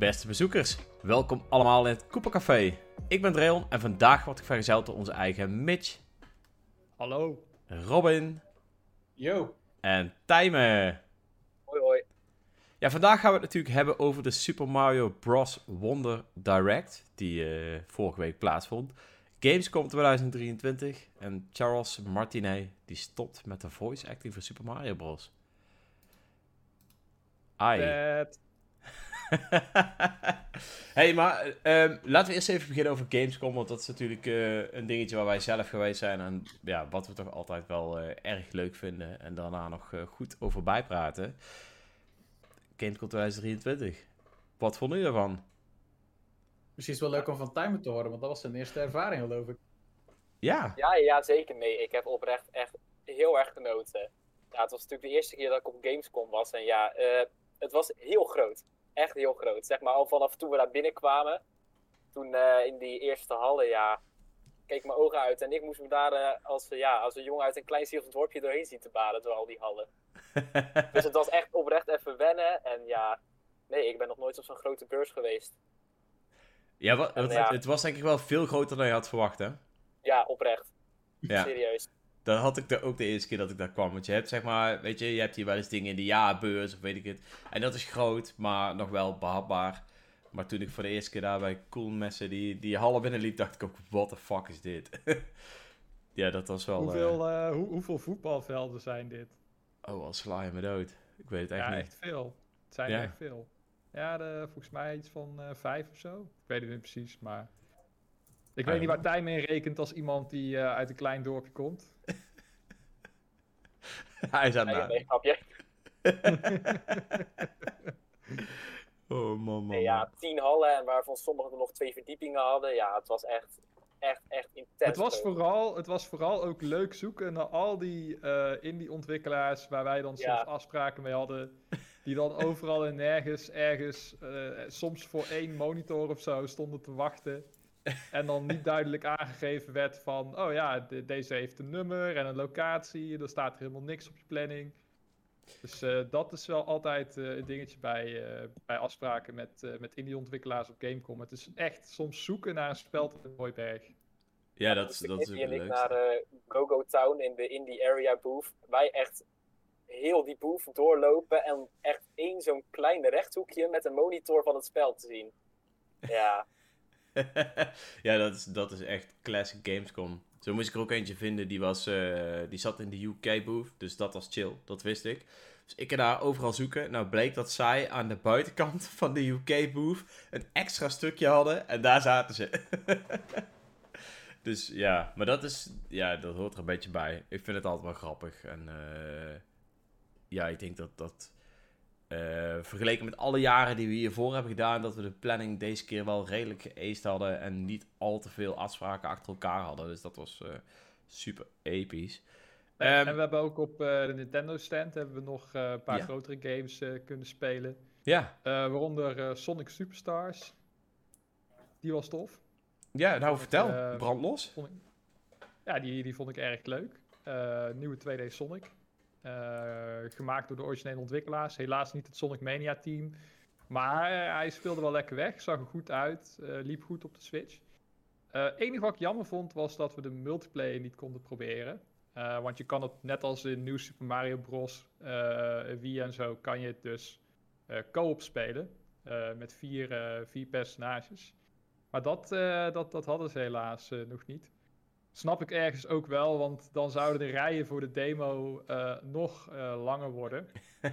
Beste bezoekers, welkom allemaal in het Café. Ik ben Dreon en vandaag word ik vergezeld door onze eigen Mitch, Hallo. Robin Yo. en Tijmen. Hoi hoi. Ja, vandaag gaan we het natuurlijk hebben over de Super Mario Bros. Wonder Direct, die eh, vorige week plaatsvond. Gamescom 2023 en Charles Martinet, die stopt met de voice acting voor Super Mario Bros. Ai. hey, maar ehm, laten we eerst even beginnen over Gamescom. Want dat is natuurlijk eh, een dingetje waar wij zelf geweest zijn. En ja, wat we toch altijd wel eh, erg leuk vinden. En daarna nog eh, goed over bijpraten. Gamescom 2023. Wat vond u ervan? Misschien is het wel leuk om van Timer te horen, want dat was zijn eerste ervaring, geloof ik. Ja, Ja, ja, zeker. Nee, ik heb oprecht echt heel erg genoten. Ja, het was natuurlijk de eerste keer dat ik op Gamescom was. En ja, eh, het was heel groot. Echt heel groot. Zeg maar al vanaf toen we daar binnenkwamen. Toen eh, in die eerste hallen, ja, keek mijn ogen uit. En ik moest me daar eh, als, ja, als een jongen uit een klein Zielend dorpje doorheen zien te baden door al die hallen. Dus het was echt oprecht even wennen. En ja, nee, ik ben nog nooit op zo'n grote beurs geweest. ja, wat, het, Ja. het was denk ik wel veel groter dan je had verwacht, hè? Ja, oprecht. Ja. Serieus. Dat had ik de, ook de eerste keer dat ik daar kwam. Want je hebt zeg maar, weet je, je hebt hier wel eens dingen in de jaarbeurs of weet ik het. En dat is groot, maar nog wel behapbaar. Maar toen ik voor de eerste keer daar bij Coolmessen die, die hallen binnenliep, dacht ik ook, what the fuck is dit? ja, dat was wel... eh, Hoeveel, eh, hoe, hoeveel voetbalvelden zijn dit? oh, al sla je me dood. Ik weet het echt ja, niet. echt veel. Het zijn Ja. er echt veel. Ja, de, volgens mij iets van eh, vijf of zo. Ik weet het niet precies, maar... Ik weet niet waar Tijm in rekent als iemand die eh, uit een klein dorpje komt. Hij is aan het nee, grapje. Oh, man, man. Nee, ja, tien hallen en waarvan sommigen er nog twee verdiepingen hadden. Ja, het was echt, echt, echt intens. Het was, vooral, het was vooral ook leuk zoeken naar al die eh indie-ontwikkelaars waar wij dan Ja. soms afspraken mee hadden. Die dan overal en nergens, ergens, eh, soms voor één monitor of zo stonden te wachten. En dan niet duidelijk aangegeven werd van, oh ja, de- deze heeft een nummer en een locatie. Er staat er helemaal niks op je planning. Dus eh, dat is wel altijd eh, een dingetje bij, eh, bij afspraken met, eh, met indie-ontwikkelaars op Gamecom. Het is echt soms zoeken naar een spel tot een mooi berg. Ja, dat is, Dus dat is ik leukste. naar eh, GoGo Town in de Indie Area booth. Wij echt heel die booth doorlopen en echt één zo'n klein rechthoekje met een monitor van het spel te zien. Ja, ja, dat is, dat is echt classic Gamescom. Zo moest ik er ook eentje vinden, die, was, eh, die zat in de UK-booth, dus dat was chill, dat wist ik. Dus ik ging daar overal zoeken. Nou bleek dat zij aan de buitenkant van de UK-booth een extra stukje hadden en daar zaten ze. dus ja, maar dat is, ja, dat hoort er een beetje bij. Ik vind het altijd wel grappig en eh, ja, ik denk dat dat... eh, vergeleken met alle jaren die we hiervoor hebben gedaan, dat we de planning deze keer wel redelijk geëist hadden en niet al te veel afspraken achter elkaar hadden. Dus dat was eh, super episch. Ehm, en we hebben ook op eh, de Nintendo stand hebben we nog een paar Ja. grotere games kunnen spelen. ja. Waaronder Sonic Superstars. Die was tof. ja, nou vertel, brand los. Ik... Ja, die, die vond ik erg leuk. Nieuwe 2D Sonic. Eh, gemaakt door de originele ontwikkelaars. Helaas niet het Sonic Mania team. Maar eh, hij speelde wel lekker weg. Zag er goed uit. eh, liep goed op de Switch. Het enige wat ik jammer vond was dat we de multiplayer niet konden proberen. Want je kan het net als in New Super Mario Bros. eh Wii en zo, kan je het dus co-op spelen. met vier, vier personages. Maar dat, dat, dat hadden ze helaas nog niet. Snap ik ergens ook wel, want dan zouden de rijen voor de demo eh, nog eh, langer worden.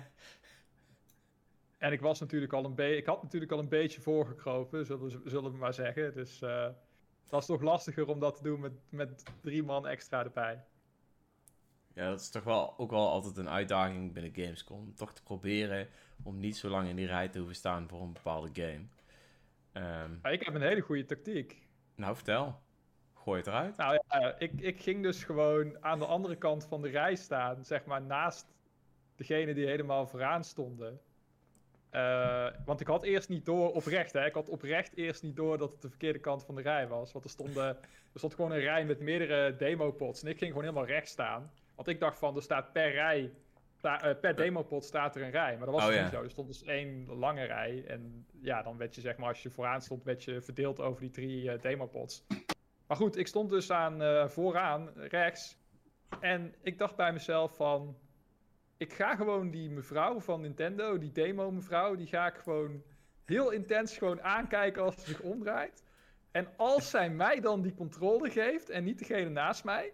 en ik was natuurlijk al een beetje, ik had natuurlijk al een beetje voorgekropen, zullen, we- zullen we maar zeggen. Dus eh het was toch lastiger om dat te doen met, met drie man extra erbij. Ja, dat is toch wel ook wel altijd een uitdaging binnen Gamescom. Om Toch te proberen om niet zo lang in die rij te hoeven staan voor een bepaalde game. Ehm, Maar ik heb een hele goede tactiek. nou, vertel. Gooi het eruit. Nou ja, ik, ik ging dus gewoon aan de andere kant van de rij staan, zeg maar naast degene die helemaal vooraan stonden. Eh, want ik had eerst niet door, oprecht hè, ik had oprecht eerst niet door dat het de verkeerde kant van de rij was. Want er, stonden, er stond gewoon een rij met meerdere demopods en ik ging gewoon helemaal rechts staan. Want ik dacht van, er staat per rij eh, per demopot staat er een rij. Maar dat was Oh, ja. niet zo. Er stond dus één lange rij. En ja, dan werd je zeg maar, als je vooraan stond, werd je verdeeld over die drie eh, demopots. Maar goed, ik stond dus aan eh, vooraan, rechts. En ik dacht bij mezelf van... Ik ga gewoon die mevrouw van Nintendo, die demo mevrouw, die ga ik gewoon heel intens gewoon aankijken als ze zich omdraait. En als zij mij dan die controle geeft en niet degene naast mij,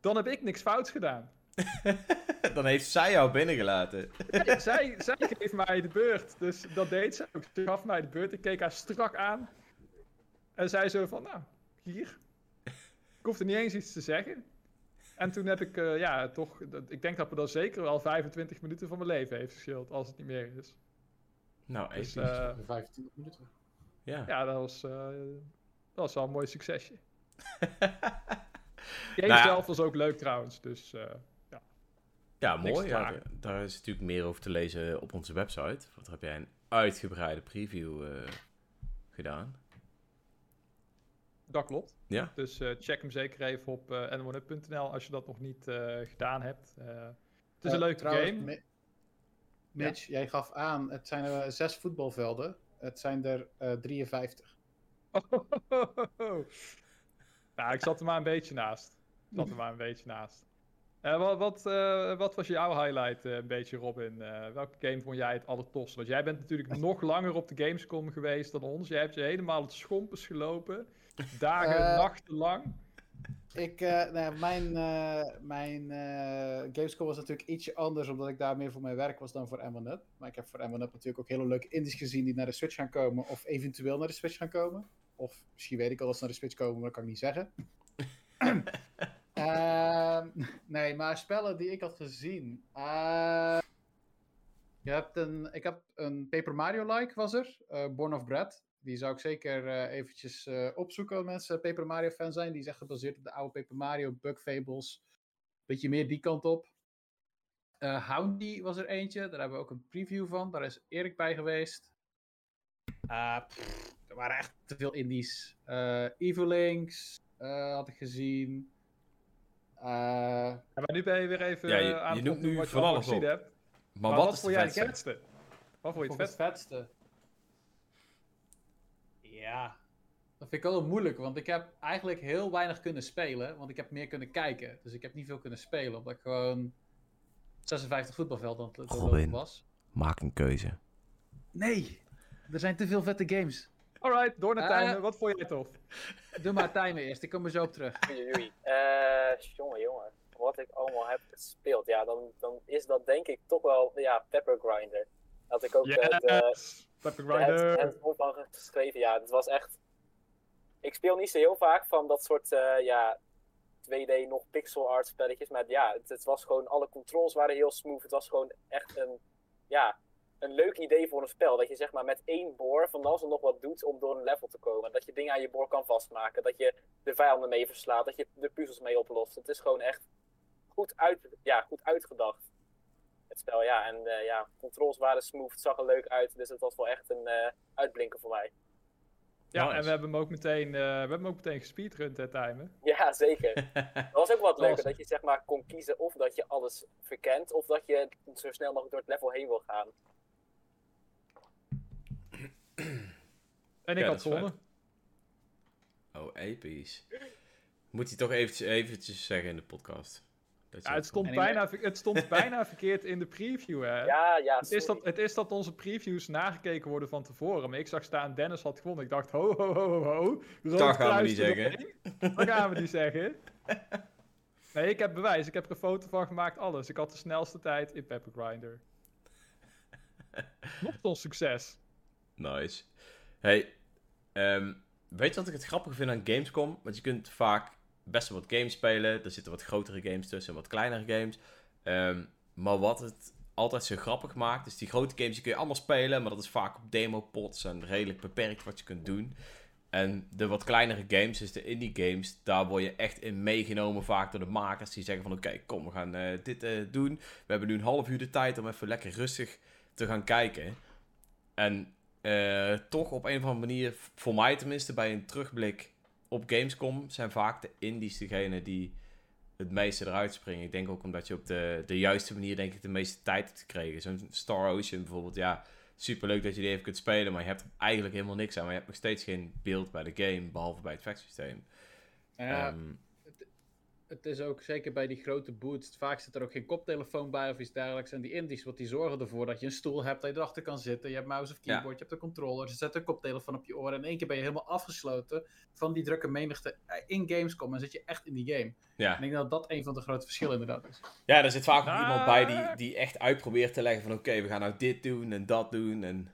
dan heb ik niks fouts gedaan. Dan heeft zij jou binnengelaten. Zij, zij geeft mij de beurt. Dus dat deed ze ook. Ze gaf mij de beurt. Ik keek haar strak aan. En zei zo van, nou, hier. Ik hoefde niet eens iets te zeggen. En toen heb ik, eh, ja, toch... dat- Ik denk dat me dan zeker wel 25 minuten van mijn leven heeft geschild. Als het niet meer is. Nou, Dus, eh, 25 minuten. ja. ja, dat was, eh, dat was wel een mooi succesje. Game Nou ja. zelf was ook leuk trouwens. Dus eh, Ja, Niks mooi. Ja, daar is natuurlijk meer over te lezen op onze website. Want daar heb jij een uitgebreide preview eh, gedaan. Dat klopt. Ja? Dus eh, check hem zeker even op uh, n1up.nl als je dat nog niet eh, gedaan hebt. Eh, het is een leuke trouwens, game. Mi- Mitch, jij gaf aan, het zijn er zes voetbalvelden. Het zijn er eh 53. nou, ik zat er maar een beetje naast. Ik zat er maar een beetje naast. Eh, wat, wat, eh, wat was jouw highlight eh, een beetje, Robin? Eh, welke game vond jij het allertofste? Want jij bent natuurlijk nog langer op de Gamescom geweest dan ons. Jij hebt je helemaal het schompens gelopen. Dagen, Eh, nachten lang. Ik, eh, nou ja, mijn eh, mijn Gamescom was natuurlijk ietsje anders, omdat ik daar meer voor mijn werk was dan voor M1UP. Maar ik heb voor M1UP natuurlijk ook hele leuke indies gezien die naar de Switch gaan komen, of eventueel naar de Switch gaan komen. Of misschien weet ik al dat ze naar de Switch komen, maar dat kan ik niet zeggen. Ehm, nee, maar spellen die ik had gezien. je hebt een, ik heb een Paper Mario-like, was er. Born of Bread. Die zou ik zeker eh, eventjes eh, opzoeken als mensen Paper Mario fan zijn. Die is echt gebaseerd op de oude Paper Mario, Bug Fables. Beetje meer die kant op. Eh Houndy was er eentje. Daar hebben we ook een preview van. Daar is Erik bij geweest. Ah, pff, er waren echt te veel indies. Eh Evil Links eh, had ik gezien. Eh, Ja, maar nu ben je weer even Ja, je- aan je het noemt nu wat je van alles gezien hebt. Maar, Maar wat, wat, is vond jij het vetste? Wat vond je het vetste? Ja. Dat vind ik wel moeilijk, want ik heb eigenlijk heel weinig kunnen spelen, want ik heb meer kunnen kijken. Dus ik heb niet veel kunnen spelen, omdat ik gewoon 56 voetbalvelden aan het Robin. lopen was. Maak een keuze. Nee, er zijn te veel vette games. Alright, door naar Eh, timen. Wat vond jij tof? Doe maar timen eerst, ik kom er zo op terug. Eh, jongen, jongen. Wat ik allemaal heb gespeeld. Ja, dan, dan is dat denk ik toch wel, ja, Pepper Grinder. Dat ik ook eh, de, Yes! Hand- Grinder. hands-on van geschreven. Ja, het was echt... Ik speel niet zo heel vaak van dat soort, eh, ja, 2D nog pixel art spelletjes. Maar ja, het, het was gewoon, alle controls waren heel smooth. Het was gewoon echt een, ja, een leuk idee voor een spel. Dat je zeg maar met één boor van alles en nog wat doet om door een level te komen. Dat je dingen aan je boor kan vastmaken. Dat je de vijanden mee verslaat. Dat je de puzzels mee oplost. Het is gewoon echt goed, uit, ja, goed uitgedacht. Het spel, ja. En eh, ja, controls waren smooth. Het zag er leuk uit. Dus het was wel echt een eh uitblinker voor mij. Ja, Nice. en we hebben hem ook meteen, eh, we hebben hem ook meteen gespeedrund, hè, timen. Ja, zeker. Dat was ook wat leuker. Dat je zeg maar kon kiezen of dat je alles verkent. Of dat je zo snel mogelijk door het level heen wil gaan. En ik Ja, had dat gewonnen. Oh, episch. Moet hij toch eventjes, eventjes zeggen in de podcast. Dat je Ja, het, stond bijna, het stond bijna verkeerd in de preview, hè. Ja, ja. Het is, dat, het is dat onze previews nagekeken worden van tevoren. Maar ik zag staan, Dennis had gewonnen. Ik dacht, ho, ho, ho, ho. Rood Dat gaan we niet eromheen. Dat gaan we niet zeggen. Nee, ik heb bewijs. Ik heb er een foto van gemaakt, alles. Ik had de snelste tijd in Pepper Grinder. Nogthans succes. Nice. Hey, ehm, weet je wat ik het grappig vind aan Gamescom? Want je kunt vaak best wel wat games spelen. Er zitten wat grotere games tussen en wat kleinere games. Ehm, maar wat het altijd zo grappig maakt, is die grote games die kun je allemaal spelen. Maar dat is vaak op demo-pots en redelijk beperkt wat je kunt doen. En de wat kleinere games, dus de indie games, daar word je echt in meegenomen vaak door de makers. Die zeggen van oké, kom we gaan eh, dit eh, doen. We hebben nu een half uur de tijd om even lekker rustig te gaan kijken. En eh, toch op een of andere manier, voor mij tenminste, bij een terugblik op Gamescom, zijn vaak de indies degene die het meeste eruit springen. Ik denk ook omdat je op de, de juiste manier denk ik de meeste tijd hebt gekregen. Zo'n Star Ocean bijvoorbeeld, ja, superleuk dat je die even kunt spelen, maar je hebt er eigenlijk helemaal niks aan. Maar je hebt nog steeds geen beeld bij de game, behalve bij het vechtsysteem. Ja, Ehm, het is ook zeker bij die grote boots. Vaak zit er ook geen koptelefoon bij of iets dergelijks. En die indies, wat die zorgen ervoor dat je een stoel hebt, dat je erachter kan zitten. Je hebt mouse of keyboard, je hebt een controller. Ze zetten een koptelefoon op je oren. En in één keer ben je helemaal afgesloten van die drukke menigte in Gamescom. En zit je echt in die game. ja. En ik denk dat dat een van de grote verschillen inderdaad is. ja, er zit vaak ook Ah. iemand bij die, die echt uitprobeert te leggen van oké, we gaan nou dit doen en dat doen. En...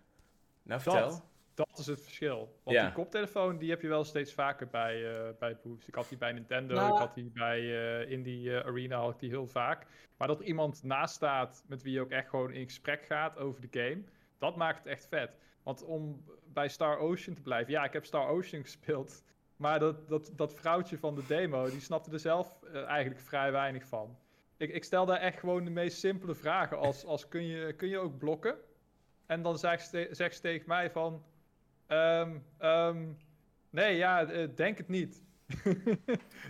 Nou, vertel. Dat, dat is het verschil. Want Ja. die koptelefoon die heb je wel steeds vaker bij, eh bij Boost. Ik had die bij Nintendo, Nou. ik had die bij eh Indie eh, Arena had ik die heel vaak. Maar dat er iemand naast staat met wie je ook echt gewoon in gesprek gaat over de game, dat maakt het echt vet. Want om bij Star Ocean te blijven, ja, ik heb Star Ocean gespeeld. Maar dat, dat, dat vrouwtje van de demo, die snapte er zelf eigenlijk vrij weinig van. Ik, ik stel daar echt gewoon de meest simpele vragen als, als kun, je, kun je ook blokken? En dan zegt ze, zegt ze tegen mij van... ehm, ehm, nee, ja, eh, denk het niet. Dus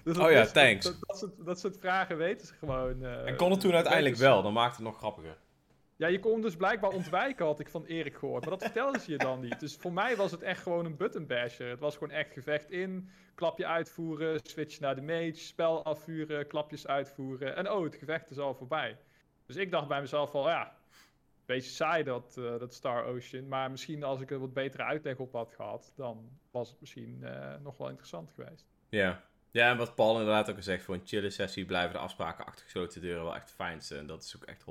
dat Oh ja, is- thanks. Dat, dat, soort, dat soort vragen weten ze gewoon. eh, En kon het toen uiteindelijk wel, dan maakte het nog grappiger. Ja, je kon dus blijkbaar ontwijken, had ik van Erik gehoord. Maar dat vertelden ze je dan niet. Dus voor mij was het echt gewoon een button basher. Het was gewoon echt gevecht in, klapje uitvoeren, switch naar de mage, spel afvuren, klapjes uitvoeren. En oh, het gevecht is al voorbij. Dus ik dacht bij mezelf van, ja, beetje saai dat, eh, dat Star Ocean. Maar misschien als ik er wat betere uitleg op had gehad, dan was het misschien eh, nog wel interessant geweest. Ja. Ja, en wat Paul inderdaad ook al zegt, voor een chille sessie blijven de afspraken achter gesloten deuren wel echt het fijnste. En dat is ook echt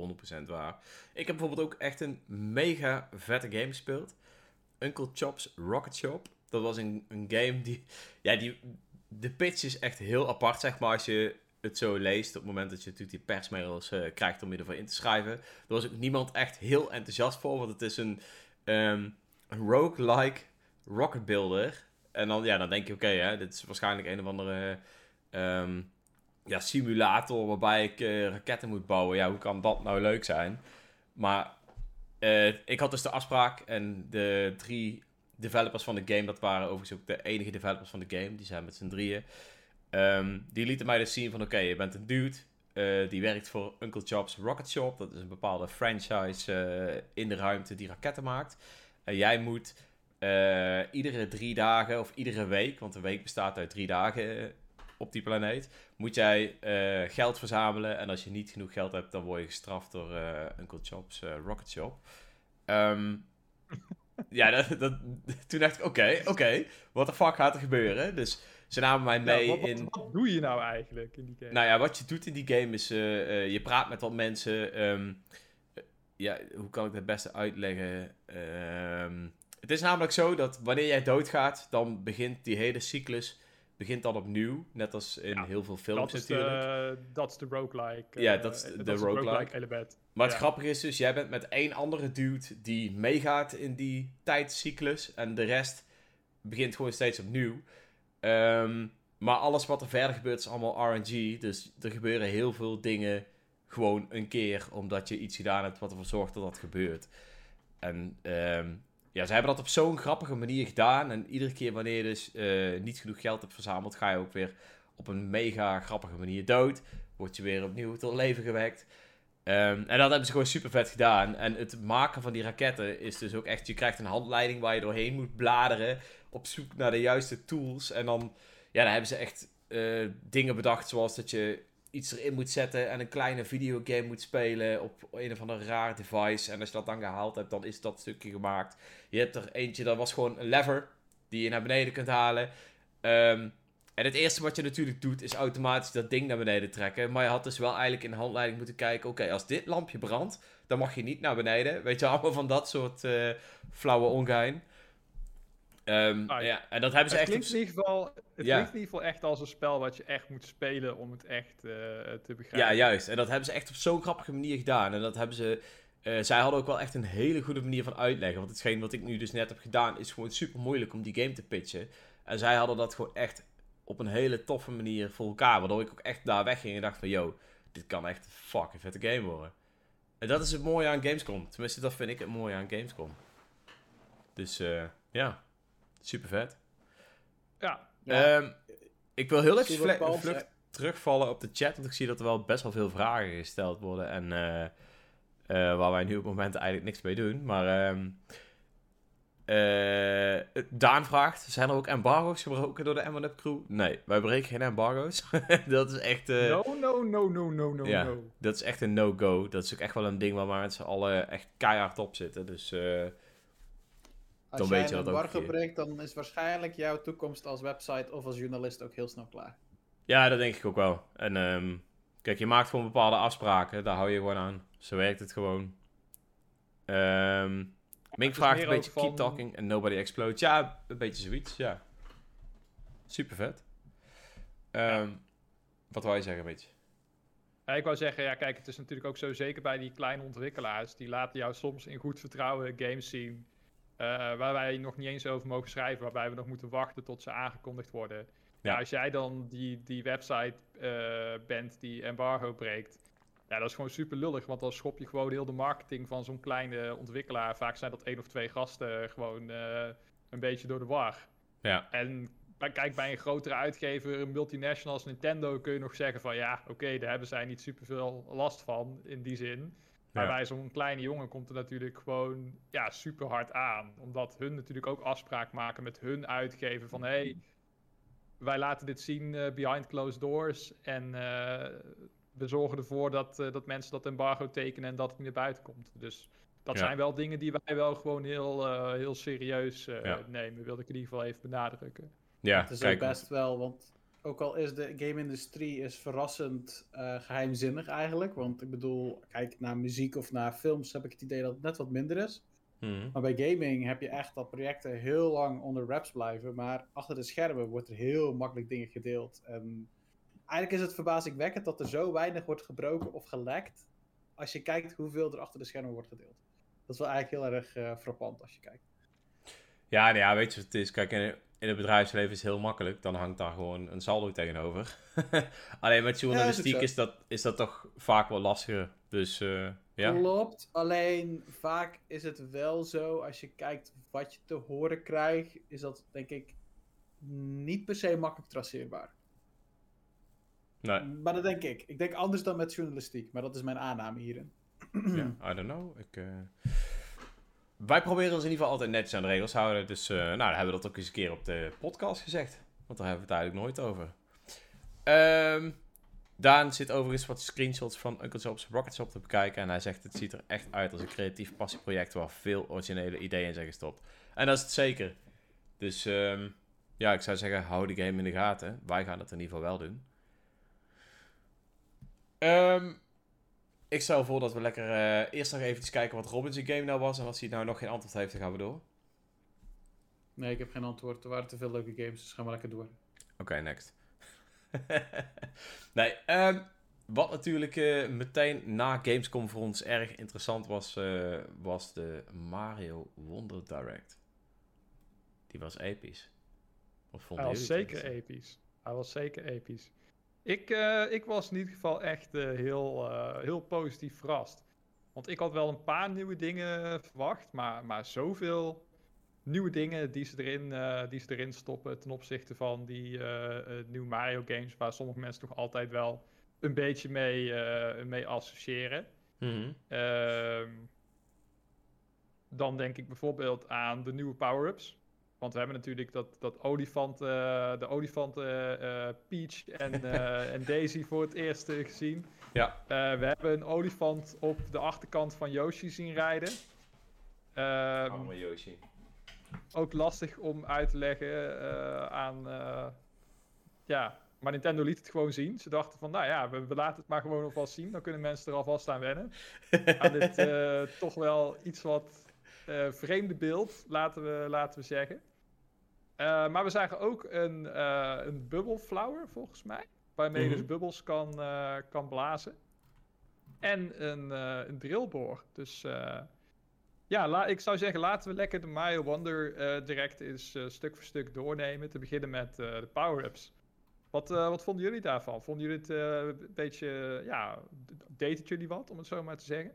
100% waar. Ik heb bijvoorbeeld ook echt een mega vette game gespeeld. Uncle Chop's Rocket Shop. Dat was een, een game die, ja, die, de pitch is echt heel apart, zeg maar, als je het zo leest. Op het moment dat je natuurlijk die persmails eh, krijgt om je ervoor in te schrijven. Er was ook niemand echt heel enthousiast voor, want het is een, een roguelike rocket builder. En dan, ja, dan denk je, oké, hè, dit is waarschijnlijk een of andere ehm, ja, simulator waarbij ik eh, raketten moet bouwen. Ja, hoe kan dat nou leuk zijn? Maar eh, ik had dus de afspraak en de drie developers van de game, dat waren overigens ook de enige developers van de game, die zijn met z'n drieën. Ehm, die lieten mij dus zien van, oké, je bent een dude, eh, die werkt voor Uncle Job's Rocket Shop. Dat is een bepaalde franchise eh, in de ruimte die raketten maakt. En jij moet eh, iedere drie dagen of iedere week, want een week bestaat uit drie dagen op die planeet, moet jij geld verzamelen. En als je niet genoeg geld hebt, dan word je gestraft door Uncle Job's Rocket Shop. Ehm, ja, dat, dat, toen dacht ik, oké, oké, wat de fuck gaat er gebeuren? Dus ze namen mij mee Ja, wat, wat, in... wat doe je nou eigenlijk in die game? Nou ja, wat je doet in die game is, eh, eh, je praat met wat mensen. ehm, eh, ja, hoe kan ik dat het beste uitleggen? Ehm, het is namelijk zo dat wanneer jij doodgaat, dan begint die hele cyclus begint dan opnieuw. Net als in Ja, heel veel films dat is, natuurlijk. dat is de roguelike. Ja, dat is de roguelike. element. Maar het grappige is dus, jij bent met één andere dude die meegaat in die tijdcyclus. En de rest begint gewoon steeds opnieuw. Ehm, maar alles wat er verder gebeurt is allemaal RNG. Dus er gebeuren heel veel dingen gewoon een keer. Omdat je iets gedaan hebt wat ervoor zorgt dat dat gebeurt. En ehm, ja, ze hebben dat op zo'n grappige manier gedaan. En iedere keer wanneer je dus eh, niet genoeg geld hebt verzameld, ga je ook weer op een mega grappige manier dood. Word je weer opnieuw tot leven gewekt. Ehm, en dat hebben ze gewoon super vet gedaan. En het maken van die raketten is dus ook echt... Je krijgt een handleiding waar je doorheen moet bladeren. Op zoek naar de juiste tools. En dan, ja, dan hebben ze echt eh, dingen bedacht. Zoals dat je iets erin moet zetten. En een kleine videogame moet spelen op een of ander raar device. En als je dat dan gehaald hebt, dan is dat stukje gemaakt. Je hebt er eentje, dat was gewoon een lever. Die je naar beneden kunt halen. Ehm, en het eerste wat je natuurlijk doet, is automatisch dat ding naar beneden trekken. Maar je had dus wel eigenlijk in de handleiding moeten kijken: oké, als dit lampje brandt, dan mag je niet naar beneden. Weet je, allemaal van dat soort eh, flauwe ongein. Ehm, Ah, ja. ja, en dat hebben ze Het echt. klinkt, in ieder geval, het Ja. klinkt in ieder geval echt als een spel wat je echt moet spelen om het echt eh, te begrijpen. Ja, juist. En dat hebben ze echt op zo'n grappige manier gedaan. En dat hebben ze. eh, zij hadden ook wel echt een hele goede manier van uitleggen. Want hetgeen wat ik nu dus net heb gedaan, is gewoon super moeilijk om die game te pitchen. En zij hadden dat gewoon echt op een hele toffe manier voor elkaar. Waardoor ik ook echt daar wegging en dacht van, yo, dit kan echt een fucking vette game worden. En dat is het mooie aan Gamescom. Tenminste, dat vind ik het mooie aan Gamescom. Dus eh, ja, super vet. Ja, Ja. Ehm, ik wil heel even Cyberpunk, vlucht. terugvallen op de chat, want ik zie dat er wel best wel veel vragen gesteld worden. En eh, eh, waar wij nu op het moment eigenlijk niks mee doen. Maar ehm, eh, Daan vraagt, zijn er ook embargo's gebroken door de M1UP crew? Nee, wij breken geen embargo's. dat is echt... eh, no, no, no, no, no, no, ja. no. Dat is echt een no-go. Dat is ook echt wel een ding waar we met z'n allen echt keihard op zitten. Dus eh, Als Dan jij weet je een dat ook hier. breekt, dan is waarschijnlijk jouw toekomst als website of als journalist ook heel snel klaar. ja, dat denk ik ook wel. En ehm, kijk, je maakt gewoon bepaalde afspraken. Daar hou je gewoon aan. Zo werkt het gewoon. Ehm Mink vraagt een beetje ook van- keep talking and nobody explodes. Ja, een beetje zoiets, ja. Super vet. Ehm, Wat wou je zeggen, een beetje? Ja, ik wou zeggen, ja, kijk, het is natuurlijk ook zo zeker bij die kleine ontwikkelaars. Die laten jou soms in goed vertrouwen games zien. Eh, waar wij nog niet eens over mogen schrijven. Waarbij we nog moeten wachten tot ze aangekondigd worden. Ja. Ja. als jij dan die, die website eh, bent die embargo breekt. Ja, dat is gewoon super lullig. Want dan schop je gewoon heel de marketing van zo'n kleine ontwikkelaar. Vaak zijn dat één of twee gasten gewoon eh, een beetje door de war. Ja, En kijk, bij een grotere uitgever, een multinational als Nintendo, kun je nog zeggen van ja, oké, daar hebben zij niet superveel last van in die zin. Maar Ja. bij zo'n kleine jongen komt het natuurlijk gewoon ja, super hard aan. Omdat hun natuurlijk ook afspraak maken met hun uitgever van hé, hey, wij laten dit zien eh, behind closed doors. En eh, we zorgen ervoor dat, eh, dat mensen dat embargo tekenen en dat het niet naar buiten komt. Dus dat Ja. zijn wel dingen die wij wel gewoon heel, eh, heel serieus eh, Ja. nemen. Wilde ik in ieder geval even benadrukken. ja Het is kijk. ook best wel, want ook al is de game-industrie is verrassend eh, geheimzinnig eigenlijk. Want ik bedoel, kijk naar muziek of naar films heb ik het idee dat het net wat minder is. Mhm. Maar bij gaming heb je echt dat projecten heel lang onder wraps blijven. Maar achter de schermen wordt er heel makkelijk dingen gedeeld. En eigenlijk is het verbazingwekkend dat er zo weinig wordt gebroken of gelekt. Als je kijkt hoeveel er achter de schermen wordt gedeeld. Dat is wel eigenlijk heel erg eh, frappant als je kijkt. Ja, nou ja, weet je wat het is? Kijk, in, het bedrijfsleven is heel makkelijk. Dan hangt daar gewoon een saldo tegenover. Alleen met journalistiek is, dat, is dat toch vaak wel lastiger. Dus eh, ja. Klopt, alleen vaak is het wel zo, als je kijkt wat je te horen krijgt, is dat denk ik niet per se makkelijk traceerbaar. Nee, Maar dat denk ik. Ik denk anders dan met journalistiek, maar dat is mijn aanname hierin. ja, I don't know. Ik, eh, Wij proberen ons in ieder geval altijd netjes aan de regels te houden. Dus eh, nou, hebben we dat ook eens een keer op de podcast gezegd. Want daar hebben we het eigenlijk nooit over. Ehm Daan zit overigens wat screenshots van Uncle Job's Rocket Shop te bekijken. En hij zegt het ziet er echt uit als een creatief passieproject waar veel originele ideeën in zijn gestopt. En dat is het zeker. Dus ehm, ja, ik zou zeggen, hou de game in de gaten. Wij gaan dat in ieder geval wel doen. Ehm, ik stel voor dat we lekker eh, eerst nog even kijken wat Robin's game nou was. En als hij nou nog geen antwoord heeft, dan gaan we door. Nee, ik heb geen antwoord. Er waren te veel leuke games, dus gaan we lekker door. Oké, next. nee, ehm, wat natuurlijk eh, meteen na Gamescom voor ons erg interessant was, eh, was de Mario Wonder Direct. Die was episch. Wat vonden Hij was zeker episch. Hij was zeker episch. Ik, eh, ik was in ieder geval echt eh, heel, eh, heel positief verrast. Want ik had wel een paar nieuwe dingen verwacht, maar, maar zoveel nieuwe dingen die ze, erin, die ze erin stoppen ten opzichte van die nieuwe Mario games, waar sommige mensen nog altijd wel een beetje mee, mee associëren. Mhm. Ehm, dan denk ik bijvoorbeeld aan de nieuwe power-ups. Want we hebben natuurlijk dat, dat olifant, eh, de olifanten eh, Peach en, eh, en Daisy voor het eerst eh, gezien. Ja. Eh, we hebben een olifant op de achterkant van Yoshi zien rijden. Ehm, Arme Yoshi. ook lastig om uit te leggen eh, aan. eh, ja, maar Nintendo liet het gewoon zien. Ze dachten van, nou ja, we, we laten het maar gewoon alvast zien. Dan kunnen mensen er alvast aan wennen. Aan dit eh, toch wel iets wat eh, vreemde beeld, laten we, laten we zeggen. Eh, maar we zagen ook een, eh een bubble flower, volgens mij. Waarmee je Mhm. dus bubbels kan, eh, kan blazen. En een, een drillboor. Dus ja, ik zou zeggen, laten we lekker de Mario Wonder direct eens stuk voor stuk doornemen. Te beginnen met de power-ups. Wat, wat vonden jullie daarvan? Vonden jullie het een beetje, ja, deed het jullie wat, om het zo maar te zeggen?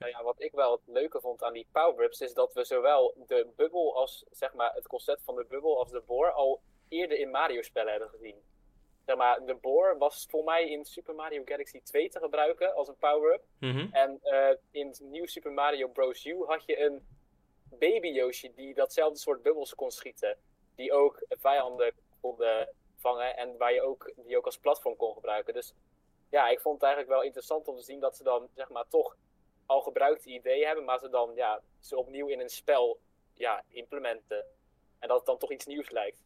Nou ja, wat ik wel het leuke vond aan die power-ups is dat we zowel de bubbel als zeg maar het concept van de bubbel als de boor al eerder in Mario-spellen hebben gezien. zeg maar, de boor was voor mij in Super Mario Galaxy 2 te gebruiken als een power-up. Mhm. En eh, in het nieuw Super Mario Bros. U had je een baby Yoshi die datzelfde soort bubbels kon schieten. Die ook vijanden kon eh, vangen en waar je ook, die ook als platform kon gebruiken. Dus ja, ik vond het eigenlijk wel interessant om te zien dat ze dan zeg maar toch al gebruikte ideeën hebben, maar ze dan ja, ze opnieuw in een spel ja, implementen. En dat het dan toch iets nieuws lijkt.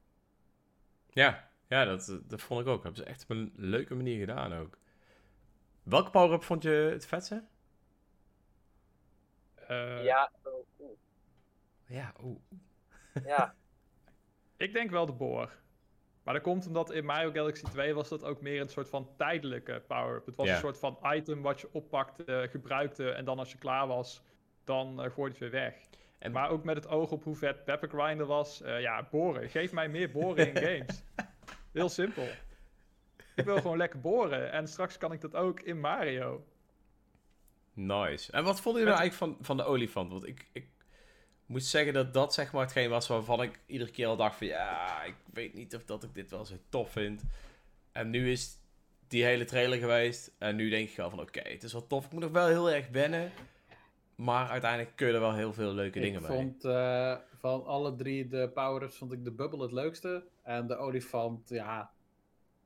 Ja, ja dat, dat vond ik ook. Hebben ze echt op een leuke manier gedaan ook. Welke power-up vond je het vetste? Eh, ja, oh, oeh, Ja, oeh. ja. Ik denk wel de boor. Maar dat komt omdat in Mario Galaxy 2 was dat ook meer een soort van tijdelijke power-up. Het was een soort van item wat je oppakte, gebruikte en dan als je klaar was, dan eh gooi je het weer weg. En- Maar ook met het oog op hoe vet Pepper Grinder was. eh, ja, boren. Geef mij meer boren in games. Heel simpel. Ik wil gewoon lekker boren. En straks kan ik dat ook in Mario. Nice. En wat vonden jullie nou eigenlijk van, van de olifant? Want ik, ik moet zeggen dat dat zeg maar hetgeen was waarvan ik iedere keer al dacht van... Ja, ik weet niet of dat ik dit wel zo tof vind. En nu is die hele trailer geweest. En nu denk ik wel van oké, het is wel tof. Ik moet nog wel heel erg wennen. Maar uiteindelijk kun je er wel heel veel leuke dingen ik mee. vond eh, van alle drie de power-ups vond ik de bubbel het leukste. En de olifant, ja,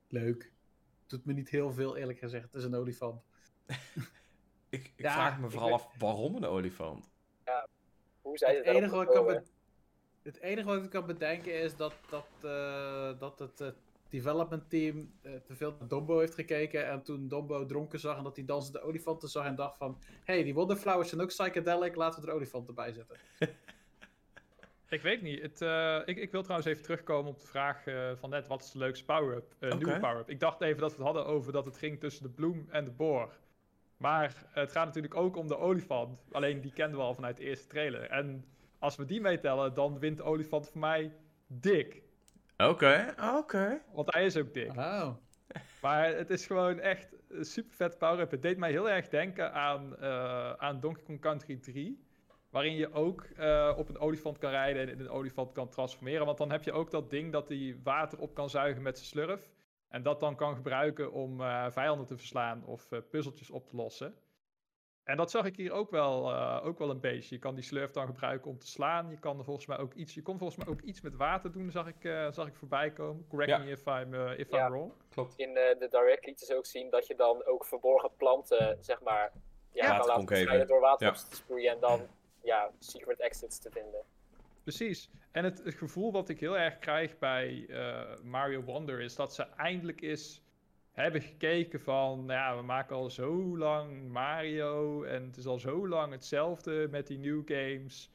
leuk. Doet me niet heel veel eerlijk gezegd. Het is een olifant. Ik, ik Ja, vraag me ik vooral af waarom een olifant? Hoe zij Het het enige, wat ik kan het enige wat ik kan bedenken is dat, dat, eh, dat het eh, development team eh, te veel naar Dombo heeft gekeken. En toen Dombo dronken zag en dat hij dansende olifanten zag en dacht van... Hé, hey, die Wonderflowers zijn ook psychedelic, laten we er olifanten bij zetten. Ik weet niet. Het, eh, ik, ik wil trouwens even terugkomen op de vraag eh, van net. Wat is de leukste power-up? Nieuwe power-up. Ik dacht even dat we het hadden over dat het ging tussen de bloem en de boor. Maar het gaat natuurlijk ook om de olifant. Alleen die kenden we al vanuit de eerste trailer. En als we die meetellen, dan wint de olifant voor mij dik. Oké, oké. Want hij is ook dik. Oh. Maar het is gewoon echt een super vet power-up. Het deed mij heel erg denken aan, eh, aan Donkey Kong Country 3. Waarin je ook eh, op een olifant kan rijden en in een olifant kan transformeren. Want dan heb je ook dat ding dat hij water op kan zuigen met zijn slurf. En dat dan kan gebruiken om eh, vijanden te verslaan of eh, puzzeltjes op te lossen. En dat zag ik hier ook wel, eh, ook wel een beetje. Je kan die slurf dan gebruiken om te slaan. Je kan er volgens mij ook iets, je kon volgens mij ook iets met water doen, zag ik, eh, zag ik voorbij komen. Correct Ja. me if I'm, if Ja. I'm wrong. Klopt. In de direct lieten ze ook zien dat je dan ook verborgen planten, zeg maar, ja, kan laten verschijnen door water Ja. op te sproeien en dan ja, secret exits te vinden. Precies. En het, gevoel wat ik heel erg krijg bij eh, Mario Wonder is dat ze eindelijk eens hebben gekeken van, nou ja, we maken al zo lang Mario en het is al zo lang hetzelfde met die new games.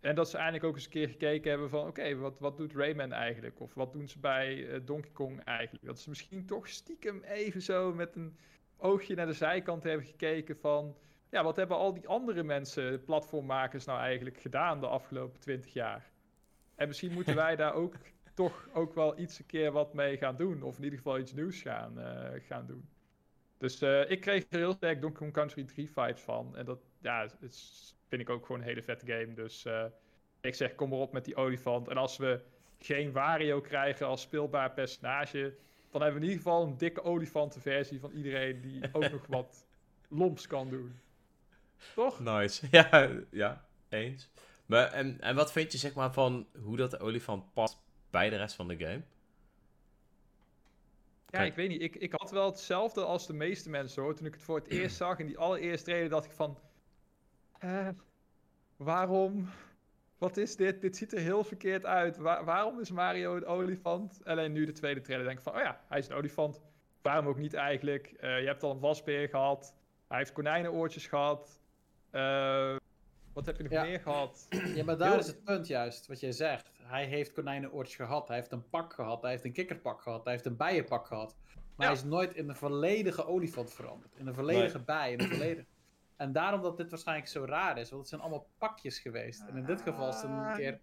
En dat ze eindelijk ook eens een keer gekeken hebben van, oké, wat, wat doet Rayman eigenlijk? Of wat doen ze bij eh, Donkey Kong eigenlijk? Dat ze misschien toch stiekem even zo met een oogje naar de zijkant hebben gekeken van, ja, wat hebben al die andere mensen, platformmakers, nou eigenlijk gedaan de afgelopen twintig jaar? En misschien moeten wij daar ook toch ook wel iets een keer wat mee gaan doen. Of in ieder geval iets nieuws gaan, eh, gaan doen. Dus eh, ik kreeg er heel sterk Donkey Kong Country 3 vibes van. En dat ja, het vind ik ook gewoon een hele vette game. Dus eh, ik zeg, kom maar op met die olifant. En als we geen Wario krijgen als speelbaar personage... dan hebben we in ieder geval een dikke olifantenversie van iedereen... die ook nog wat lomps kan doen. Toch? Nice. Ja, ja, eens. Maar, en, en wat vind je zeg maar van hoe dat de olifant past bij de rest van de game? Ja, Kijk. ik weet niet. Ik, ik had wel hetzelfde als de meeste mensen hoor. Toen ik het voor het eerst zag, in die allereerste trailer, dacht ik van... eh, waarom? Wat is dit? Dit ziet er heel verkeerd uit. Wa- waarom is Mario een olifant? Alleen nu de tweede trailer denk ik van... Oh ja, hij is een olifant. Waarom ook niet eigenlijk? Eh, je hebt al een wasbeer gehad. Hij heeft konijnenoortjes gehad. Eh, wat heb je nog Ja. meer gehad? Ja, maar daar Heel- is het punt juist, wat jij zegt. Hij heeft konijnenoortjes gehad, hij heeft een pak gehad, hij heeft een kikkerpak gehad, hij heeft een bijenpak gehad. Maar Ja. hij is nooit in een volledige olifant veranderd. In een volledige bij, in een volledige... En daarom dat dit waarschijnlijk zo raar is, want het zijn allemaal pakjes geweest. En in dit geval is het een keer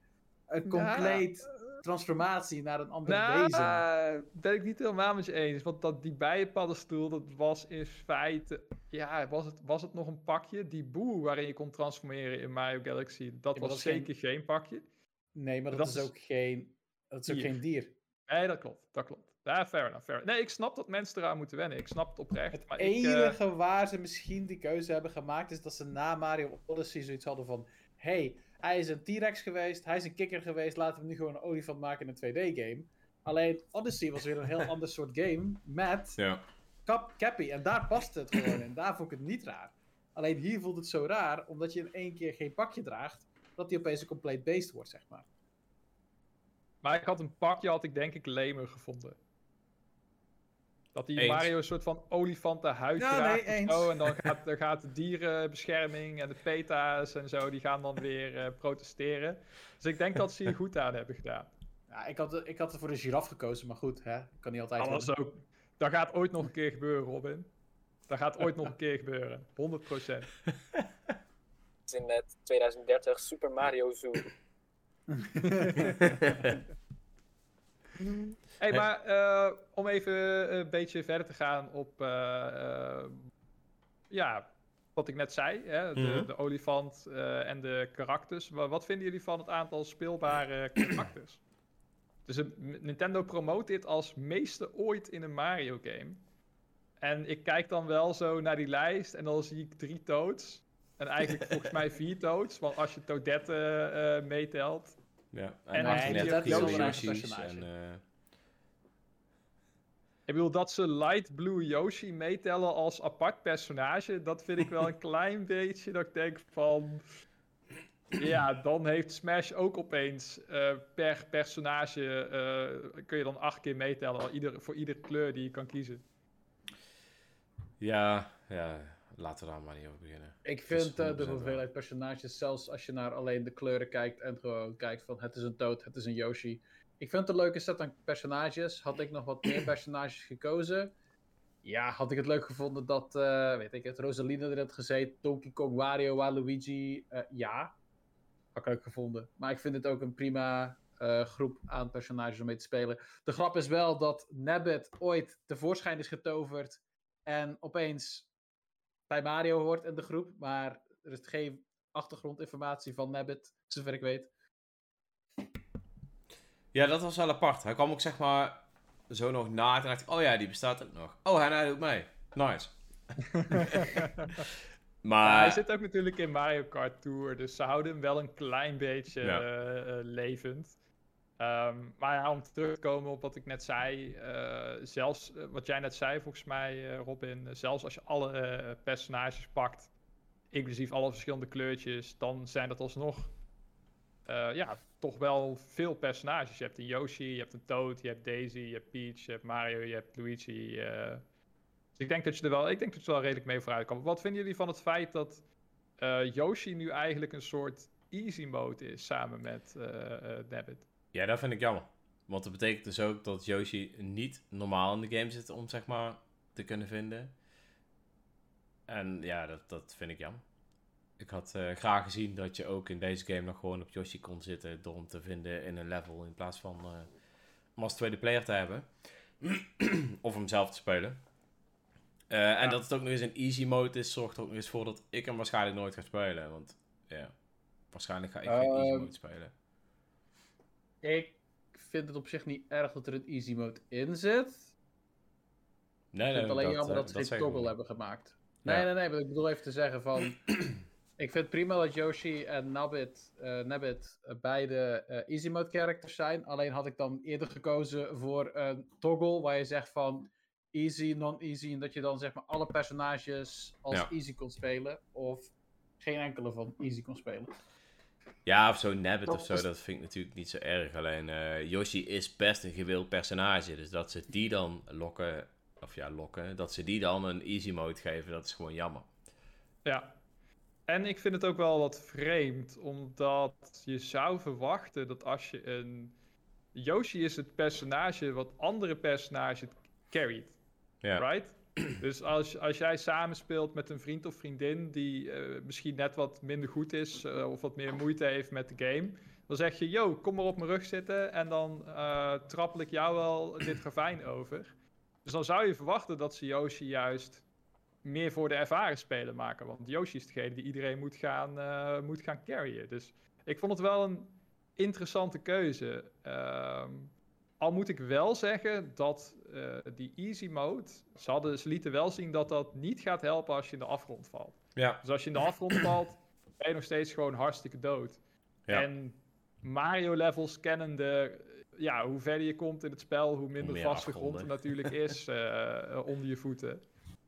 een compleet transformatie naar een ander Nou, wezen. ben ik niet helemaal met je eens. Want dat, die bijenpaddenstoel, dat was in feite... Ja, was het, was het nog een pakje? Die boe waarin je kon transformeren in Mario Galaxy, dat was dat is geen- zeker geen pakje. Nee, maar dat, dat is is ook geen, dat is ook dier. geen dier. Nee, dat klopt. Dat klopt. Ja, fair enough, fair enough. Nee, ik snap dat mensen eraan moeten wennen. Ik snap het oprecht. Het maar ik, eh, enige waar ze misschien die keuze hebben gemaakt is dat ze na Mario Odyssey zoiets hadden van: hey, hij is een T-Rex geweest, hij is een kikker geweest, laten we hem nu gewoon een olifant maken in een 2D-game. Alleen Odyssey was weer een heel ander soort game met Ja. Cap Cappy en daar past het gewoon in. Daar vond ik het niet raar. Alleen hier voelt het zo raar, omdat je in één keer geen pakje draagt, dat hij opeens een compleet beest wordt, zeg maar. Maar ik had een pakje, had ik denk ik lemer gevonden. Dat die Eens. Mario een soort van olifantenhuid Ja, draagt nee, zo. eens. En dan gaat, dan gaat de dierenbescherming en de PETA's en zo, die gaan dan weer eh, protesteren. Dus ik denk dat ze hier goed aan hebben gedaan. Ja, ik had, ik had er voor een giraf gekozen, maar goed, hè? kan niet altijd. Dat, was ook, dat gaat ooit nog een keer gebeuren, Robin. Dat gaat ooit nog een keer gebeuren. 100%. Het is in eh, 2030 Super Mario Zoo. Hey, maar eh, om even een beetje verder te gaan op eh, eh, ja, wat ik net zei, hè, de, Mhm. de olifant eh, en de karakters. Wa- Wat vinden jullie van het aantal speelbare karakters? Dus Nintendo promoot dit als meeste ooit in een Mario game. En ik kijk dan wel zo naar die lijst en dan zie ik drie Toads. En eigenlijk volgens mij vier Toads, want als je Toadette eh, meetelt. Ja. En En nee, net dat is Yoshi, wel een eigen Yoshi's personage. en... eh, Ik bedoel, dat ze Light Blue Yoshi meetellen als apart personage, dat vind ik wel een klein beetje dat ik denk van... Ja, dan heeft Smash ook opeens eh, per personage, eh, kun je dan acht keer meetellen ieder, voor iedere kleur die je kan kiezen. ja, ja, laten we daar maar niet over beginnen. Ik vind eh, de 100% hoeveelheid personages, zelfs als je naar alleen de kleuren kijkt en gewoon kijkt van het is een Toad, het is een Yoshi. Ik vind het een leuke set aan personages. Had ik nog wat meer personages gekozen? Ja, had ik het leuk gevonden dat, eh, weet ik het, Rosaline erin had gezeten, Donkey Kong, Wario, Waluigi. eh, ja, had ik leuk gevonden. Maar ik vind het ook een prima eh, groep aan personages om mee te spelen. De grap is wel dat Nabbit ooit tevoorschijn is getoverd en opeens bij Mario hoort in de groep, maar er is geen achtergrondinformatie van Nabbit, zover ik weet. Ja, dat was wel apart. Hij kwam ook zeg maar zo nog na. Toen dacht ik, oh ja, die bestaat ook nog. Oh, en hij doet mee. Nice. Maar hij zit ook natuurlijk in Mario Kart Tour, dus ze houden hem wel een klein beetje Ja. eh, eh, levend. Ehm, maar ja, om terug te komen op wat ik net zei, eh, zelfs wat jij net zei volgens mij, Robin, zelfs als je alle personages pakt, inclusief alle verschillende kleurtjes, dan zijn dat alsnog eh, ja, toch wel veel personages. Je hebt een Yoshi, je hebt een Toad, je hebt Daisy, je hebt Peach, je hebt Mario, je hebt Luigi. eh. Dus ik denk dat je er wel, ik denk dat je er wel redelijk mee vooruit kan. Wat vinden jullie van het feit dat eh, Yoshi nu eigenlijk een soort easy mode is samen met Nabbit? ja, dat vind ik jammer. Want dat betekent dus ook dat Yoshi niet normaal in de game zit om zeg maar te kunnen vinden. En ja, dat, dat vind ik jammer. Ik had eh, graag gezien dat je ook in deze game nog gewoon op Yoshi kon zitten door hem te vinden in een level in plaats van hem als tweede player te hebben. of hem zelf te spelen. Eh, En dat het ook nog eens een easy mode is, zorgt er ook nog eens voor dat ik hem waarschijnlijk nooit ga spelen. Want ja, waarschijnlijk ga ik geen easy Ehm, mode spelen. Ik vind het op zich niet erg dat er een easy mode in zit. Nee, Ik vind het alleen jammer eh, dat ze geen toggle hebben gemaakt. Nee, Ja. nee, nee, maar ik bedoel even te zeggen van... ik vind het prima dat Yoshi en Nabbit, eh, Nabbit eh, beide eh, easy mode characters zijn. Alleen had ik dan eerder gekozen voor een toggle waar je zegt van easy, non-easy. En dat je dan zeg maar alle personages als Ja. easy kon spelen. Of geen enkele van easy kon spelen. Ja, of zo Nabbit of zo, is- dat vind ik natuurlijk niet zo erg. Alleen eh, Yoshi is best een gewild personage. Dus dat ze die dan lokken, of ja, lokken, dat ze die dan een easy mode geven, dat is gewoon jammer. Ja. En ik vind het ook wel wat vreemd, omdat je zou verwachten dat als je een. Yoshi is het personage wat andere personages carryt. Ja, Right? Dus als, als jij samenspeelt met een vriend of vriendin die eh, misschien net wat minder goed is eh, of wat meer moeite heeft met de game, dan zeg je, yo, kom maar op mijn rug zitten en dan eh trappel ik jou wel dit ravijn over. Dus dan zou je verwachten dat ze Yoshi juist meer voor de ervaren speler maken, want Yoshi is degene die iedereen moet gaan, eh, moet gaan carryen. Dus ik vond het wel een interessante keuze. Ehm, Al moet ik wel zeggen dat eh, die easy mode, ze, hadden, ze lieten wel zien dat dat niet gaat helpen als je in de afgrond valt. Ja. Dus als je in de afgrond valt, ben je nog steeds gewoon hartstikke dood. Ja. En Mario-levels kennende, ja, hoe verder je komt in het spel, hoe minder meer vaste grond er natuurlijk is eh, onder je voeten.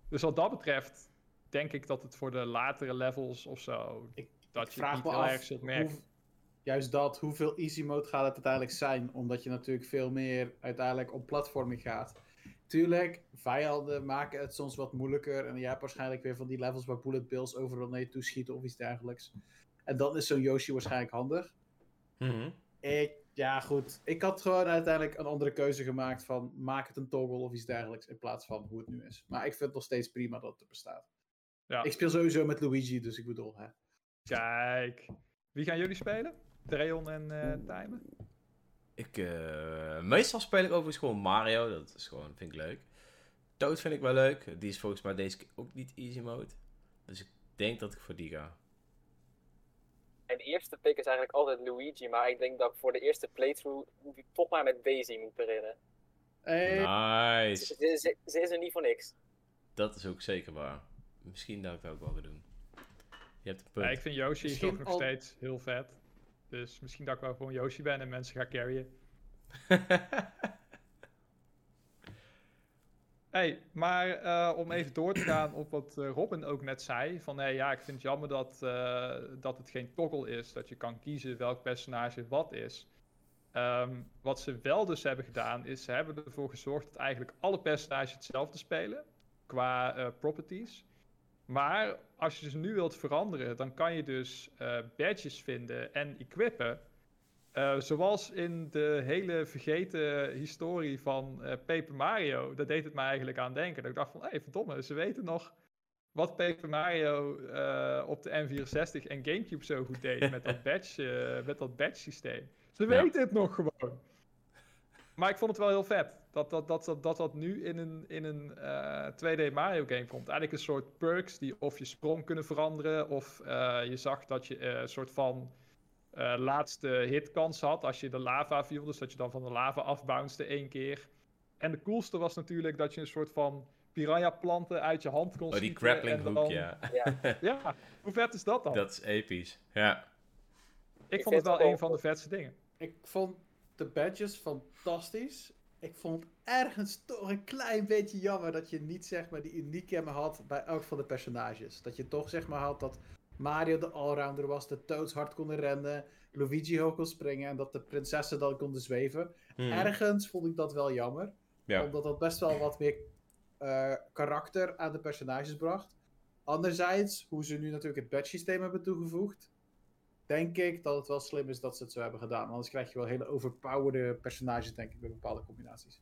Dus wat dat betreft, denk ik dat het voor de latere levels of zo, Ik- dat Ik je vraag niet me heel af, erg zult merken. hoe- juist dat, hoeveel easy mode gaat het uiteindelijk zijn? Omdat je natuurlijk veel meer uiteindelijk op platforming gaat. Tuurlijk, vijanden maken het soms wat moeilijker. En je hebt waarschijnlijk weer van die levels waar bullet bills overal naar je toe schieten of iets dergelijks. En dan is zo'n Yoshi waarschijnlijk handig. Mhm. Ik, ja goed, ik had gewoon uiteindelijk een andere keuze gemaakt van maak het een toggle of iets dergelijks in plaats van hoe het nu is. Maar ik vind het nog steeds prima dat het er bestaat. Ja. Ik speel sowieso met Luigi, dus ik bedoel, hè. Kijk, wie gaan jullie spelen? Dreon en eh Tijmen? Ik, eh, meestal speel ik overigens gewoon Mario. Dat is gewoon, vind ik leuk. Toad vind ik wel leuk. Die is volgens mij deze keer ook niet easy mode. Dus ik denk dat ik voor die ga. Mijn eerste pick is eigenlijk altijd Luigi, maar ik denk dat ik voor de eerste playthrough toch maar met Daisy moet beginnen. Hey, Nice. Ze, ze, ze is er niet voor niks. Dat is ook zeker waar. Misschien dat ik dat ook wel ga doen. Je hebt een punt. Ja, ik vind Yoshi Misschien toch nog al- steeds heel vet. Dus misschien dat ik wel gewoon Yoshi ben en mensen ga carryen. Hey, maar eh, om even door te gaan op wat eh, Robin ook net zei. Van hey, ja, ik vind het jammer dat, eh, dat het geen toggle is. Dat je kan kiezen welk personage wat is. Ehm, wat ze wel dus hebben gedaan, is ze hebben ervoor gezorgd dat eigenlijk alle personages hetzelfde spelen. Qua properties. Maar als je ze nu wilt veranderen, dan kan je dus badges vinden en equippen. Eh, zoals in de hele vergeten historie van eh, Paper Mario. Daar deed het me eigenlijk aan denken. Dat ik dacht van, hé, hey, verdomme, ze weten nog wat Paper Mario eh, op de N64 en Gamecube zo goed deed met dat badge, met dat badge systeem. Ze Ja. weten het nog gewoon. Maar ik vond het wel heel vet dat dat, dat, dat, dat, dat nu in een, in een eh, 2D Mario game komt. Eigenlijk een soort perks die of je sprong kunnen veranderen, of je zag dat je een soort van eh, laatste hitkans had als je de lava viel. Dus dat je dan van de lava afbounced één keer. En de coolste was natuurlijk dat je een soort van piranha planten uit je hand kon oh, die grappling hook, dan- ja. Ja. Ja, hoe vet is dat dan? Dat is episch. Ja. ik Ik vond het wel het wel een van de vetste dingen. ik vond de badges fantastisch. Ik vond ergens toch een klein beetje jammer dat je niet zeg maar die unieke had bij elk van de personages. Dat je toch zeg maar had dat Mario de allrounder was, de Toads hard konden rennen, Luigi hoog kon springen en dat de prinsessen dan konden zweven. Mhm. Ergens vond ik dat wel jammer. Ja. Omdat dat best wel wat meer eh, karakter aan de personages bracht. Anderzijds, hoe ze nu natuurlijk het badge systeem hebben toegevoegd, denk ik dat het wel slim is dat ze het zo hebben gedaan. Anders krijg je wel hele overpowered personages, denk ik, bij bepaalde combinaties.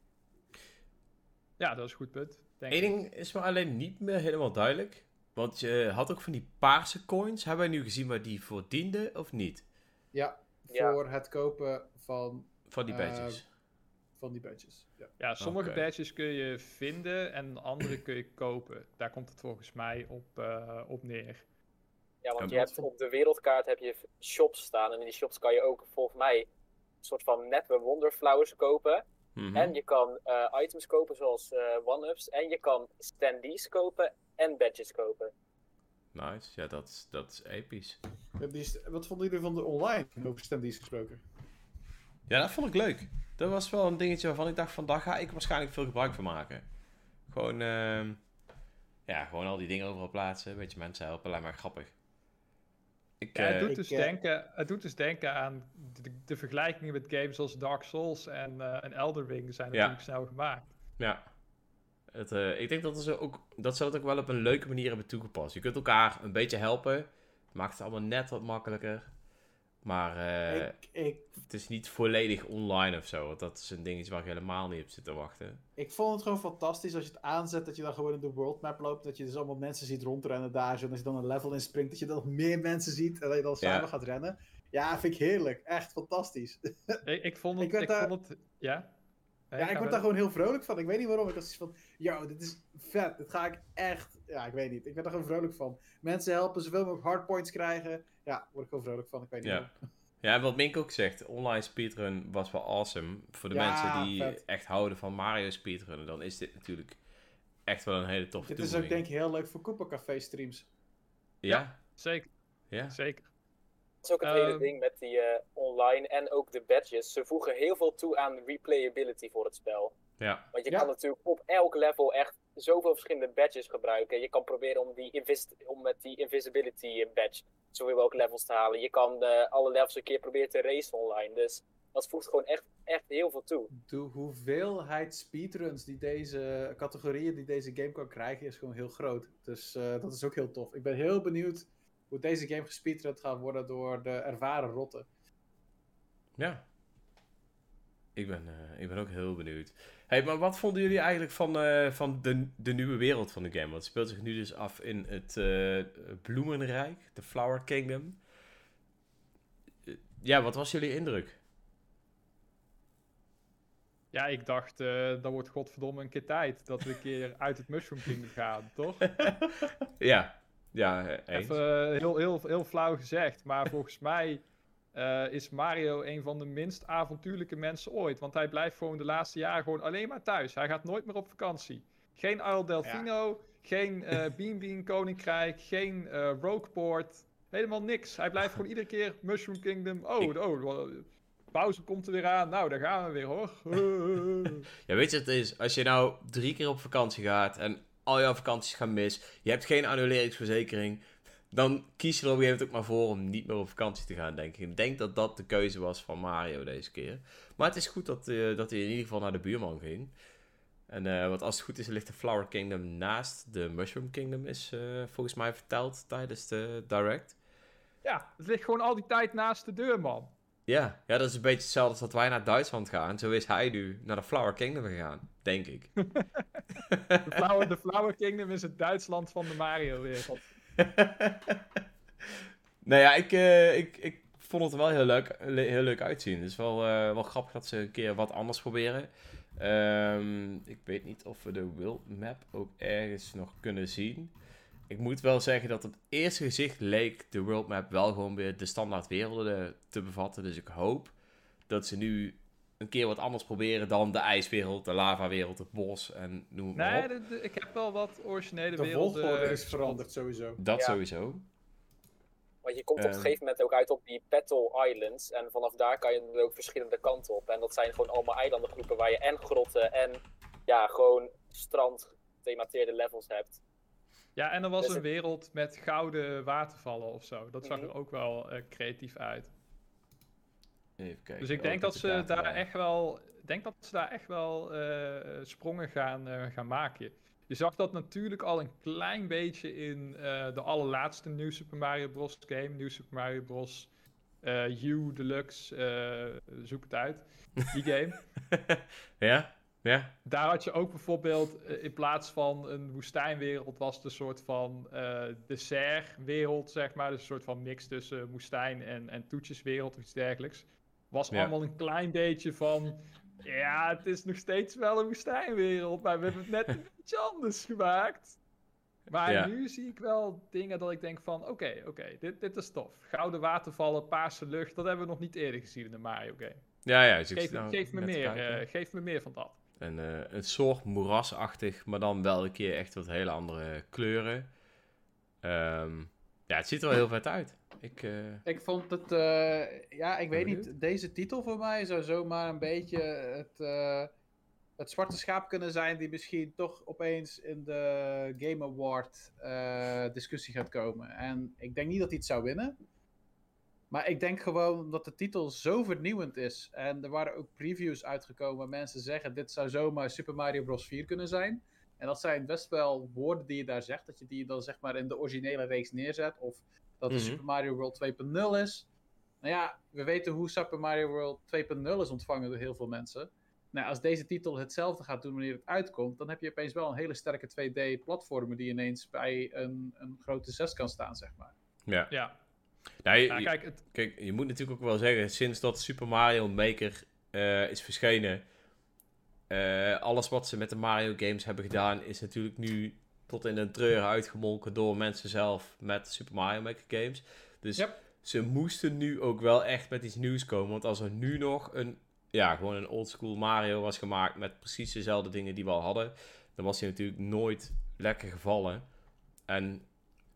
Ja, dat is een goed punt. Eén ding is me alleen niet meer helemaal duidelijk. Want je had ook van die paarse coins. Hebben wij nu gezien waar die voor dienden of niet? Ja, Ja. voor het kopen van, Van die Eh, badges. van die badges. Ja. Ja, sommige badges kun je vinden en andere kun je kopen. Daar komt het volgens mij op, eh, op neer. Ja, want je hebt op de wereldkaart heb je shops staan. En in die shops kan je ook volgens mij een soort van neppe wonderflowers kopen. Mhm. En je kan eh, items kopen zoals eh, one-ups. En je kan standees kopen en badges kopen. Nice. Ja, dat is, dat is episch. Wat vonden jullie van de online over standees gesproken? Ja, dat vond ik leuk. Dat was wel een dingetje waarvan ik dacht van, daar ga ik waarschijnlijk veel gebruik van maken. Gewoon, ehm, ja, gewoon al die dingen overal plaatsen. Een beetje mensen helpen, lijkt mij grappig. Ik, Ja, het, eh, doet ik, dus eh, denken, het doet dus denken aan de, de vergelijkingen met games zoals Dark Souls en, eh en Elder Ring zijn Ja. natuurlijk snel gemaakt. Ja. Het, eh, ik denk dat ze, ook, dat ze dat ook wel op een leuke manier hebben toegepast. Je kunt elkaar een beetje helpen. Maakt het allemaal net wat makkelijker. Maar eh, ik, ik, het is niet volledig online of zo. Want dat is een dingetje waar je helemaal niet op zit te wachten. ik vond het gewoon fantastisch als je het aanzet, dat je dan gewoon in de world map loopt. Dat je dus allemaal mensen ziet rondrennen daar. zo. En als je dan een level inspringt, dat je dan nog meer mensen ziet. En dat je dan Ja. samen gaat rennen. Ja, vind ik heerlijk. Echt fantastisch. Ik, ik vond het... Ik Ik, daar- vond het ja? Ja, ik word verder. daar gewoon heel vrolijk van. Ik weet niet waarom. Ik was zoiets van, yo, dit is vet. Dit ga ik echt... Ja, ik weet niet. Ik ben er gewoon vrolijk van. Mensen helpen, zoveel mogelijk hardpoints krijgen. Ja, word ik gewoon vrolijk van. Ik weet niet Ja. waarom. Ja, en wat Mink ook zegt, online speedrun was wel awesome. Voor de Ja, mensen die vet. echt houden van Mario speedrunnen, dan is dit natuurlijk echt wel een hele toffe Dit is ook denk ik heel leuk voor Koopa Café streams. Ja, Zeker, ja. zeker. Is ook het hele Ehm. ding met die eh, online en ook de badges. Ze voegen heel veel toe aan replayability voor het spel. ja. Want je Ja. kan natuurlijk op elk level echt zoveel verschillende badges gebruiken. Je kan proberen om, die invis om met die invisibility eh, badge zoveel mogelijk levels te halen. Je kan eh, alle levels een keer proberen te racen online. Dus dat voegt gewoon echt, echt heel veel toe. De hoeveelheid speedruns die deze categorieën die deze game kan krijgen is gewoon heel groot. Dus eh, dat is ook heel tof. Ik ben heel benieuwd hoe deze game gespeedrun gaat worden door de ervaren rotten. Ja. Ik ben, eh, ik ben ook heel benieuwd. Hey, maar wat vonden jullie eigenlijk van, eh, van de, de nieuwe wereld van de game? Want het speelt zich nu dus af in het eh, Bloemenrijk, de Flower Kingdom. Ja, wat was jullie indruk? Ja, ik dacht, eh dat wordt godverdomme een keer tijd dat we een keer uit het Mushroom Kingdom gaan, toch? ja, ja, eens. Even eh, heel, heel, heel flauw gezegd, maar volgens mij eh, is Mario een van de minst avontuurlijke mensen ooit. Want hij blijft gewoon de laatste jaren gewoon alleen maar thuis. Hij gaat nooit meer op vakantie. Geen Isle Delfino, geen eh Bean Bean Koninkrijk, geen eh Rogueport. Helemaal niks. Hij blijft gewoon iedere keer Mushroom Kingdom. Oh, Ik- oh, pauze komt er weer aan. Nou, daar gaan we weer hoor. Ja, weet je het is? Als je nou drie keer op vakantie gaat en al jouw vakanties gaan mis, je hebt geen annuleringsverzekering, dan kies je er op een gegeven moment ook maar voor om niet meer op vakantie te gaan, denk ik. Ik denk dat dat de keuze was van Mario deze keer. Maar het is goed dat, eh, dat hij in ieder geval naar de buurman ging. En eh, want als het goed is, ligt de Flower Kingdom naast de Mushroom Kingdom, is eh, volgens mij verteld tijdens de Direct. ja, het ligt gewoon al die tijd naast de deur, man. Ja, ja, dat is een beetje hetzelfde als dat wij naar Duitsland gaan. Zo is hij nu naar de Flower Kingdom gegaan, denk ik. De Flower, de Flower Kingdom is het Duitsland van de Mario-wereld. nou ja, ik, eh, ik, ik vond het er wel heel leuk, le- heel leuk uitzien. Het is wel, eh, wel grappig dat ze een keer wat anders proberen. Ehm, ik weet niet of we de world map ook ergens nog kunnen zien. Ik moet wel zeggen dat op het eerste gezicht leek de world map wel gewoon weer de standaard werelden te bevatten. Dus ik hoop dat ze nu een keer wat anders proberen dan de ijswereld, de lavawereld, het bos en noem het maar Nee, op. de- de- ik heb wel wat originele De werelden... volgorde is veranderd sowieso. Dat Ja. sowieso. Want je komt op een gegeven moment ook uit op die Petal Islands. En vanaf daar kan je ook verschillende kanten op. En dat zijn gewoon allemaal eilandengroepen waar je en grotten en ja, gewoon strand themateerde levels hebt. Ja, en er was Dus een het- wereld met gouden watervallen of zo. Dat zag Mhm. er ook wel eh, creatief uit. Even kijken. Dus ik Oh, denk heb dat de ze daar echt wel, ik denk dat ze daar echt wel eh, sprongen gaan, eh, gaan maken. Je zag dat natuurlijk al een klein beetje in eh, de allerlaatste New Super Mario Bros. game. New Super Mario Bros. eh U Deluxe, eh, zoek het uit. Die game. ja? Ja? Daar had je ook bijvoorbeeld, eh, in plaats van een woestijnwereld, was het een soort van eh dessertwereld, zeg maar. Dus een soort van mix tussen woestijn en, en toetjeswereld of iets dergelijks. Was Ja. allemaal een klein beetje van, ja, het is nog steeds wel een woestijnwereld, maar we hebben het net een beetje anders gemaakt. Maar Ja. nu zie ik wel dingen dat ik denk van, oké, oké, dit, dit is tof. Gouden watervallen, paarse lucht, dat hebben we nog niet eerder gezien in de Mario game. Ja, ja. dus Geef, nou geef, me meer, eh, geef me meer van dat. En eh, een soort moerasachtig, maar dan wel een keer echt wat hele andere kleuren. Ehm, ja, het ziet er wel heel vet uit. Ik, eh, Ik vond het, eh, ja, ik weet niet, deze titel voor mij zou zomaar een beetje het, eh, het zwarte schaap kunnen zijn die misschien toch opeens in de Game Award eh, discussie gaat komen. En ik denk niet dat hij het zou winnen. Maar ik denk gewoon dat de titel zo vernieuwend is. En er waren ook previews uitgekomen waar mensen zeggen: dit zou zomaar Super Mario Bros. 4 kunnen zijn. En dat zijn best wel woorden die je daar zegt. Dat je die dan zeg maar in de originele reeks neerzet. Of dat het Mhm. Super Mario World 2.0 is. Nou ja, we weten hoe Super Mario World 2.0 is ontvangen door heel veel mensen. Nou, als deze titel hetzelfde gaat doen wanneer het uitkomt, dan heb je opeens wel een hele sterke 2D-platformer die ineens bij een, een grote 6 kan staan, zeg maar. ja. Ja, Nou, je, kijk, het, kijk, je moet natuurlijk ook wel zeggen, sinds dat Super Mario Maker eh, is verschenen, eh, alles wat ze met de Mario games hebben gedaan, is natuurlijk nu tot in de treuren uitgemolken door mensen zelf met Super Mario Maker games. Dus Yep. ze moesten nu ook wel echt met iets nieuws komen. Want als er nu nog een, ja, gewoon een oldschool Mario was gemaakt met precies dezelfde dingen die we al hadden, dan was hij natuurlijk nooit lekker gevallen. En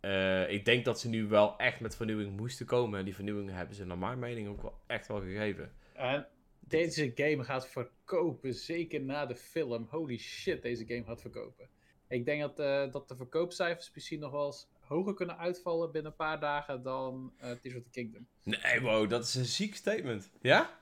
eh, ik denk dat ze nu wel echt met vernieuwing moesten komen. En die vernieuwing hebben ze naar mijn mening ook wel echt wel gegeven. En deze game gaat verkopen, zeker na de film. Holy shit, deze game gaat verkopen. Ik denk dat, eh, dat de verkoopcijfers misschien nog wel eens hoger kunnen uitvallen binnen een paar dagen dan uh, Tears of the Kingdom. Nee, wow, dat is een ziek statement. Ja?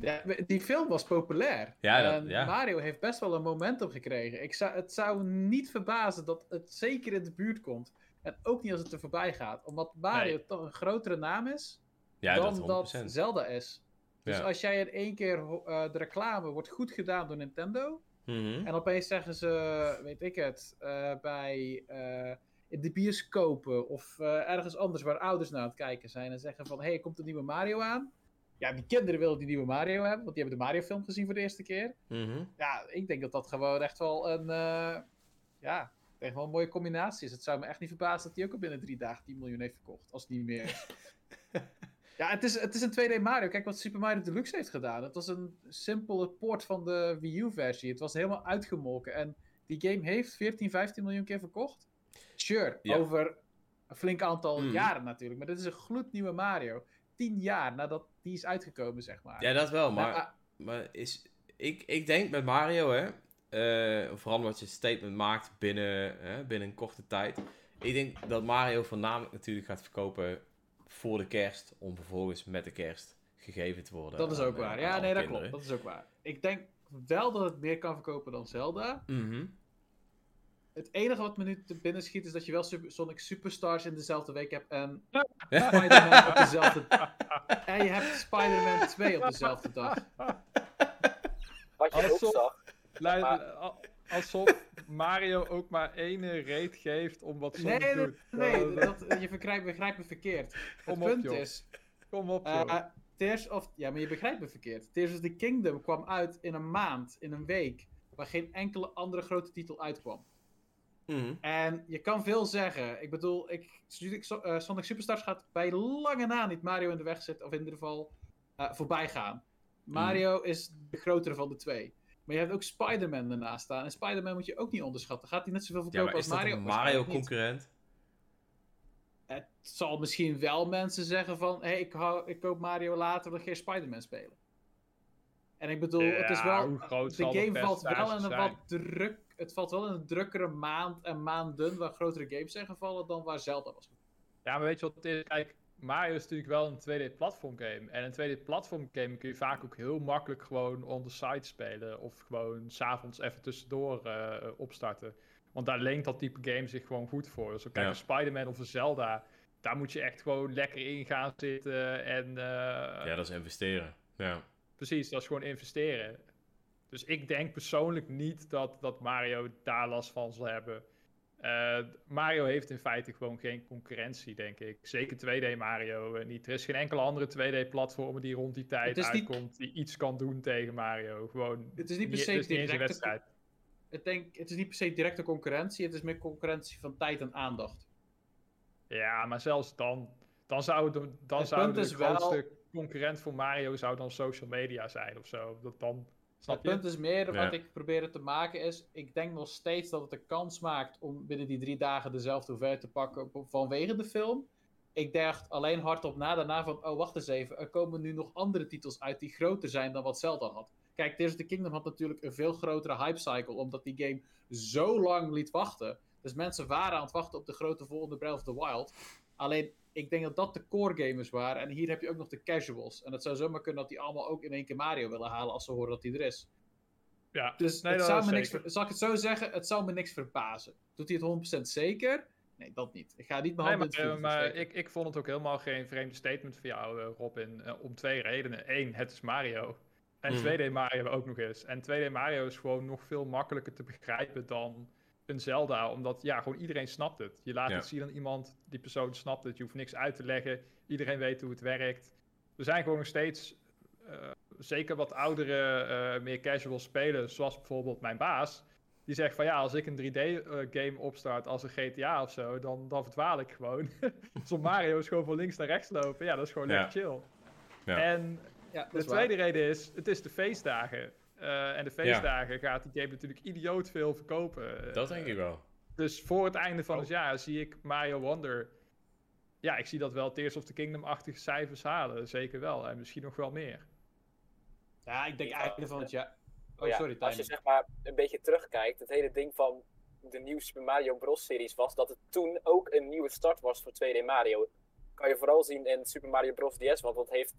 Ja, die film was populair. Ja, dat- en ja. Mario heeft best wel een momentum gekregen. Ik zou, het zou niet verbazen dat het zeker in de buurt komt. En ook niet als het er voorbij gaat. Omdat Mario Nee. toch een grotere naam is Ja, dan dat dat 100%. Zelda is. Dus Ja. als jij in één keer eh, de reclame wordt goed gedaan door Nintendo. Mhm. En opeens zeggen ze, weet ik het, eh, bij eh, in de bioscopen of ergens anders waar ouders naar aan het kijken zijn. En zeggen van, hé, hey, komt een nieuwe Mario aan. Ja, die kinderen willen die nieuwe Mario hebben, want die hebben de Mario film gezien voor de eerste keer. Mhm. Ja, ik denk dat dat gewoon echt wel een, ja, echt wel een mooie combinatie is. Het zou me echt niet verbazen dat die ook al binnen drie dagen 10 miljoen heeft verkocht, als het niet meer is. ja, het is, het is een 2D Mario. Kijk wat Super Mario Deluxe heeft gedaan. Het was een simpele port van de Wii U versie. Het was helemaal uitgemolken. En die game heeft 14, 15 miljoen keer verkocht. Sure, Ja. over een flink aantal Mhm. jaren natuurlijk. Maar dit is een gloednieuwe Mario. 10 jaar nadat die is uitgekomen, zeg maar. Ja, dat wel, Maar, maar, ah, maar is, ik, ik denk met Mario, hè, eh, vooral omdat je een statement maakt binnen, hè, binnen een korte tijd. Ik denk dat Mario voornamelijk natuurlijk gaat verkopen voor de kerst, om vervolgens met de kerst gegeven te worden. Dat is ook waar. Ja, nee, dat kinderen. klopt. Dat is ook waar. Ik denk wel dat het meer kan verkopen dan Zelda. Mhm. Het enige wat me nu te binnen schiet is dat je wel Super- Sonic Superstars in dezelfde week hebt en. Spider-Man op dezelfde En je hebt Spider-Man 2 op dezelfde dag. Wat je ook zag. Alsof Mario ook maar ene reet geeft om wat Nee, Sonic nee, doet. nee, Dat- dat, je begrijpt, begrijpt me verkeerd. Het op, punt joh. is, Kom op, eh, joh. Tears of... Ja, maar je begrijpt me verkeerd. Tears of the Kingdom kwam uit in een maand, in een week, waar geen enkele andere grote titel uitkwam. Mhm. En je kan veel zeggen. Ik bedoel, ik, Sonic eh, Sonic Superstars gaat bij lange na niet Mario in de weg zitten, of in ieder geval eh, voorbij gaan. Mario is de grotere van de twee. Maar je hebt ook Spider-Man ernaast staan. En Spider-Man moet je ook niet onderschatten. Gaat hij net zoveel Ja, verkopen maar is als Mario? een niet. Mario-concurrent? Het zal misschien wel mensen zeggen van... Hé, hey, ik, hou- ik koop Mario later, dan ga je Spider-Man spelen. En ik bedoel, het is wel... hoe groot De game valt wel in een wat druk... Het valt wel in een drukkere maand en maanden waar grotere games zijn gevallen dan waar Zelda was. Ja, maar weet je wat het is? Kijk, Mario is natuurlijk wel een 2D-platform game. En een 2D-platform game kun je vaak ook heel makkelijk gewoon on the side spelen. Of gewoon s'avonds even tussendoor eh, opstarten. Want daar leent dat type game zich gewoon goed voor. Dus ook kijk, Ja. een Spider-Man of een Zelda. Daar moet je echt gewoon lekker in gaan zitten. En eh, Ja, dat is investeren. Ja. precies, dat is gewoon investeren. Dus ik denk persoonlijk niet dat, dat Mario daar last van zal hebben. Eh, Mario heeft in feite gewoon geen concurrentie, denk ik. Zeker 2D Mario eh, niet. Er is geen enkele andere 2D-platformer die rond die tijd niet- uitkomt die iets kan doen tegen Mario. Gewoon Het is niet per se niet een directe wedstrijd. Ik denk, het is niet per se directe concurrentie, het is meer concurrentie van tijd en aandacht. Ja, maar zelfs dan, dan zou de, dan Het zou de wel- grootste concurrent voor Mario zou dan social media zijn of zo. Dat dan, snap het je? punt is meer, Ja. wat ik probeer te maken is, ik denk nog steeds dat het de kans maakt om binnen die drie dagen dezelfde hoeveelheid te pakken vanwege de film. Ik dacht alleen hardop na daarna van, oh wacht eens even, er komen nu nog andere titels uit die groter zijn dan wat Zelda had. Kijk, Tears of the Kingdom had natuurlijk een veel grotere hypecycle, omdat die game zo lang liet wachten. Dus mensen waren aan het wachten op de grote volgende Breath of the Wild. Alleen, ik denk dat dat de core gamers waren. En hier heb je ook nog de casuals. En het zou zomaar kunnen dat die allemaal ook in één keer Mario willen halen als ze horen dat die er is. Ja, Dus Nee, het dat zou me niks, zal ik het zo zeggen? Het zou me niks verbazen. Doet hij het 100% zeker? Nee, dat niet. Ik ga niet mijn Nee, handen maar, eh, vuur maar steken. ik, ik vond het ook helemaal geen vreemde statement van jou, eh, Robin. eh, om twee redenen. Eén, het is Mario. En Mhm. 2D Mario ook nog eens. En 2D Mario is gewoon nog veel makkelijker te begrijpen dan een Zelda. Omdat ja, gewoon iedereen snapt het. Je laat Ja. het zien aan iemand, die persoon snapt het. Je hoeft niks uit te leggen. Iedereen weet hoe het werkt. Er zijn gewoon nog steeds, eh, zeker wat oudere, eh, meer casual spelers, zoals bijvoorbeeld mijn baas. die zegt van ja, als ik een 3D-game opstart als een GTA of zo, dan, dan verdwaal ik gewoon. Zo'n Mario is gewoon van links naar rechts lopen. Ja, dat is gewoon Ja. lekker chill. Ja. En Ja, dat de is waar. tweede reden is, het is de feestdagen. Eh, en de feestdagen gaat die game natuurlijk idioot veel verkopen. Dat denk ik wel. Dus voor het einde van Oh. het jaar zie ik Mario Wonder. Ja, ik zie dat wel Tears of the Kingdom-achtige cijfers halen. Zeker wel. En misschien nog wel meer. Ja, ik denk Ja. einde van het jaar. Oh, Oh ja, sorry, als je zeg maar een beetje terugkijkt, het hele ding van de nieuwe Super Mario Bros. series was dat het toen ook een nieuwe start was voor 2D Mario. Kan je vooral zien in Super Mario Bros. DS, want dat heeft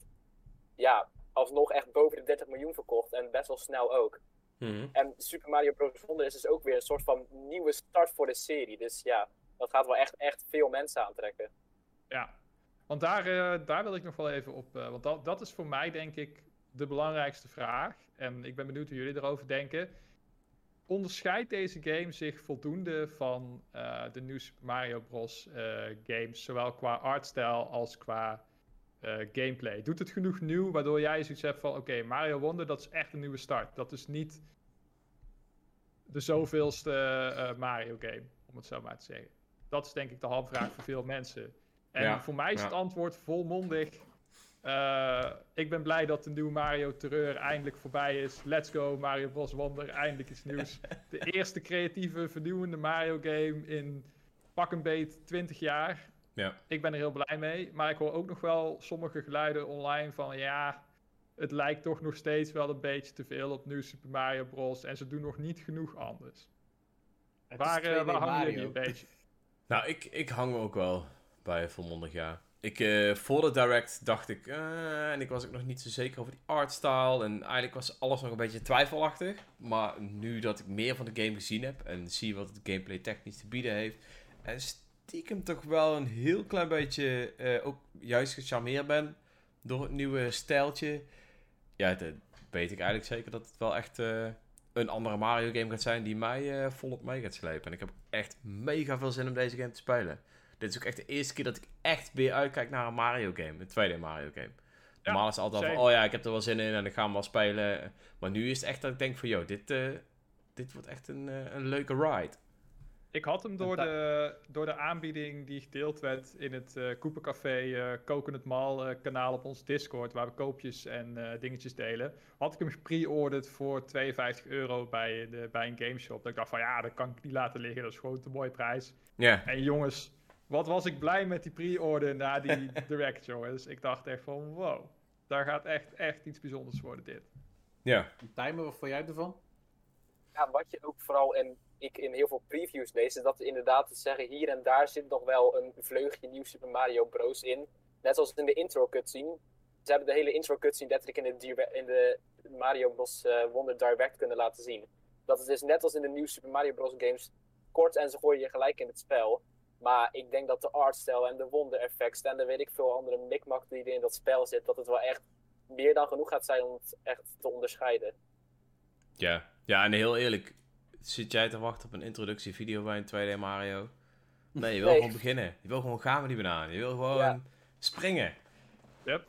ja, alsnog echt boven de 30 miljoen verkocht en best wel snel ook. Mhm. En Super Mario Bros. Wonder is dus ook weer een soort van nieuwe start voor de serie. Dus ja, dat gaat wel echt, echt veel mensen aantrekken. Ja. Want daar, eh, daar wil ik nog wel even op. eh, want dat, dat is voor mij denk ik de belangrijkste vraag. En ik ben benieuwd hoe jullie erover denken. Onderscheidt deze game zich voldoende van eh, de nieuwe Super Mario Bros. games, zowel qua artstijl als qua eh, gameplay? Doet het genoeg nieuw waardoor jij zoiets hebt van: oké, Mario Wonder, dat is echt een nieuwe start. Dat is niet de zoveelste eh, Mario game, om het zo maar te zeggen. Dat is denk ik de hamvraag voor veel mensen. En Ja, voor mij is ja. het antwoord volmondig. eh, ik ben blij dat de nieuwe Mario Terreur eindelijk voorbij is. Let's go, Mario Bros. Wonder, eindelijk iets nieuws. De eerste creatieve, vernieuwende Mario game in pak een beet 20 jaar. Ja. Ik ben er heel blij mee. Maar ik hoor ook nog wel sommige geluiden online van ja, het lijkt toch nog steeds wel een beetje te veel op nieuw Super Mario Bros. En ze doen nog niet genoeg anders. Het Waar, eh, 2D waar hangen jullie een beetje? Nou, ik, ik hang ook wel bij volmondig ja. Ik, eh, voor de direct dacht ik, eh, en ik was ook nog niet zo zeker over die artstyle. En eigenlijk was alles nog een beetje twijfelachtig. Maar nu dat ik meer van de game gezien heb en zie wat het gameplay technisch te bieden heeft. En stiekem toch wel een heel klein beetje eh, ook juist gecharmeerd ben door het nieuwe stijltje. Ja, dan weet ik eigenlijk zeker dat het wel echt eh, een andere Mario game gaat zijn die mij eh, volop mee gaat slepen. En ik heb echt mega veel zin om deze game te spelen. Dit is ook echt de eerste keer dat ik echt weer uitkijk naar een Mario game. Een 2D Mario game. Normaal is het altijd van, oh ja, ik heb er wel zin in en ik ga hem wel spelen. Maar nu is het echt dat ik denk van, joh, dit, dit wordt echt een, een leuke ride. Ik had hem door de, door de aanbieding die gedeeld werd in het eh Coopercafé eh Koken het Mal eh, kanaal op ons Discord, waar we koopjes en eh, dingetjes delen, had ik hem gepre-orderd voor 52 euro bij, de, bij een gameshop. Dat ik dacht van ja, dat kan ik niet laten liggen, dat is gewoon te mooie prijs. Ja, En jongens, wat was ik blij met die pre-order na die direct, jongens. Ik dacht echt van wow, daar gaat echt, echt iets bijzonders worden dit. ja. Timer, wat vond jij ervan? ja, wat je ook vooral en ik in heel veel previews lees, is dat er inderdaad te zeggen hier en daar zit nog wel een vleugje nieuw Super Mario Bros. in. Net zoals in de intro cutscene. Ze hebben de hele intro cutscene letterlijk in de, in de Mario Bros. eh, Wonder Direct kunnen laten zien. Dat is dus net als in de nieuwe Super Mario Bros. games kort en ze gooien je gelijk in het spel. Maar ik denk dat de artstyle en de wonder effects en de weet ik veel andere mikmak die er in dat spel zit, dat het wel echt meer dan genoeg gaat zijn om het echt te onderscheiden. Ja. ja, en heel eerlijk, zit jij te wachten op een introductievideo bij een 2D Mario? Nee, je wil Nee. gewoon beginnen. Je wil gewoon gaan met die banaan. Je wil gewoon Ja. springen. Yep.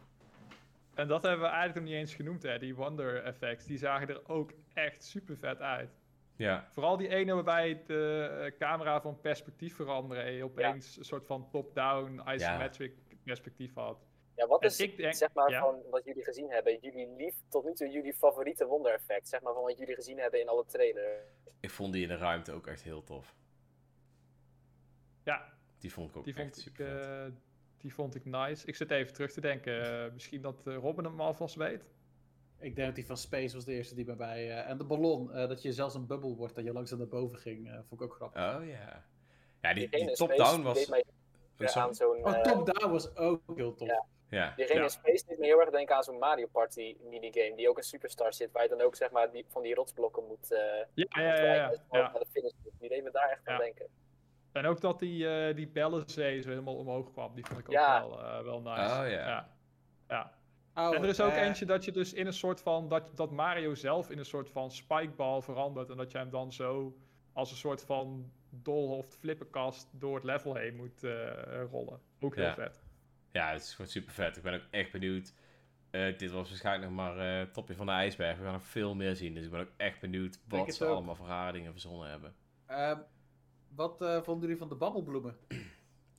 En dat hebben we eigenlijk nog niet eens genoemd, hè. Die wonder effects, die zagen er ook echt super vet uit. Ja, Vooral die ene waarbij de eh, camera van perspectief veranderde. En je opeens een soort van top-down isometric perspectief had. Ja, wat is ik denk- zeg maar ja. van wat jullie gezien hebben, jullie lief tot nu toe jullie favoriete wonder-effect, zeg maar van wat jullie gezien hebben in alle trailers? ik vond die in de ruimte ook echt heel tof. Ja, Die vond ik ook die echt vond, ik, eh, die vond ik nice. Ik zit even terug te denken. eh, misschien dat eh, Robin hem alvast weet. Ik denk dat die van Space was de eerste die bij mij... eh, en de ballon, eh, dat je zelfs een bubbel wordt, dat je langzaam naar boven ging, eh, vond ik ook grappig. Oh ja. Ja, die, top-down was... mij Oh, sorry. aan zo'n. Oh, eh, Top Down was ook heel tof. Ja. Ja. diegene Ja. in Space deed me heel erg denken aan zo'n Mario Party minigame, die ook een superstar zit, waar je dan ook zeg maar die, van die rotsblokken moet. eh Ja, ja, ja. ja, dus naar de finish. Die deed me daar echt aan denken. En ook dat die, eh die bellenzee zo helemaal omhoog kwam. Die vond ik ook Ja. wel, eh, wel nice. Oh, ja. ja. ja. Oh, En er is ook eh, eentje dat je dus in een soort van. Dat, dat Mario zelf in een soort van spikeball verandert. En dat je hem dan zo als een soort van dolhoofd flippenkast door het level heen moet eh, rollen. Ook heel vet. Ja, het is gewoon super vet. Ik ben ook echt benieuwd eh, dit was waarschijnlijk nog maar eh, het topje van de ijsberg. We gaan nog veel meer zien. Dus ik ben ook echt benieuwd wat ze ook. allemaal voor rare dingen verzonnen hebben. Ehm, wat eh, vonden jullie van de babbelbloemen?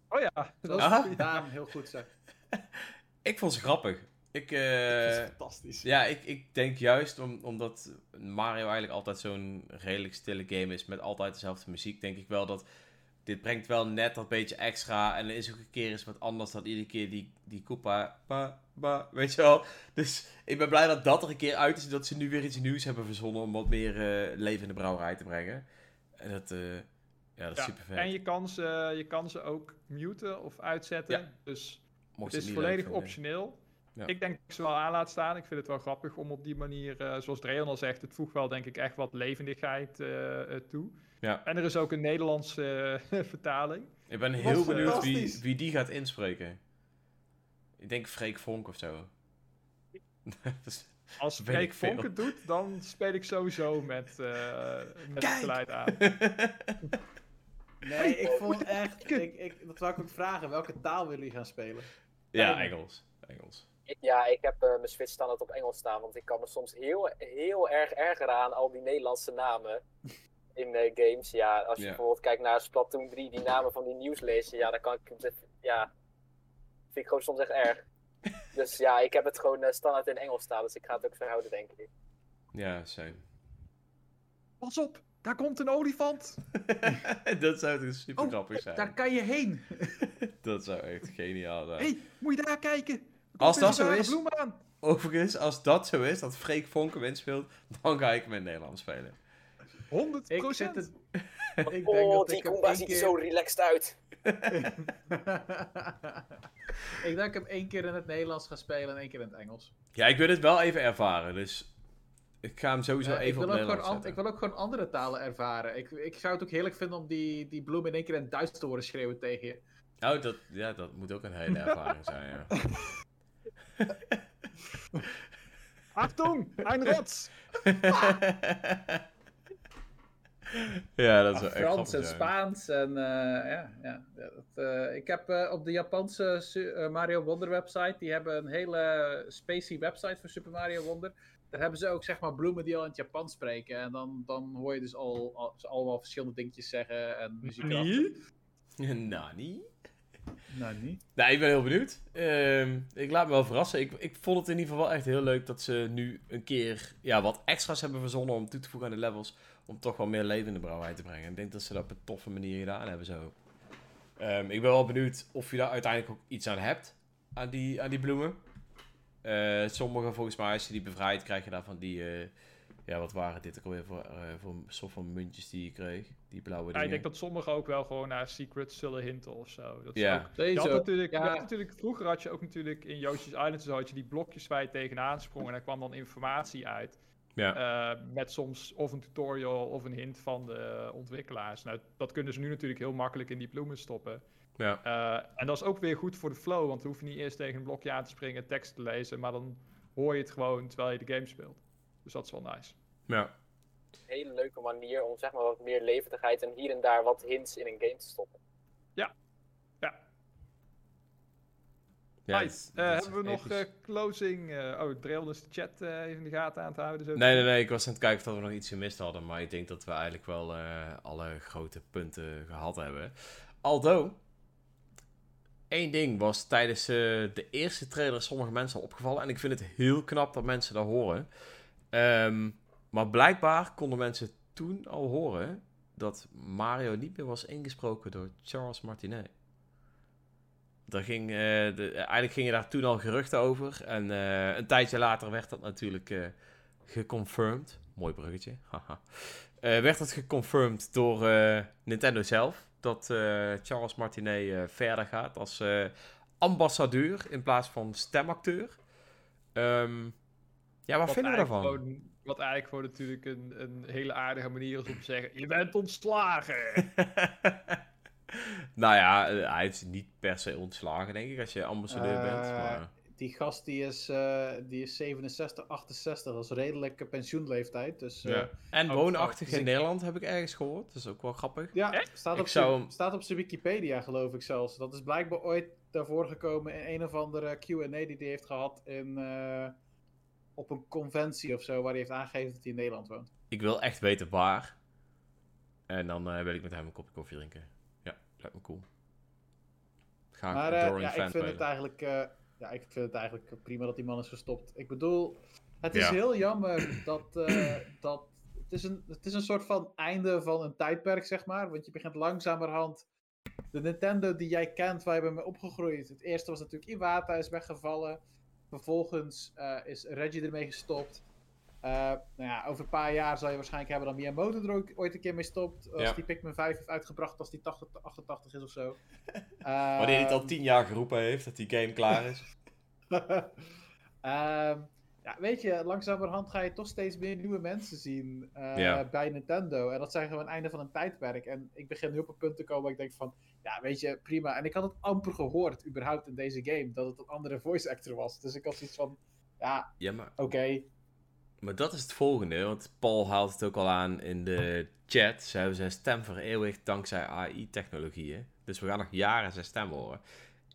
Oh ja, Dat was Ah. heel goed zeg. Ik vond ze grappig. Ik, eh, Dat is fantastisch. ja, ik, ik denk juist om, omdat Mario eigenlijk altijd zo'n redelijk stille game is met altijd dezelfde muziek, denk ik wel dat dit brengt wel net dat beetje extra. En er is ook een keer eens wat anders dan iedere keer die, die Koopa, ba, ba, weet je wel. Dus ik ben blij dat dat er een keer uit is, dat ze nu weer iets nieuws hebben verzonnen om wat meer eh, leven in de brouwerij te brengen. En dat, eh, ja, dat is Ja, super vet. En je kan, ze, je kan ze ook muten of uitzetten. Ja. Dus Mocht het is volledig optioneel. Ja. Ik denk dat ik ze wel aan laat staan. Ik vind het wel grappig om op die manier, eh, zoals Dreon al zegt, het voegt wel denk ik echt wat levendigheid eh, eh, toe. Ja. En er is ook een Nederlandse eh, vertaling. Ik ben was heel benieuwd wie, wie die gaat inspreken. Ik denk Freek Vonk of zo. Als Freek. Vonk het doet, dan speel ik sowieso met, eh met het Kijk! geluid aan. Nee, ik vond echt... Ik, ik, dat wou ik ook vragen. Welke taal willen jullie gaan spelen? ja. Engels. Engels. Ja, ik heb eh, mijn Switch standaard op Engels staan, want ik kan me soms heel, heel erg ergeren aan al die Nederlandse namen in eh, games. Ja, als je Ja. bijvoorbeeld kijkt naar Splatoon 3, die namen van die nieuwslezer, ja, dan kan ik ja, vind ik gewoon soms echt erg. Dus ja, ik heb het gewoon eh, standaard in Engels staan, dus ik ga het ook zo houden, denk ik. Ja, same. Pas op, daar komt een olifant. dat zou toch super Oh, grappig zijn. Daar kan je heen. Dat zou echt geniaal zijn. Hé, hey, moet je daar kijken? Komt Als dat zo is- aan. Overigens, als dat zo is, dat Freek Vonk hem inspeelt, dan ga ik hem in Nederland spelen. 100 Ik zit het... Ik denk oh, dat die ik één ziet keer... er zo relaxed uit. ik denk dat ik hem één keer in het Nederlands ga spelen en één keer in het Engels. Ja, ik wil het wel even ervaren, dus ik ga hem sowieso Ja, ik, even wil op ook gewoon ik wil ook gewoon andere talen ervaren. Ik, ik zou het ook heerlijk vinden om die, die bloem in één keer in het Duits te horen schreeuwen tegen je. Nou, dat, ja, dat moet ook een hele ervaring zijn, ja. Achtung, een rots. Ja, dat is wel echt Frans grappig en. Spaans en eh, ja. ja dat, eh, ik heb eh, op de Japanse Mario Wonder website, die hebben een hele spacey website voor Super Mario Wonder. Daar hebben ze ook zeg maar bloemen die al in het Japan spreken. En dan, dan hoor je dus al, al ze allemaal verschillende dingetjes zeggen en muziek. Nani? Nou, niet. Nou, ik ben heel benieuwd. Ehm, ik laat me wel verrassen. Ik, ik vond het in ieder geval wel echt heel leuk dat ze nu een keer ja, wat extra's hebben verzonnen om toe te voegen aan de levels. Om toch wel meer leven in de brouwerij te brengen. Ik denk dat ze dat op een toffe manier gedaan hebben zo. Ehm, ik ben wel benieuwd of je daar uiteindelijk ook iets aan hebt. Aan die, aan die bloemen. Eh, sommige volgens mij, als je die bevrijdt, krijg je daarvan die... eh, ja, wat waren dit ook alweer voor, eh, voor een soort van muntjes die je kreeg? Die blauwe Ja, dingen. ik denk dat sommigen ook wel gewoon naar secrets zullen hinten of zo. Dat is Ja. ook- je had Sowieso. natuurlijk, je Ja. had natuurlijk, vroeger had je ook natuurlijk in Yoshi's Island zo had je die blokjes waar je tegenaan sprong en daar kwam dan informatie uit. Ja. Eh, met soms of een tutorial of een hint van de ontwikkelaars. Nou, dat kunnen ze nu natuurlijk heel makkelijk in die bloemen stoppen. ja. Eh, en dat is ook weer goed voor de flow, want dan hoef je niet eerst tegen een blokje aan te springen, tekst te lezen, maar dan hoor je het gewoon terwijl je de game speelt. Dus dat is wel nice. ja. Een hele leuke manier om zeg maar wat meer levendigheid en hier en daar wat hints in een game te stoppen. Ja. Ja, nice. Eh, hebben we nog eh, closing? eh, oh, Dreel is de chat even in de gaten aan te houden. Zo Nee, nee, nee. Ik was aan het kijken of we nog iets gemist hadden. Maar ik denk dat we eigenlijk wel alle grote punten gehad hebben. Aldo, één ding was tijdens de eerste trailer sommige mensen al opgevallen. En ik vind het heel knap dat mensen dat horen. Ehm, maar blijkbaar konden mensen toen al horen dat Mario niet meer was ingesproken door Charles Martinet. Daar ging, de, eigenlijk gingen daar toen al geruchten over. En eh, een tijdje later werd dat natuurlijk eh geconfirmed. Mooi bruggetje. haha. Werd dat geconfirmed door Nintendo zelf. Dat Charles Martinet verder gaat als ambassadeur in plaats van stemacteur. Ehm, ja, wat, Wat vinden we daarvan? Gewoon, wat eigenlijk gewoon natuurlijk een, een hele aardige manier is om te zeggen: Je bent ontslagen. nou ja, eh, hij is niet per se ontslagen, denk ik, als je ambassadeur bent. Eh, Maar... die gast die is, eh, die is 67, 68. Dat is redelijke pensioenleeftijd. Dus, eh, Ja. En woonachtig in ik- Nederland heb ik ergens gehoord. Dat is ook wel grappig. Ja, Echt? staat Ik op, zou zijn, hem- staat op zijn Wikipedia, geloof ik zelfs. Dat is blijkbaar ooit daarvoor gekomen in een of andere QA die hij heeft gehad in, eh, op een conventie of zo, waar hij heeft aangegeven dat hij in Nederland woont. Ik wil echt weten waar. En dan wil ik met hem een kopje koffie drinken. Lijkt me cool. Ga ik Maar eh, ja, ik vind, het eigenlijk, eh, ja, ik vind het eigenlijk prima dat die man is gestopt. Ik bedoel, het is Ja. heel jammer dat, eh, dat het, is een, het is een soort van einde van een tijdperk, zeg maar. Want je begint langzamerhand de Nintendo die jij kent, waar je bent mee opgegroeid. Het eerste was natuurlijk Iwata is weggevallen. Vervolgens is Reggie ermee gestopt. Eh, nou ja, over een paar jaar zal je waarschijnlijk hebben dat Miyamoto er ook ooit een keer mee stopt. Als Ja. die Pikmin 5 heeft uitgebracht, als die 80, 88 is of zo. Wanneer hij het al Ehm, tien jaar geroepen heeft dat die game klaar is. Ehm, ja, weet je, langzamerhand ga je toch steeds meer nieuwe mensen zien eh, Ja. bij Nintendo. En dat zijn gewoon het einde van een tijdperk. En ik begin nu op een punt te komen waar ik denk van, ja, weet je, prima. En ik had het amper gehoord, überhaupt in deze game, dat het een andere voice actor was. Dus ik had zoiets van, ja, ja, maar, oké. Maar dat is het volgende. Want Paul haalt het ook al aan in de chat. Ze hebben zijn stem vereeuwigd dankzij AI-technologieën. Dus we gaan nog jaren zijn stem horen.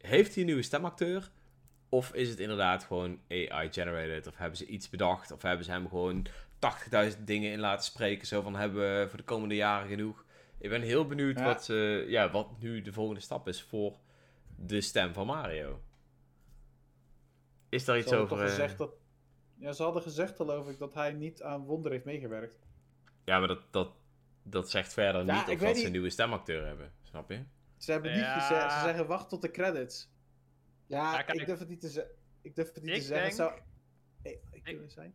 Heeft hij een nieuwe stemacteur? Of is het inderdaad gewoon AI-generated? Of hebben ze iets bedacht? Of hebben ze hem gewoon 80.000 dingen in laten spreken? Zo van, hebben we voor de komende jaren genoeg? Ik ben heel benieuwd Ja. wat, eh, ja, wat nu de volgende stap is voor de stem van Mario. Is daar iets over? eh, gezegd dat... Ja, ze hadden gezegd, geloof ik, dat hij niet aan Wonder heeft meegewerkt. Ja, maar dat, dat, dat zegt verder Ja, niet ik of dat ze een nieuwe stemacteur hebben. Snap je? Ze hebben niet Ja. gezegd, ze zeggen wacht tot de credits. Ja, Ja, kijk, ik durf het niet te, ik durf het niet ik te zeggen. Zijn.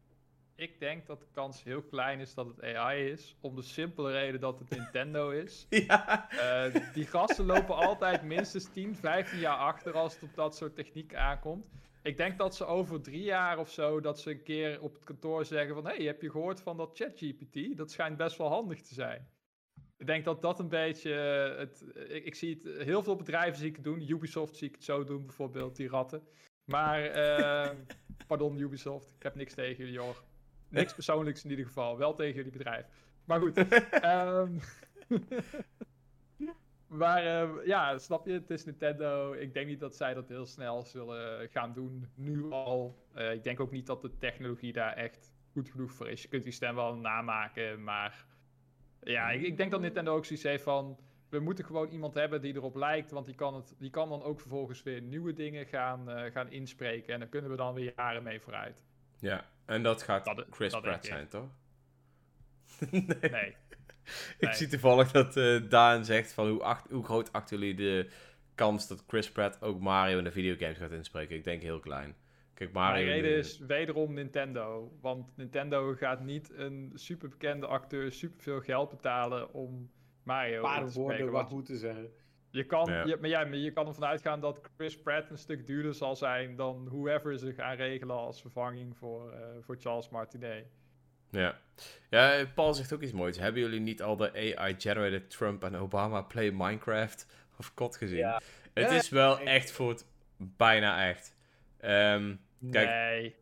Ik denk dat de kans heel klein is dat het AI is. Om de simpele reden dat het Nintendo is. Ja. Eh, die gasten lopen altijd minstens 10, 15 jaar achter als het op dat soort techniek aankomt. Ik denk dat ze over drie jaar of zo, dat ze een keer op het kantoor zeggen van... hey, heb je gehoord van dat ChatGPT? Dat schijnt best wel handig te zijn. Ik denk dat dat een beetje... eh, Het, ik, ik zie het, heel veel bedrijven zie ik het doen. Ubisoft zie ik het zo doen, bijvoorbeeld, die ratten. Maar, eh, pardon Ubisoft, ik heb niks tegen jullie hoor. Niks persoonlijks in ieder geval, wel tegen jullie bedrijf. Maar goed, ehm, maar eh, ja, snap je, het is Nintendo. Ik denk niet dat zij dat heel snel zullen gaan doen, nu al. Eh, ik denk ook niet dat de technologie daar echt goed genoeg voor is. Je kunt die stem wel namaken, maar ja, ik, ik denk dat Nintendo ook zoiets heeft van... We moeten gewoon iemand hebben die erop lijkt, want die kan, het, die kan dan ook vervolgens weer nieuwe dingen gaan, eh, gaan inspreken. En daar kunnen we dan weer jaren mee vooruit. Ja, en dat gaat Dat- Chris dat Pratt zijn, toch? nee. Nee. Ik Nee. zie toevallig dat eh, Daan zegt van hoe, acht, hoe groot achten jullie de kans dat Chris Pratt ook Mario in de videogames gaat inspreken? Ik denk heel klein. Kijk, Mario... de reden de- is wederom Nintendo. Want Nintendo gaat niet een superbekende acteur superveel geld betalen om Mario paar te woorden spreken. wat Want moeten zeggen. je kan, Ja. je, maar ja, maar je kan ervan uitgaan dat Chris Pratt een stuk duurder zal zijn dan whoever ze gaan regelen als vervanging voor, eh, voor Charles Martinet. Ja. ja, Paul zegt ook iets moois. Hebben jullie niet al de AI-generated Trump en Obama play Minecraft of COD gezien? Ja. Het Ja, is wel echt voor het bijna echt. Ehm, Kijk, nee.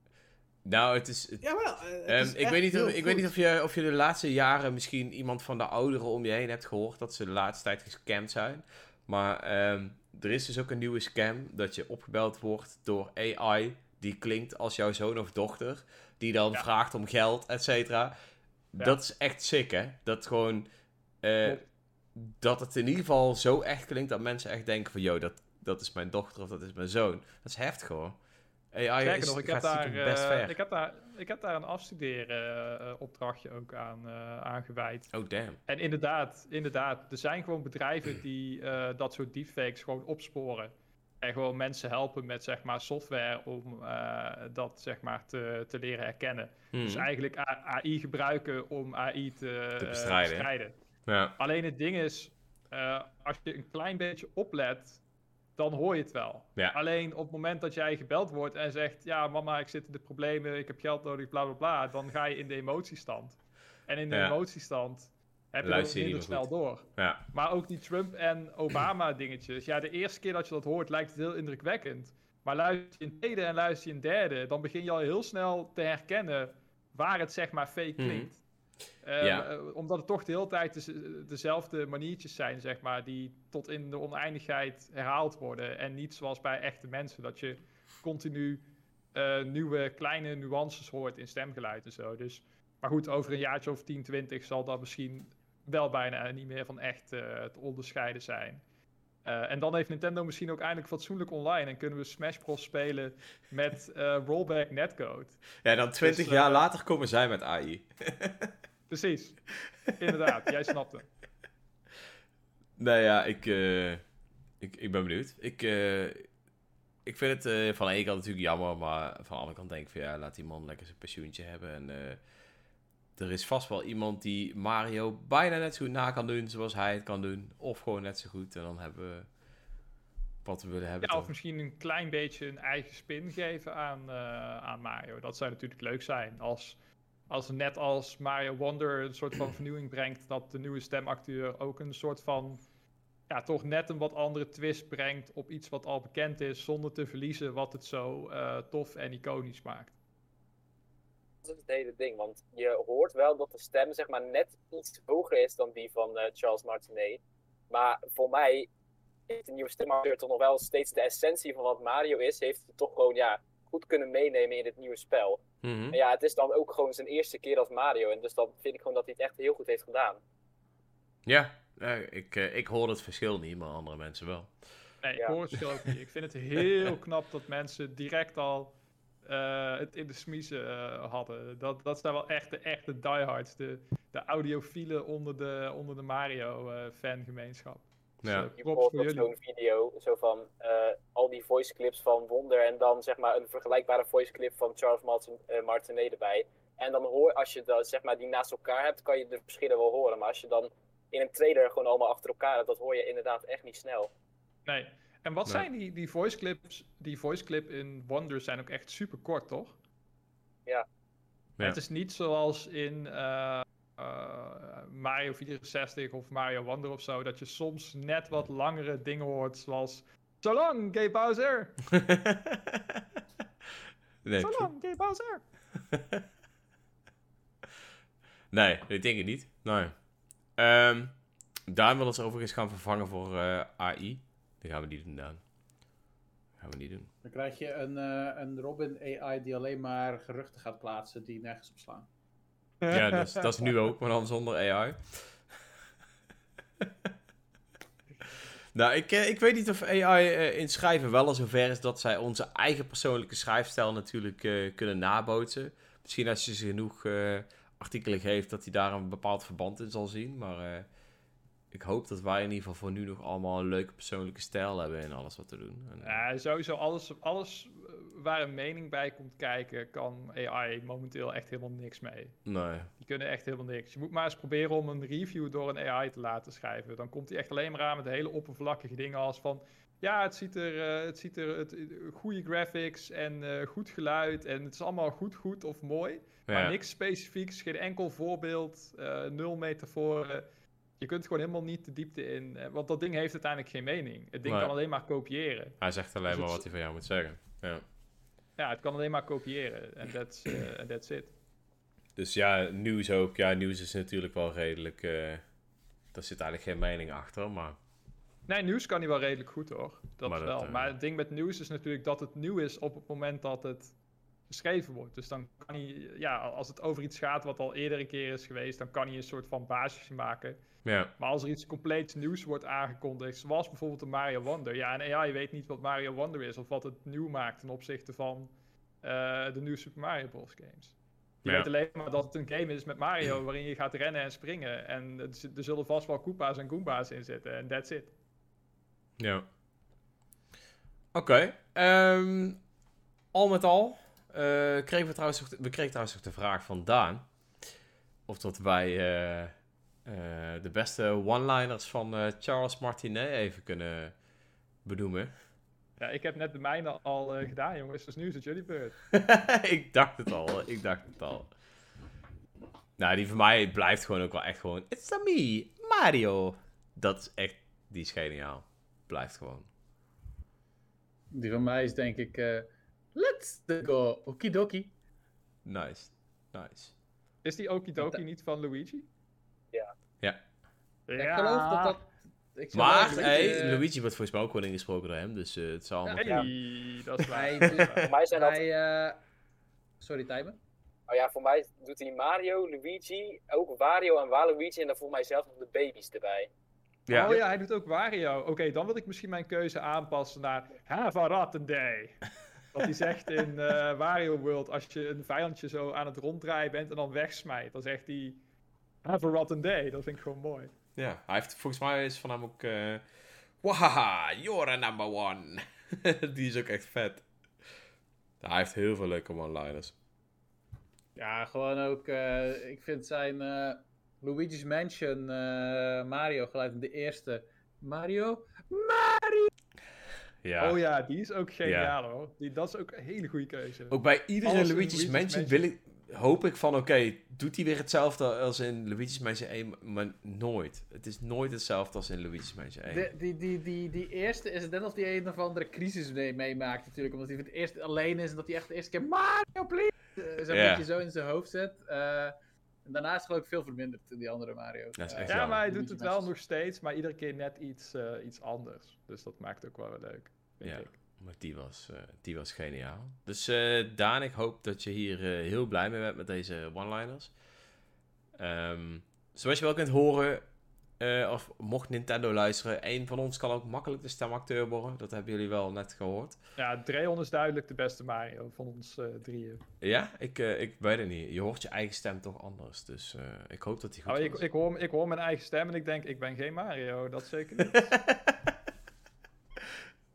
nou, het is, het- Ja, wel. eh, het Ehm, ik weet niet, of, ik weet niet of, je, of je de laatste jaren misschien iemand van de ouderen om je heen hebt gehoord dat ze de laatste tijd gescamd zijn. Maar ehm, er is dus ook een nieuwe scam dat je opgebeld wordt door AI die klinkt als jouw zoon of dochter. Die dan Ja. vraagt om geld, et cetera. Ja. Dat is echt sick, hè? Dat gewoon... eh, dat het in ieder geval zo echt klinkt dat mensen echt denken van... Yo, dat, dat is mijn dochter of dat is mijn zoon. Dat is heftig, hoor. AI is, nog, ik heb, daar, best eh, ik, heb daar, ik heb daar een afstuderen eh, opdrachtje ook aan, aan gewijd. Oh, damn. En inderdaad, inderdaad, er zijn gewoon bedrijven die dat soort deepfakes gewoon opsporen. En gewoon mensen helpen met zeg maar software om eh, dat zeg maar te, te leren herkennen. Dus Hmm. eigenlijk AI gebruiken om AI te, Te eh, bestrijden. Ja. Alleen het ding is, eh, als je een klein beetje oplet, dan hoor je het wel. Ja. Alleen op het moment dat jij gebeld wordt en zegt, ja mama, ik zit in de problemen, ik heb geld nodig, bla bla bla, dan ga je in de emotiestand. En in de Ja. emotiestand heb je dat minder snel door. Ja. Maar ook die Trump en Obama dingetjes. Ja, de eerste keer dat je dat hoort lijkt het heel indrukwekkend. Maar luister je een tweede en luister je een derde, dan begin je al heel snel te herkennen waar het zeg maar fake Mhm. klinkt. Eh, Ja. eh, omdat het toch de hele tijd dez- dezelfde maniertjes zijn, zeg maar, die tot in de oneindigheid herhaald worden. En niet zoals bij echte mensen, dat je continu eh, nieuwe kleine nuances hoort in stemgeluid en zo. Dus, maar goed, over een jaartje of 10, 20 zal dat misschien wel bijna niet meer van echt eh, te onderscheiden zijn. Eh, en dan heeft Nintendo misschien ook eindelijk fatsoenlijk online en kunnen we Smash Bros. spelen met eh, rollback netcode. Ja, dan 20 Dus, jaar later komen zij met AI. Precies, inderdaad, jij snapt het. Nee, ja, ik, ik, ik ben benieuwd. Ik, ik vind het van de ene kant natuurlijk jammer, maar van de andere kant denk ik van ja, laat die man lekker zijn pensioentje hebben. En er is vast wel iemand die Mario bijna net zo goed na kan doen zoals hij het kan doen. Of gewoon net zo goed. En dan hebben we wat we willen hebben. Ja, of misschien een klein beetje een eigen spin geven aan, eh, aan Mario. Dat zou natuurlijk leuk zijn. Als, als net als Mario Wonder een soort van vernieuwing brengt, dat de nieuwe stemacteur ook een soort van, ja, toch net een wat andere twist brengt op iets wat al bekend is, zonder te verliezen wat het zo eh, tof en iconisch maakt. Dat is het hele ding, want je hoort wel dat de stem zeg maar net iets hoger is dan die van eh, Charles Martinet. Maar voor mij heeft de nieuwe stemacteur toch nog wel steeds de essentie van wat Mario is, heeft hij toch gewoon ja, goed kunnen meenemen in dit nieuwe spel. En ja, het is dan ook gewoon zijn eerste keer als Mario, en dus dan vind ik gewoon dat hij het echt heel goed heeft gedaan. Ja, eh, ik, eh, ik hoor het verschil niet, maar andere mensen wel. Nee, ik Ja. hoor het verschil ook niet. Ik vind het heel knap dat mensen direct al eh, het in de smiezen eh, hadden. Dat, dat zijn wel echt de echte diehards, de, de audiofielen onder de, onder de Mario-fangemeenschap. Dus, Ja. eh, hoort voor op jullie. zo'n video, zo van eh, al die voice clips van Wonder en dan zeg maar een vergelijkbare voice clip van Charles Martin, eh, Martinet erbij. En dan hoor, als je dat, zeg maar, die naast elkaar hebt, kan je de verschillen wel horen. Maar als je dan in een trailer gewoon allemaal achter elkaar hebt, dat hoor je inderdaad echt niet snel. Nee. En wat Nee. zijn die, die voice clips? Die voice clip in Wonder zijn ook echt super kort, toch? Ja. Ja. Het is niet zoals in eh, eh, Mario 64 of Mario Wonder of zo, dat je soms net wat langere dingen hoort, zoals So long, Gay Bowser! nee, So long, Gay Bowser! nee, ik denk het niet. Nee. Ehm Daan wil ons overigens gaan vervangen voor eh, AI. Dat gaan we niet doen, Daan. Gaan we niet doen. Dan krijg je een, eh, een Robin AI die alleen maar geruchten gaat plaatsen die nergens op slaan. Ja, dat is, dat is nu ook, maar dan zonder AI. nou, ik, eh, ik weet niet of AI eh, in schrijven wel al zover is dat zij onze eigen persoonlijke schrijfstijl natuurlijk kunnen nabootsen. Misschien als je ze genoeg artikelen geeft dat hij daar een bepaald verband in zal zien. Maar ik hoop dat wij in ieder geval voor nu nog allemaal een leuke persoonlijke stijl hebben in alles wat we doen. En, Ja, sowieso alles, alles eh, waar een mening bij komt kijken, kan AI momenteel echt helemaal niks mee. nee. Die kunnen echt helemaal niks. Je moet maar eens proberen om een review door een AI te laten schrijven. Dan komt hij echt alleen maar aan met hele oppervlakkige dingen als van... Ja, het ziet er, eh, het ziet er het, eh, goede graphics en goed geluid en het is allemaal goed, goed of mooi. Maar niks specifieks, geen enkel voorbeeld, nul metaforen. Je kunt gewoon helemaal niet de diepte in, want dat ding heeft uiteindelijk geen mening. Het ding Nee. kan alleen maar kopiëren. Hij zegt alleen Dus maar het- wat hij van jou moet zeggen. Ja. Ja, het kan alleen maar kopiëren en that's, eh, and that's it. Dus ja, nieuws ook. Ja, nieuws is natuurlijk wel redelijk. eh daar zit eigenlijk geen mening achter, maar. Nee, nieuws kan hij wel redelijk goed hoor. Dat Maar dat, wel. eh, Maar het ding met nieuws is natuurlijk dat het nieuw is op het moment dat het geschreven wordt. Dus dan kan hij, ja, als het over iets gaat wat al eerder een keer is geweest, dan kan hij een soort van basisje maken. Ja, Maar als er iets compleet nieuws wordt aangekondigd, zoals bijvoorbeeld de Mario Wonder. Ja, en AI weet niet wat Mario Wonder is of wat het nieuw maakt ten opzichte van eh, de nieuwe Super Mario Bros. games. Je Ja. weet alleen maar dat het een game is met Mario waarin je gaat rennen en springen. En er er zullen vast wel Koopa's en Goomba's in zitten. En that's it. ja. Oké. ehm, al met al. Eh, kregen we, trouwens, we kregen trouwens ook de vraag van Daan. Of dat wij eh, eh, de beste one-liners van eh, Charles Martinet even kunnen benoemen. Ja, ik heb net de mijne al eh, gedaan, jongens. Dus nu is het jullie beurt. ik dacht het al, ik dacht het al. Nou, die van mij blijft gewoon ook wel echt gewoon... It's a me, Mario. Dat is echt... Die is geniaal. Blijft gewoon. Die van mij is denk ik... eh, let's go, okidoki. Nice. Nice. Is die Okidoki niet van Luigi? Ja. Ja. Ik geloof dat dat... Ik Maar, hey, eh, Luigi wordt volgens mij ook wel ingesproken door hem, dus eh, het zal allemaal... Hey, Ja. dat is waar. Hij, Voor mij zijn dat... hij, eh, sorry, Tijmen. Oh ja, voor mij doet hij Mario, Luigi, ook Wario en Waluigi en dan voor mij zelf nog de baby's erbij. Ja. Oh ja, hij doet ook Wario. Oké, dan wil ik misschien mijn keuze aanpassen naar Have a rotten day. Wat hij zegt in eh, Wario World, als je een vijandje zo aan het ronddraaien bent en dan wegsmijt, dan zegt hij Have a rotten day. Dat vind ik gewoon mooi. Ja, hij heeft volgens mij is van hem ook. eh Wahaha, you're a number one. Die is ook echt vet. Hij heeft heel veel leuke one-liners. Ja, gewoon ook. eh, ik vind zijn eh, Luigi's Mansion eh, Mario geluid de eerste. Mario? Mario! Ja. Oh ja, die is ook geniaal hoor. Die, dat is ook een hele goede keuze. Ook bij iedere Luigi's Luigi's Mansion Mansion. wil ik, hoop ik van, oké, doet hij weer hetzelfde als in Luigi's Mansion 1, maar nooit. Het is nooit hetzelfde als in Luigi's Mansion 1. De, die, die, die, die eerste is net als die een of andere crisis mee, meemaakt natuurlijk. Omdat hij voor het eerst alleen is en dat hij echt de eerste keer Mario, please! eh, Zo'n Ja. beetje zo in zijn hoofd zet. Eh, en daarna is het geloof ik veel verminderd in die andere Mario. Dat is Eh, echt ja, jammer. maar hij doet het wel nog steeds, maar iedere keer net iets, eh, iets anders. Dus dat maakt het ook wel weer leuk, vind Ja. ik. Maar die was, eh, die was geniaal. Dus eh, Daan, ik hoop dat je hier eh, heel blij mee bent met deze one-liners. Ehm, zoals je wel kunt horen, eh, of mocht Nintendo luisteren, een van ons kan ook makkelijk de stemacteur worden. Dat hebben jullie wel net gehoord. Ja, Dreon is duidelijk de beste Mario van ons eh, drieën. Ja, ik, eh, ik weet het niet. Je hoort je eigen stem toch anders. Dus eh, ik hoop dat die goed Oh, ik, ik, hoor, ik hoor mijn eigen stem en ik denk, ik ben geen Mario, dat zeker niet.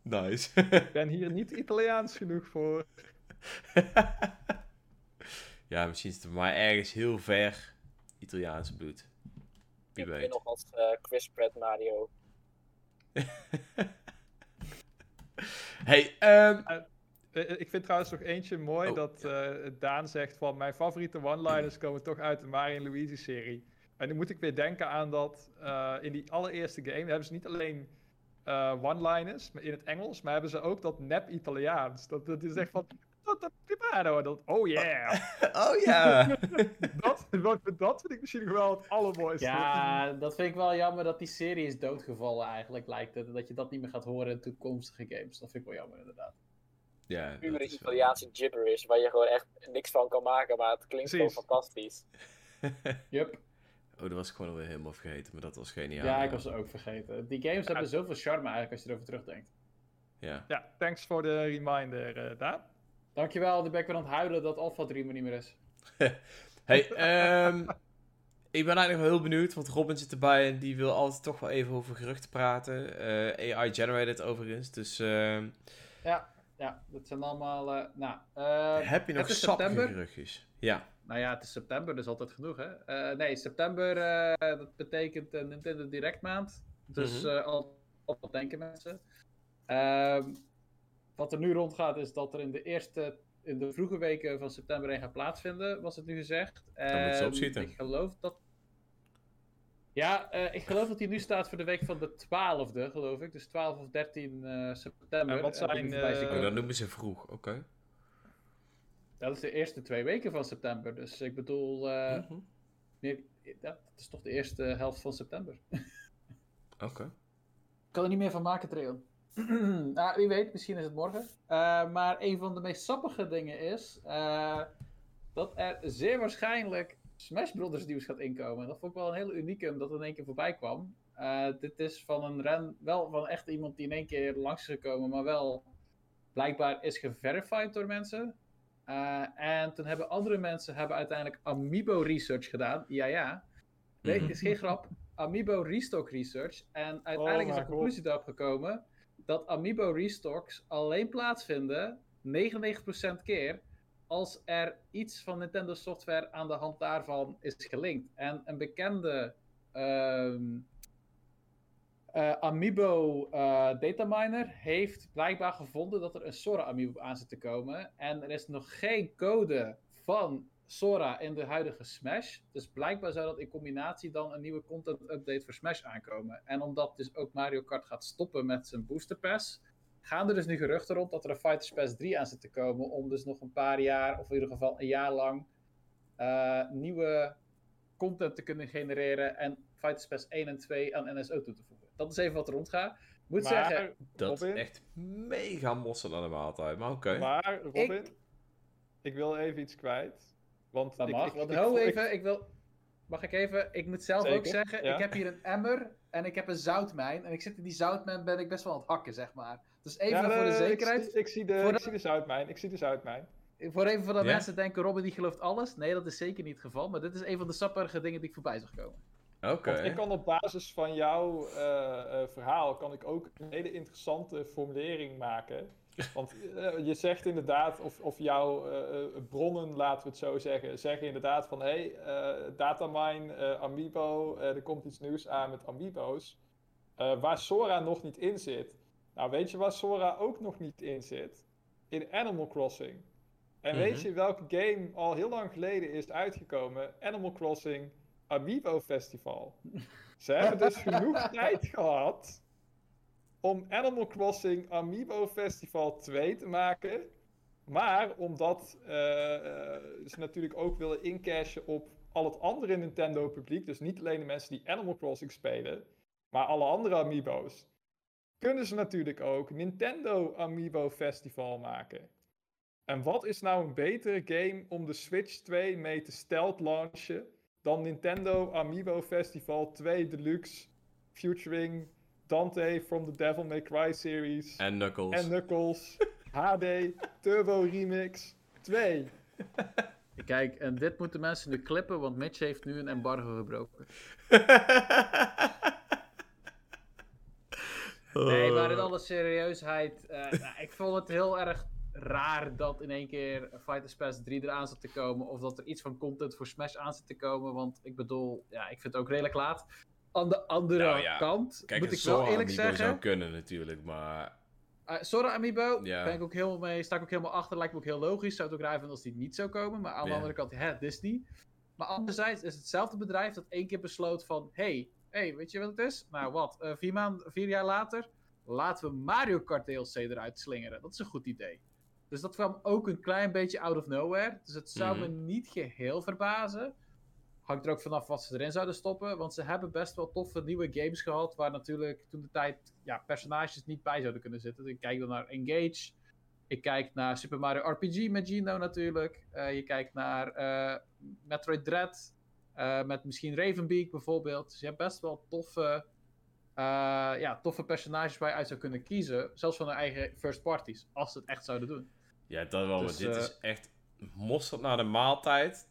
nice. ik ben hier niet Italiaans genoeg voor. ja, misschien is het mij ergens heel ver Italiaans bloed. Ik Wie weet. nog als eh, Chris Pratt Mario. Hey, ehm, Eh, eh, Ik vind trouwens nog eentje mooi Oh, dat eh, Daan zegt van mijn favoriete one-liners komen toch uit de Mario en Luigi serie. En nu moet ik weer denken aan dat eh, in die allereerste game hebben ze niet alleen eh, one-liners maar in het Engels, maar hebben ze ook dat nep Italiaans. Dat, dat is echt van "Dat- dat- prima, dat, oh yeah. oh ja. dat, dat, dat vind ik misschien nog wel het allermooiste. Ja, dat vind ik wel jammer dat die serie is doodgevallen eigenlijk, lijkt het. Dat je dat niet meer gaat horen in toekomstige games. Dat vind ik wel jammer inderdaad. ja Pure Italiaanse gibberish, waar je gewoon echt niks van kan maken, maar het klinkt gewoon fantastisch. Yup. Oh, dat was ik gewoon alweer helemaal vergeten, maar dat was geniaal. Ja, ik was het ook vergeten. Die games hebben zoveel charme eigenlijk als je erover terugdenkt. Ja. Ja, thanks voor de reminder, eh Daan. Dankjewel, nu ben ik weer aan het huilen dat Alpha Dream er niet meer is. Hey, ehm, ik ben eigenlijk wel heel benieuwd, want Robin zit erbij en die wil altijd toch wel even over geruchten praten. Eh, AI-generated overigens, dus ehm, Ja, ja, dat zijn allemaal... eh, nou, eh, heb je nog sappige geruchtjes? Ja. Nou ja, het is september, dus altijd genoeg, hè? Eh, nee, september, dat betekent Nintendo Direct maand. Dus Mhm. al, al wat denken mensen. Ehm, wat er nu rondgaat is dat er in de eerste, in de vroege weken van september een gaat plaatsvinden, was het nu gezegd. Dan moet ze Ehm, opschieten. Ik geloof dat... Ja, eh, ik geloof dat hij nu staat voor de week van de 12e, geloof ik. Dus 12 of 13 eh, september. En wat ik zijn, eh, Oh, dat noemen ze vroeg, oké. Dat is de eerste twee weken van september. Dus ik bedoel, eh, Mhm. Dat is toch de eerste helft van september. Oké. Ik kan er niet meer van maken, Treon. nou, wie weet, misschien is het morgen. Eh, maar een van de meest sappige dingen is eh, dat er zeer waarschijnlijk Smash Brothers nieuws gaat inkomen. Dat vond ik wel een hele unieke, omdat het in één keer voorbij kwam. Eh, dit is van een ren, wel van echt iemand die in één keer langs is gekomen, maar wel blijkbaar is geverified door mensen. En toen hebben andere mensen hebben uiteindelijk Amiibo research gedaan. Ja, ja. Nee, Mhm. is geen grap. Amiibo restock research. En uiteindelijk is de conclusie erop gekomen dat Amiibo restocks alleen plaatsvinden 99% keer als er iets van Nintendo software aan de hand daarvan is gelinkt. En een bekende eh, Amiibo eh, dataminer heeft blijkbaar gevonden dat er een Sora Amiibo aan zit te komen. En er is nog geen code van Sora in de huidige Smash. Dus blijkbaar zou dat in combinatie dan een nieuwe content update voor Smash aankomen. En omdat dus ook Mario Kart gaat stoppen met zijn booster pass, gaan er dus nu geruchten rond dat er een Fighters Pass 3 aan zit te komen. Om dus nog een paar jaar, of in ieder geval een jaar lang, eh, nieuwe content te kunnen genereren. En Fighters Pass 1 en 2 aan NSO toe te voegen. Dat is even wat er rondgaat. Moet Maar, zeggen, Dat Robin, is echt mega mossen aan de maaltijd. Maar oké. maar Robin, ik... wil even iets kwijt. Want dat ik, mag. ik, Want ik- ho, ik- even, ik wil... Mag ik even? Ik moet zelf Zeker, ook zeggen, ja. ik heb hier een emmer en ik heb een zoutmijn. En ik zit in die zoutmijn, ben ik best wel aan het hakken, zeg maar. Dus even Ja, voor de ik zekerheid. Ik, zie de, Voor ik de- zie de Zuidmijn. Ik zie de Zuidmijn. Voor even voordat Ja? mensen denken, Robin die gelooft alles. Nee, dat is zeker niet het geval. Maar dit is een van de sappige dingen die ik voorbij zag komen. Oké. Want ik kan op basis van jouw eh, eh, verhaal kan ik ook een hele interessante formulering maken. Want eh, je zegt inderdaad, of, of jouw eh, eh, bronnen, laten we het zo zeggen, zeggen inderdaad van hé, hey, datamine, eh, Amiibo, er komt iets nieuws aan met Amiibo's. waar Sora nog niet in zit. Nou, weet je waar Sora ook nog niet in zit? In Animal Crossing. En weet Mhm. je welke game al heel lang geleden is uitgekomen? Animal Crossing Amiibo Festival. Ze hebben dus genoeg tijd gehad om Animal Crossing Amiibo Festival 2 te maken. Maar omdat eh, eh, ze natuurlijk ook willen incashen op al het andere Nintendo publiek, dus niet alleen de mensen die Animal Crossing spelen, maar alle andere Amiibo's, kunnen ze natuurlijk ook Nintendo Amiibo Festival maken. En wat is nou een betere game om de Switch 2 mee te stealth launchen dan Nintendo Amiibo Festival 2 Deluxe featuring Dante from the Devil May Cry series En Knuckles. en Knuckles HD Turbo Remix 2. Kijk, en dit moeten mensen nu clippen, want Mitch heeft nu een embargo gebroken. Nee, maar in alle serieusheid, eh, nou, ik vond het heel erg raar dat in één keer Fighters Pass 3 eraan zat te komen. Of dat er iets van content voor Smash aan zit te komen. Want ik bedoel, ja, ik vind het ook redelijk laat. Aan de andere Nou ja, kant Kijk, moet ik wel Sora eerlijk zeggen. zou kunnen natuurlijk, maar... Uh, Sora Amiibo, Ja. ben ik ook heel mee, sta ik ook helemaal achter. Lijkt me ook heel logisch. Zou het ook raar vinden als die niet zou komen. Maar aan de Ja. andere kant, hè, Disney. Maar anderzijds is het hetzelfde bedrijf dat één keer besloot van... hey, hey, weet je wat het is? Nou wat, eh, vier, maanden, vier jaar later laten we Mario Kart DLC eruit slingeren. Dat is een goed idee. Dus dat kwam ook een klein beetje out of nowhere. Dus het zou Mhm. me niet geheel verbazen. Hangt er ook vanaf wat ze erin zouden stoppen. Want ze hebben best wel toffe nieuwe games gehad. Waar natuurlijk toen de tijd ja, personages niet bij zouden kunnen zitten. Ik kijk dan naar Engage. Ik kijk naar Super Mario RPG met Gino natuurlijk. Eh, je kijkt naar eh, Metroid Dread. eh, met misschien Ravenbeak bijvoorbeeld. Dus je hebt best wel toffe, ja, toffe personages waar je uit zou kunnen kiezen. Zelfs van hun eigen first parties. Als ze het echt zouden doen. Ja, dat wel, Dus, dit is echt mosterd naar de maaltijd.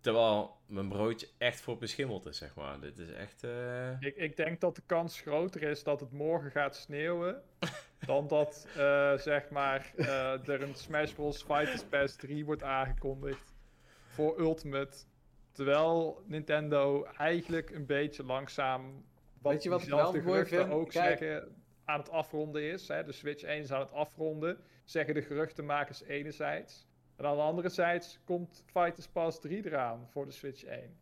Terwijl mijn broodje echt voor beschimmeld is, zeg maar. Dit is echt... eh, Ik, ik denk dat de kans groter is dat het morgen gaat sneeuwen. dan dat, eh, zeg maar, eh, er een Smash Bros. Fighters Pass 3 wordt aangekondigd. Voor Ultimate. Terwijl Nintendo eigenlijk een beetje langzaam. Wat Weet je wat ik wel mooi geruchten vind? ook Kijk. zeggen aan het afronden is. Hè? De Switch 1 is aan het afronden. Zeggen de geruchtenmakers enerzijds. En aan de andere zijde komt Fighters Pass 3 eraan voor de Switch 1.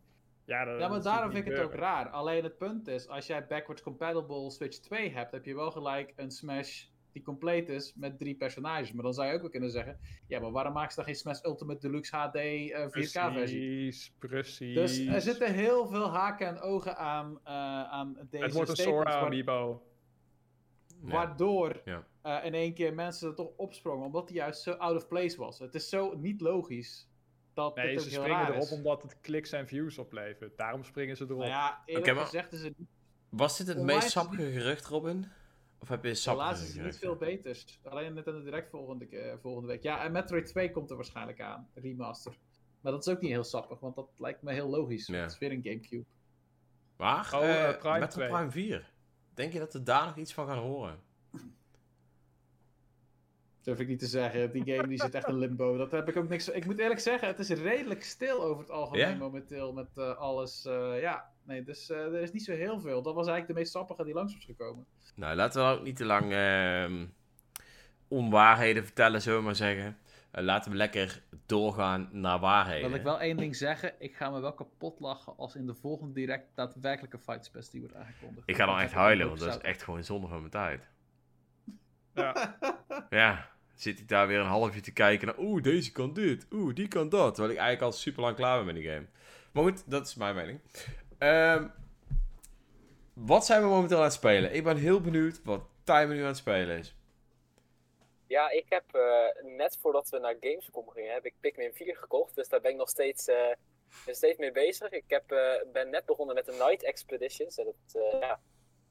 Ja, dat, Ja, maar daarom vind ik het ook raar. Alleen het punt is, als jij backwards compatible Switch 2 hebt, heb je wel gelijk een Smash die compleet is met drie personages. Maar dan zou je ook wel kunnen zeggen, ja, maar waarom maken ze dan geen Smash Ultimate Deluxe HD eh, 4K versie? Precies, precies. Dus er zitten heel veel haken en ogen aan, eh, aan deze het wordt een Sora Amiibo. Waardoor Ja. eh, in één keer mensen er toch opsprongen, omdat hij juist zo out of place was. Het is zo niet logisch dat Nee, ook ze heel springen raar erop is. omdat het kliks en views oplevert. Daarom springen ze erop. Nou ja, eerlijk maar- gezegd is het Was dit het Online meest is sappige gerucht, Robin? Of heb je Helaas sappige is het niet veel beters. Alleen Nintendo Direct volgende, ke- volgende week. Ja, en Metroid 2 komt er waarschijnlijk aan. Remaster. Maar dat is ook niet heel sappig, want dat lijkt me heel logisch. Ja. Het is weer een Gamecube. Waar? Oh, Eh, eh, Prime Metroid 2. Prime 4. Denk je dat we daar nog iets van gaan horen? Durf ik niet te zeggen. Die game die zit echt in limbo. Dat heb ik ook niks. Ik moet eerlijk zeggen, het is redelijk stil over het algemeen momenteel met eh, alles. eh, ja, nee, dus eh, er is niet zo heel veel. Dat was eigenlijk de meest sappige die langs was gekomen. Nou, laten we ook niet te lang ehm, onwaarheden vertellen, zullen we maar zeggen. Eh, laten we lekker doorgaan naar waarheden. Wil ik wel één ding zeggen. Ik ga me wel kapot lachen als in de volgende direct daadwerkelijk een Fight Pass die wordt aangekondigd. Ik ga dan echt huilen, want dat is echt gewoon zonde van mijn tijd. Ja. Ja, zit ik daar weer een half uur te kijken naar... Oeh, deze kan dit. Oeh, die kan dat. Terwijl ik eigenlijk al super lang klaar ben met die game. Maar goed, dat is mijn mening. Ehm, wat zijn we momenteel aan het spelen? Ik ben heel benieuwd wat Timer nu aan het spelen is. Ja, ik heb eh, net voordat we naar Gamescom gingen, heb ik Pikmin 4 gekocht. Dus daar ben ik nog steeds, eh, steeds mee bezig. Ik heb, eh, ben net begonnen met de Night Expeditions. En dat, ja,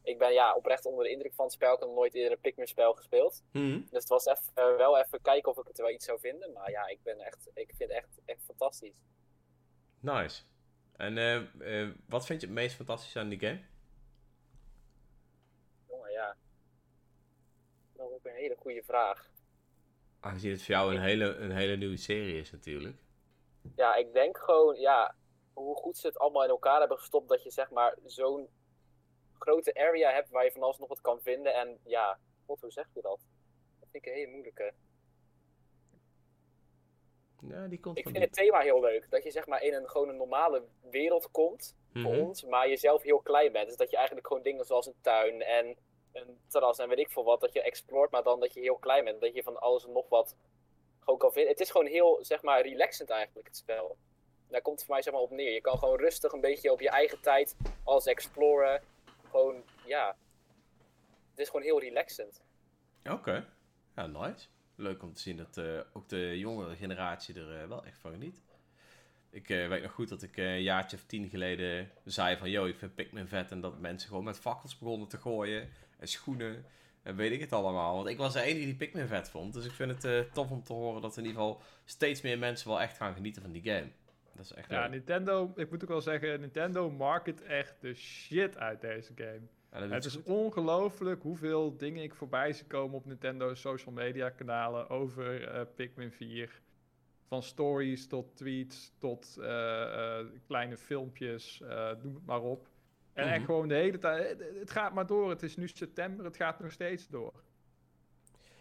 ik ben ja, oprecht onder de indruk van het spel. Ik heb nog nooit eerder een Pikmin spel gespeeld. Hm. Dus het was even, wel even kijken of ik het er wel iets zou vinden. Maar ja, ik, ben echt, ik vind het echt, echt fantastisch. Nice. En wat vind je het meest fantastisch aan die game? Jongen, ja. Dat is ook een hele goede vraag. Aangezien het voor jou een hele, een hele nieuwe serie is natuurlijk. Ja, ik denk gewoon, ja, hoe goed ze het allemaal in elkaar hebben gestopt. Dat je zeg maar zo'n grote area hebt waar je van alles nog wat kan vinden. En ja, god, hoe zeg je dat? Dat vind ik een hele moeilijke. Ja, die komt Ik vind het thema heel leuk. Dat je zeg maar in een gewoon een normale wereld komt Mhm. ons, maar jezelf heel klein bent. Dus dat je eigenlijk gewoon dingen zoals een tuin en een terras en weet ik veel wat, dat je exploort, maar dan dat je heel klein bent. Dat je van alles en nog wat gewoon kan vinden. Het is gewoon heel, zeg maar, relaxend eigenlijk, het spel. Daar komt het voor mij zeg maar op neer. Je kan gewoon rustig een beetje op je eigen tijd alles exploren. Gewoon, ja. Het is gewoon heel relaxend. Oké. Ja, nice. Leuk om te zien dat eh, ook de jongere generatie er eh, wel echt van geniet. Ik eh, weet nog goed dat ik een jaartje of tien geleden zei van... Yo, ik vind Pikmin vet. En dat mensen gewoon met fakkels begonnen te gooien. En schoenen. En weet ik het allemaal. Want ik was de enige die Pikmin vet vond. Dus ik vind het eh, tof om te horen dat in ieder geval steeds meer mensen wel echt gaan genieten van die game. Dat is echt ja, leuk. Nintendo, ik moet ook wel zeggen, Nintendo market echt de shit uit deze game. Ja, Het is ongelooflijk hoeveel dingen ik voorbij zie komen op Nintendo social media kanalen over eh, Pikmin 4. Van stories tot tweets tot eh, kleine filmpjes, noem het maar op. En Mhm. echt gewoon de hele tijd, het- gaat maar door. Het is nu september, het gaat nog steeds door.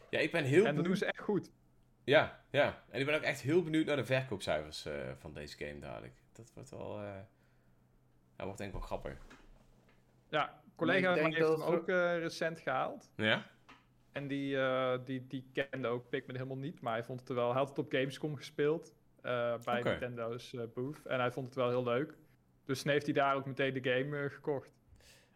Ja, ik ben heel en dat doen benieuwd. ze echt goed. Ja, ja. En ik ben ook echt heel benieuwd naar de verkoopcijfers eh, van deze game dadelijk. Dat wordt wel... eh dat wordt denk ik wel grappig. Ja, een collega Ik van mij denk heeft hem ook eh, recent gehaald. Ja? En die, eh, die, die kende ook Pikmin helemaal niet, maar hij vond het er wel. Hij had het op Gamescom gespeeld eh, bij. Nintendo's eh, booth. En hij vond het wel heel leuk. Dus toen heeft hij daar ook meteen de game eh, gekocht.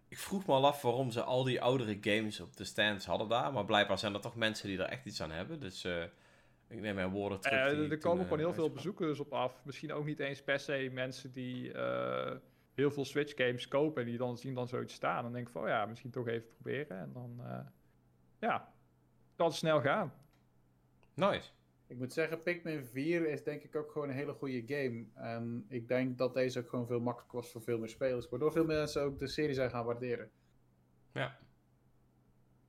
Ik vroeg me al af waarom ze al die oudere games op de stands hadden daar. Maar blijkbaar zijn er toch mensen die er echt iets aan hebben. Dus eh, ik neem mijn woorden terug. Ik er komen gewoon heel veel bezoekers op af. Misschien ook niet eens per se mensen die heel veel Switch games kopen. En die dan zien dan zoiets staan. Dan denk ik van oh ja, misschien toch even proberen. En dan ja, het snel gaan. Nice. Ik moet zeggen, Pikmin 4 is denk ik ook gewoon een hele goede game. En ik denk dat deze ook gewoon veel makkelijker was voor veel meer spelers. Waardoor veel mensen ook de serie zijn gaan waarderen. Ja.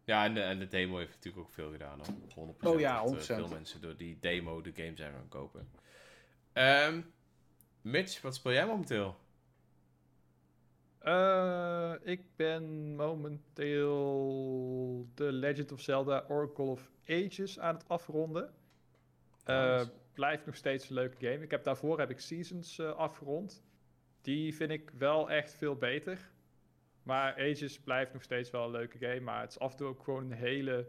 Ja, en de, en de demo heeft natuurlijk ook veel gedaan. Hoor. 100% Oh ja, dat, eh, 100%. veel mensen door die demo de game zijn gaan kopen. Ehm Mitch, wat speel jij momenteel? Eh, ik ben momenteel The Legend of Zelda Oracle of Ages aan het afronden. Nice. Blijft nog steeds een leuke game. Ik heb, daarvoor heb ik Seasons eh, afgerond. Die vind ik wel echt veel beter. Maar Ages blijft nog steeds wel een leuke game. Maar het is af en toe ook gewoon een hele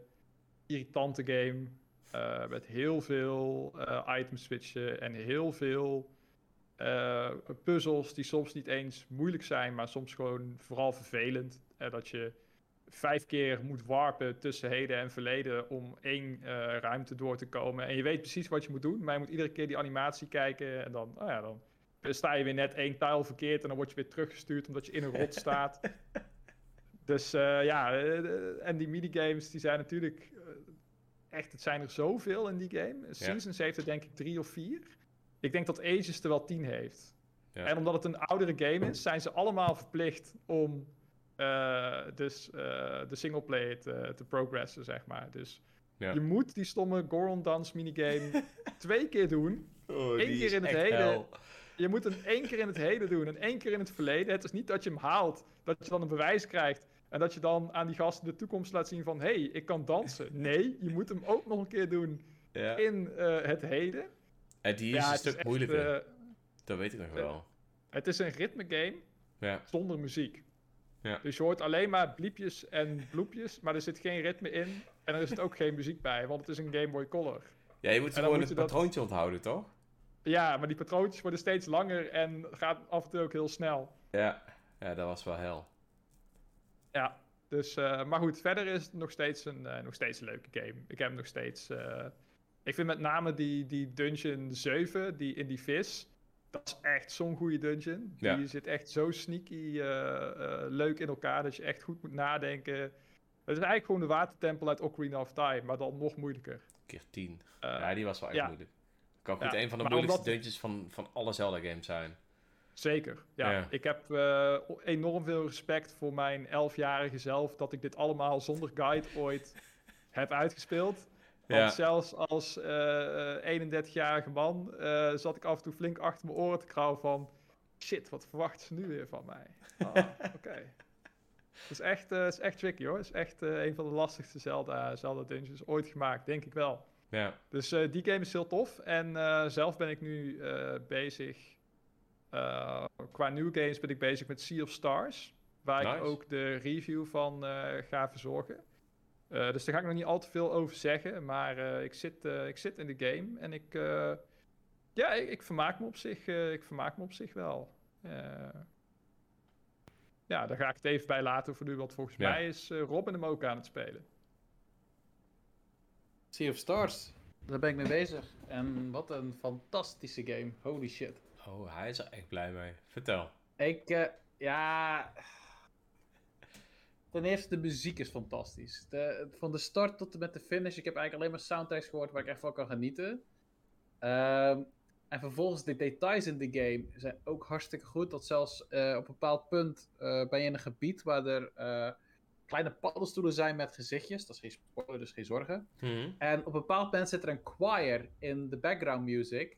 irritante game. eh, met heel veel item switchen en heel veel puzzels die soms niet eens moeilijk zijn, maar soms gewoon vooral vervelend. Dat je vijf keer moet warpen tussen heden en verleden om één eh, ruimte door te komen. En je weet precies wat je moet doen, maar je moet iedere keer die animatie kijken en dan, oh ja, dan sta je weer net één tile verkeerd en dan word je weer teruggestuurd omdat je in een rot staat. Dus eh, ja, eh, en die minigames die zijn natuurlijk echt, het zijn er zoveel in die game. Seasons heeft er denk ik drie of vier. Ik denk dat Ages er wel tien heeft. Ja. En omdat het een oudere game is, zijn ze allemaal verplicht om dus eh, de singleplayer te, te progressen, zeg maar. Dus Ja. je moet die stomme Goron Dance minigame twee keer doen. Oh, Eén keer is in het heden. Je moet hem één keer in het heden doen en één keer in het verleden. Het is niet dat je hem haalt, dat je dan een bewijs krijgt. En dat je dan aan die gasten de toekomst laat zien van... hé, hey, ik kan dansen. Nee, je moet hem ook nog een keer doen Ja. in eh, het heden. En die is Ja, een stuk echt, moeilijker. eh, dat weet ik nog wel. het is een ritme game Ja. zonder muziek. Ja. Dus je hoort alleen maar bliepjes en bloepjes, maar er zit geen ritme in. En er is ook geen muziek bij, want het is een Game Boy Color. Ja, je moet gewoon moet het dat- patroontje onthouden, toch? Ja, maar die patroontjes worden steeds langer en gaat af en toe ook heel snel. Ja. Ja, dat was wel hel. Ja, dus, eh, maar goed, verder is het nog steeds een, eh, nog steeds een leuke game. Ik heb nog steeds. eh, ik vind met name die, die dungeon 7, die in die vis. Dat is echt zo'n goede dungeon. Ja. Die zit echt zo sneaky eh, eh, leuk in elkaar dat je echt goed moet nadenken. Het is eigenlijk gewoon de watertempel uit Ocarina of Time, maar dan nog moeilijker. Keer 10. Eh, ja, die was wel echt ja. moeilijk. Kan goed een van de moeilijkste omdat- dungeons van, van alle Zelda-games zijn. Zeker, ja. Ik heb enorm veel respect voor mijn elfjarige zelf dat ik dit allemaal zonder guide ooit heb uitgespeeld. Want Ja. zelfs als eh, eh, 31-jarige man eh, zat ik af en toe flink achter mijn oren te krauwen van... Shit, wat verwachten ze nu weer van mij? Ah, Oké. Het is echt, eh, is echt tricky hoor. Het is echt eh, een van de lastigste Zelda, Zelda dungeons ooit gemaakt, denk ik wel. Ja. Dus eh, die game is heel tof. En eh, zelf ben ik nu eh, bezig. eh, qua nieuwe games ben ik bezig met Sea of Stars. Waar ik ook de review van eh, ga verzorgen. Eh, dus daar ga ik nog niet al te veel over zeggen. Maar eh, ik, zit, eh, ik zit in de game. En ik, eh, ja, ik, ik vermaak me op zich, eh, ik vermaak me op zich wel. Eh, ja, daar ga ik het even bij laten voor nu. Want volgens Ja. mij is Robin hem ook aan het spelen. Sea of Stars. Daar ben ik mee bezig. En wat een fantastische game. Holy shit. Oh, hij is er echt blij mee. Vertel. Ik, eh, ja. Ten eerste, de muziek is fantastisch. De, van de start tot en met de finish. Ik heb eigenlijk alleen maar soundtracks gehoord waar ik echt van kan genieten. Ehm, en vervolgens, de details in de game zijn ook hartstikke goed. Dat zelfs eh, op een bepaald punt eh, ben je in een gebied waar er eh, kleine paddenstoelen zijn met gezichtjes. Dat is geen spoiler, dus geen zorgen. Hm. En op een bepaald moment zit er een choir in de background music.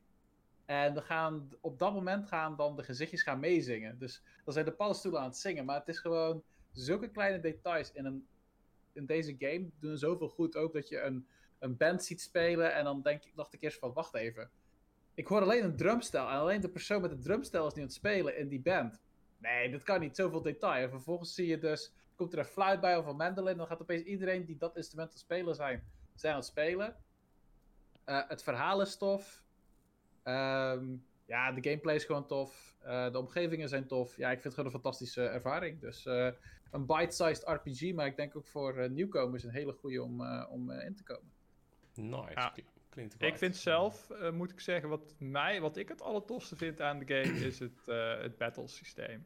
En dan gaan, op dat moment gaan dan de gezichtjes gaan meezingen. Dus dan zijn de paddenstoelen aan het zingen. Maar het is gewoon zulke kleine details in, een, in deze game doen zoveel goed. Ook dat je een, een band ziet spelen en dan denk, dacht ik eerst van wacht even. Ik hoor alleen een drumstel en alleen de persoon met het drumstel is nu aan het spelen in die band. Nee, dat kan niet. Zoveel detail. En vervolgens zie je dus, komt er een fluit bij of een mandolin. Dan gaat opeens iedereen die dat instrument aan het spelen zijn, zijn aan het spelen. Eh, het verhaal is tof. Ehm, ja, de gameplay is gewoon tof. Eh, de omgevingen zijn tof. Ja, ik vind het gewoon een fantastische ervaring. Dus eh, een bite-sized RPG, maar ik denk ook voor eh, nieuwkomers een hele goede om, eh, om eh, in te komen. Nice. Ja. Klinkt wel Ik vind zelf, eh, moet ik zeggen, wat, mij, wat ik het allertofste vind aan de game is het, eh het battle systeem.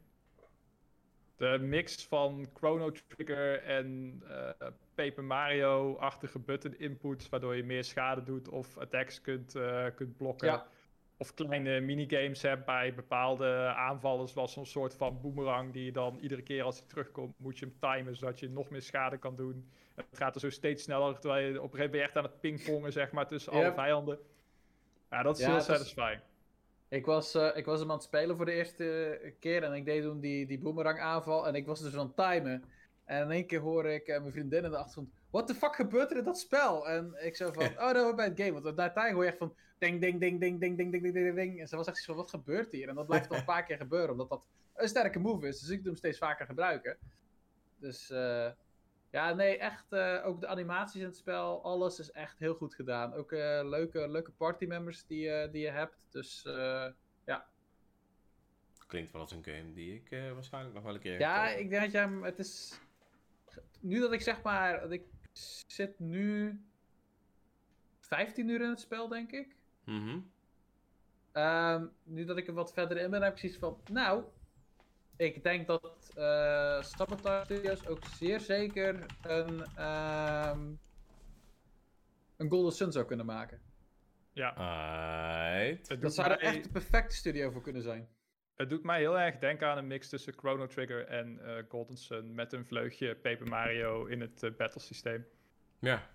De mix van Chrono Trigger en eh, Paper Mario-achtige button inputs, waardoor je meer schade doet of attacks kunt, eh, kunt blokken. Ja. Of kleine minigames hebt bij bepaalde aanvallen, zoals zo'n soort van boomerang die je dan iedere keer als hij terugkomt, moet je hem timen, zodat je nog meer schade kan doen. Het gaat er zo steeds sneller, terwijl je op een gegeven moment echt aan het pingpongen, zeg maar, tussen alle vijanden. Ja, dat is Ja, heel is- satisfying. Ik was, eh, ik was hem aan het spelen voor de eerste keer en ik deed toen die, die boomerang aanval en ik was dus aan het timen. En in één keer hoor ik eh, mijn vriendin in de achtergrond, what the fuck gebeurt er in dat spel? En ik zo van, oh dat hoort bij het game. Want na tijd hoor je echt van, ding, ding, ding, ding, ding, ding, ding, ding, ding, ding. En ze was echt zo van, wat gebeurt hier? En dat blijft nog een paar keer gebeuren, omdat dat een sterke move is. Dus ik doe hem steeds vaker gebruiken. Dus eh, ja, nee, echt, eh, ook de animaties in het spel, alles is echt heel goed gedaan. Ook eh, leuke, leuke partymembers die, die je hebt. Dus eh, Klinkt wel als een game die ik waarschijnlijk nog wel een keer Ja, ik denk dat jij hem. Het is. Nu dat ik zeg maar. Dat ik zit nu. 15 uur in het spel, denk ik. Mhm. Ehm, nu dat ik er wat verder in ben, heb ik zoiets van. Nou. Ik denk dat eh Sabotage Studios ook zeer zeker een. ehm, een Golden Sun zou kunnen maken. Ja, Dat zou er echt de perfecte studio voor kunnen zijn. Het doet mij heel erg denken aan een mix tussen Chrono Trigger en eh, Golden Sun met een vleugje Paper Mario in het eh, battle systeem. Ja.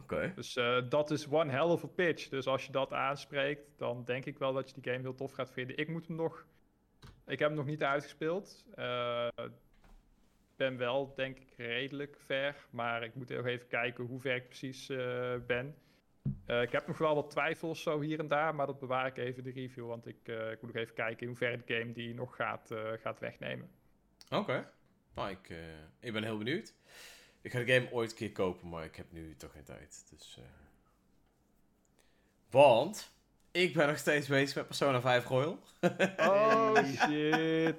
Oké. Dus eh, dat is one hell of a pitch. Dus als je dat aanspreekt, dan denk ik wel dat je die game heel tof gaat vinden. Ik moet hem nog. Ik heb hem nog niet uitgespeeld. Eh, ben wel, denk ik, redelijk ver. Maar ik moet nog even kijken hoe ver ik precies eh, ben. Eh, ik heb nog wel wat twijfels zo hier en daar, maar dat bewaar ik even de review. Want ik, eh, ik moet nog even kijken in hoeverre de game die nog gaat, eh, gaat wegnemen. Oké. Nou, ik, eh, ik ben heel benieuwd. Ik ga de game ooit een keer kopen, maar ik heb nu toch geen tijd. Dus, eh. Want ik ben nog steeds bezig met Persona 5 Royal. Oh shit.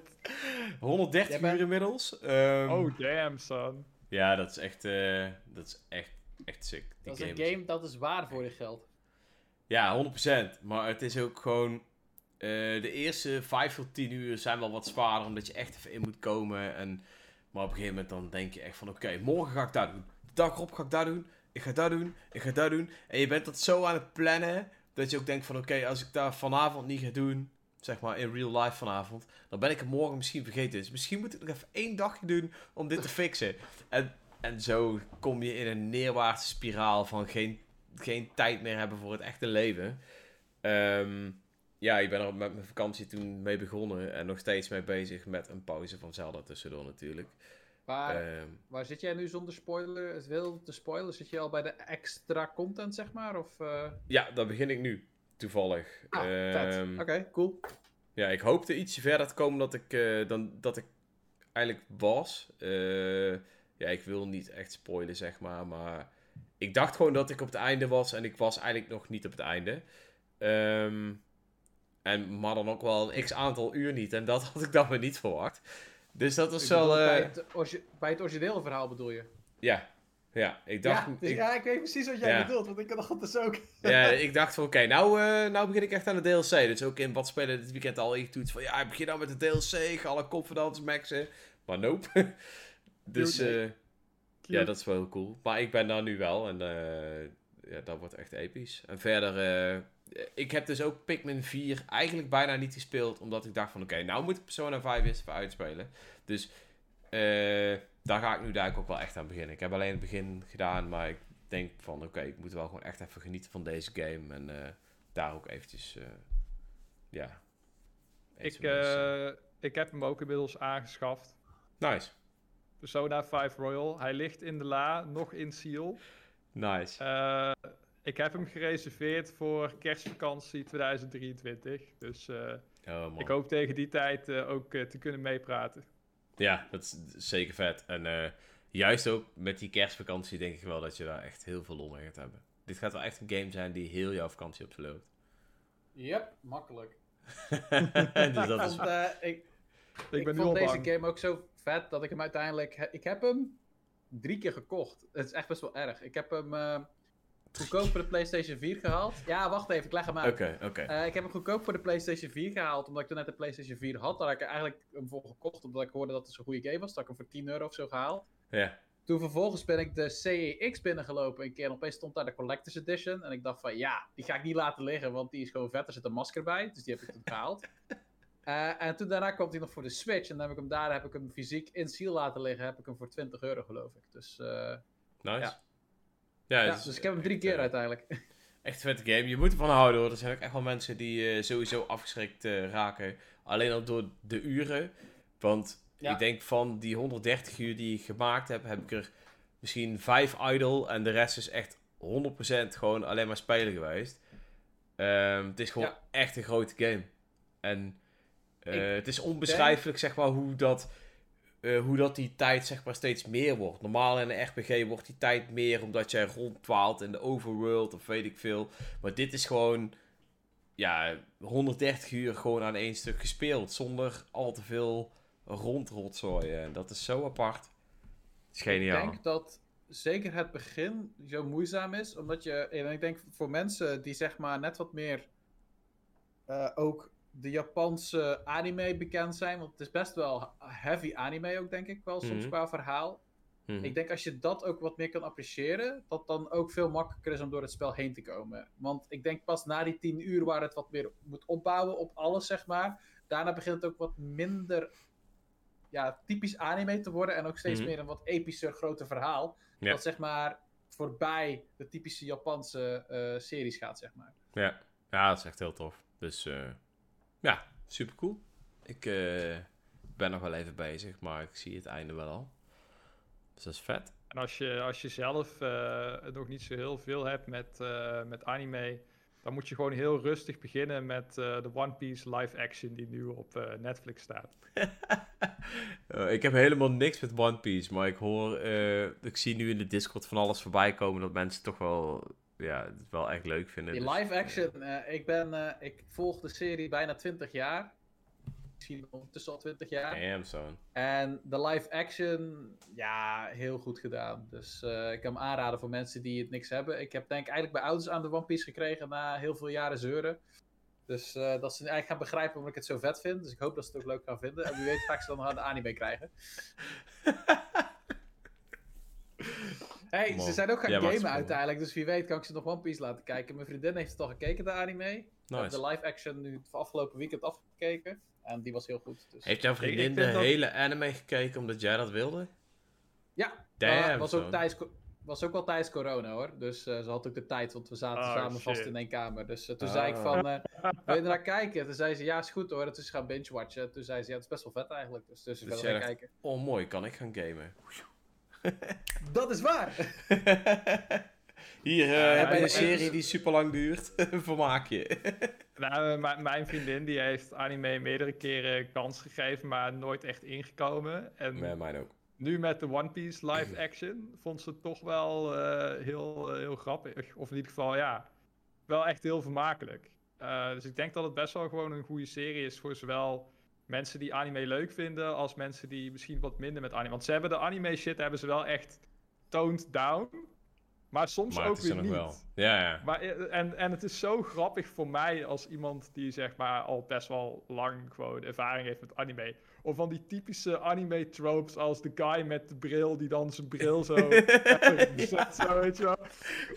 130 Jij bent- uur inmiddels. Ehm, Oh damn son. Ja, dat is echt, eh, dat is echt, echt sick. Die Dat is een game game dat is waar voor je geld. Ja, 100%. Maar het is ook gewoon. eh, de eerste 5 tot 10 uur zijn wel wat zwaarder, omdat je echt even in moet komen. En, maar op een gegeven moment dan denk je echt van: oké, morgen ga ik dat doen. De dag erop ga ik dat doen. Ik ga dat doen. Ik ga dat doen. En je bent dat zo aan het plannen. Dat je ook denkt van: oké, als ik dat vanavond niet ga doen. Zeg maar in real life vanavond. Dan ben ik het morgen misschien vergeten. Dus misschien moet ik nog even één dagje doen om dit te fixen. En, en zo kom je in een neerwaartse spiraal van geen, geen tijd meer hebben voor het echte leven. Ehm, ja, ik ben er met mijn vakantie toen mee begonnen. En nog steeds mee bezig met een pauze van Zelda tussendoor natuurlijk. Waar, Ehm, waar zit jij nu zonder spoiler? Het wil te spoilen. Zit je al bij de extra content, zeg maar? Of, eh, ja, daar begin ik nu. Toevallig. Ah. Ehm, Oké, cool. Ja, ik hoopte ietsje verder te komen dat ik, eh, dan dat ik eigenlijk was. Eh, ja, ik wil niet echt spoilen, zeg maar. Maar ik dacht gewoon dat ik op het einde was. En ik was eigenlijk nog niet op het einde. Ehm, en, maar dan ook wel een x aantal uur niet. En dat had ik dan weer niet verwacht. Dus dat was Ik wel... bedoel, bij, eh, het orgi- bij het originele verhaal bedoel je? ja, ja, ik dacht... ja, dus ik, ja, ik weet precies wat jij Ja. bedoelt, want ik had dat dus ook. Ja, ik dacht van oké, nou, eh, nou begin ik echt aan de DLC. Dus ook in wat spelen dit weekend al ingetoetst van ja, ik begin nou met de DLC, ik ga alle confidence maxen. Maar nope. dus eh, ja, dat is wel heel cool. Maar ik ben daar nu wel en eh, ja, dat wordt echt episch. En verder, eh, ik heb dus ook Pikmin 4 eigenlijk bijna niet gespeeld, omdat ik dacht van oké, nou moet ik Persona 5 eens even uitspelen. Dus daar ga ik nu daar ook wel echt aan beginnen. Ik heb alleen het begin gedaan, maar ik denk van oké, ik moet wel gewoon echt even genieten van deze game. En daar ook eventjes, ja. Ik, eh, ik heb hem ook inmiddels aangeschaft. nice, Persona 5 Royal. Hij ligt in de la, nog in seal. nice. Eh, ik heb hem gereserveerd voor kerstvakantie 2023. Dus eh, oh, man. ik hoop tegen die tijd eh, ook te kunnen meepraten. Ja, dat is zeker vet. En eh, juist ook met die kerstvakantie denk ik wel dat je daar echt heel veel lol mee gaat hebben. Dit gaat wel echt een game zijn die heel jouw vakantie opvloopt. Yep, makkelijk. dus dat is... Want, ik, Ik, ik ben nu vond al deze bang. game ook zo vet dat ik hem uiteindelijk... he- Ik heb hem drie keer gekocht. Het is echt best wel erg. Ik heb hem eh, goedkoop voor de PlayStation 4 gehaald. Ja, wacht even, ik leg hem uit. Oké, oké. Eh, ik heb hem goedkoop voor de PlayStation 4 gehaald, omdat ik toen net de PlayStation 4 had. Daar had ik eigenlijk hem voor gekocht, omdat ik hoorde dat het zo'n goede game was. Dat ik hem voor 10 euro of zo gehaald. Ja. Toen vervolgens ben ik de CEX binnengelopen een keer. En opeens stond daar de Collector's Edition. En ik dacht van, ja, die ga ik niet laten liggen, want die is gewoon vet. Er zit een masker bij, dus die heb ik toen gehaald. Eh, en toen daarna kwam hij nog voor de Switch. En dan heb ik hem daar heb ik hem fysiek in seal laten liggen. Heb ik hem voor 20 euro, geloof ik. Dus, eh, Nice. Ja. Ja, dus ik heb hem drie echt, keer eh, uiteindelijk. Echt een vette game. Je moet ervan houden hoor. Er zijn ook echt wel mensen die sowieso afgeschrikt raken. Alleen al door de uren. Want Ja. ik denk van die 130 uur die ik gemaakt heb, heb ik er misschien 5 idle. En de rest is echt 100% gewoon alleen maar spelen geweest. Ehm, het is gewoon echt een grote game. En eh, Ik het is onbeschrijfelijk zeg maar hoe dat, eh, hoe dat die tijd zeg maar steeds meer wordt. Normaal in een RPG wordt die tijd meer omdat jij rondtwaalt in de overworld of weet ik veel. Maar dit is gewoon ja, 130 uur gewoon aan één stuk gespeeld. Zonder al te veel rondrotzooien. En dat is zo apart. Het is geniaal. Ik denk dat zeker het begin zo moeizaam is, omdat je, en ik denk voor mensen die zeg maar net wat meer eh, ook de Japanse anime bekend zijn, want het is best wel heavy anime ook denk ik wel soms Mhm. qua verhaal. Mhm. Ik denk als je dat ook wat meer kan appreciëren, dat dan ook veel makkelijker is om door het spel heen te komen. Want ik denk pas na die 10 uur waar het wat meer moet opbouwen op alles, zeg maar. Daarna begint het ook wat minder ja, typisch anime te worden en ook steeds Mhm. meer een wat epischer, groter verhaal. Ja. Dat zeg maar voorbij de typische Japanse eh, series gaat, zeg maar. Ja. ja, dat is echt heel tof. Dus eh, ja, super cool. Ik eh, ben nog wel even bezig, maar ik zie het einde wel al. Dus dat is vet. En als je, als je zelf eh, nog niet zo heel veel hebt met, eh, met anime, dan moet je gewoon heel rustig beginnen met eh, de One Piece live action die nu op eh, Netflix staat. Ik heb helemaal niks met One Piece, maar ik hoor, eh, ik zie nu in de Discord van alles voorbij komen dat mensen toch wel, ja, het wel echt leuk vinden. Die Dus, live action, eh, ik ben, eh, ik volg de serie bijna 20 jaar. Misschien ondertussen al 20 jaar. Damn. En de live action, ja, heel goed gedaan. Dus eh, ik kan hem aanraden voor mensen die het niks hebben. Ik heb denk ik eigenlijk bij ouders aan de One Piece gekregen na heel veel jaren zeuren. Dus eh, dat ze eigenlijk gaan begrijpen waarom ik het zo vet vind. Dus ik hoop dat ze het ook leuk gaan vinden. En wie weet ga ik ze dan nog aan de anime krijgen. hey, Man. ze zijn ook gaan gamen uiteindelijk. Dus wie weet kan ik ze nog One Piece laten kijken. Mijn vriendin heeft het al gekeken, de anime. Nice. de live action nu het afgelopen weekend afgekeken. En die was heel goed. Dus... Heeft jouw vriendin de dat- hele anime gekeken omdat jij dat wilde? Ja, Damn, was ook, tijdens, was ook wel tijdens corona hoor. Dus eh, ze had ook de tijd, want we zaten Oh, samen vast in één kamer. Dus eh, toen zei ik Oh. van, eh, wil je naar kijken? Toen zei ze, ja is goed hoor. En toen is ze gaan binge-watchen. Toen zei ze, ja het is best wel vet eigenlijk. Dus, dus, Dus jij gaan kijken. Oh, mooi, kan ik gaan gamen? Dat is waar! Hier, eh, Ja, heb je een serie die super lang duurt. Vermaak je. Nou, eh, mijn- vriendin die heeft anime meerdere keren kans gegeven, maar nooit echt ingekomen. En Nee, mij ook. nu met de One Piece live action vond ze het toch wel eh, heel, heel grappig. Of in ieder geval, ja, wel echt heel vermakelijk. Eh, dus ik denk dat het best wel gewoon een goede serie is voor zowel mensen die anime leuk vinden, als mensen die misschien wat minder met anime. Want ze hebben de anime shit hebben ze wel echt toned down. Maar soms Maar ook er weer niet. wel. Ja, ja. Maar, eh, en, en het is zo grappig voor mij als iemand die zeg maar al best wel lang gewoon ervaring heeft met anime. Of van die typische anime tropes als de guy met de bril die dan zijn bril zo, zo weet je wel.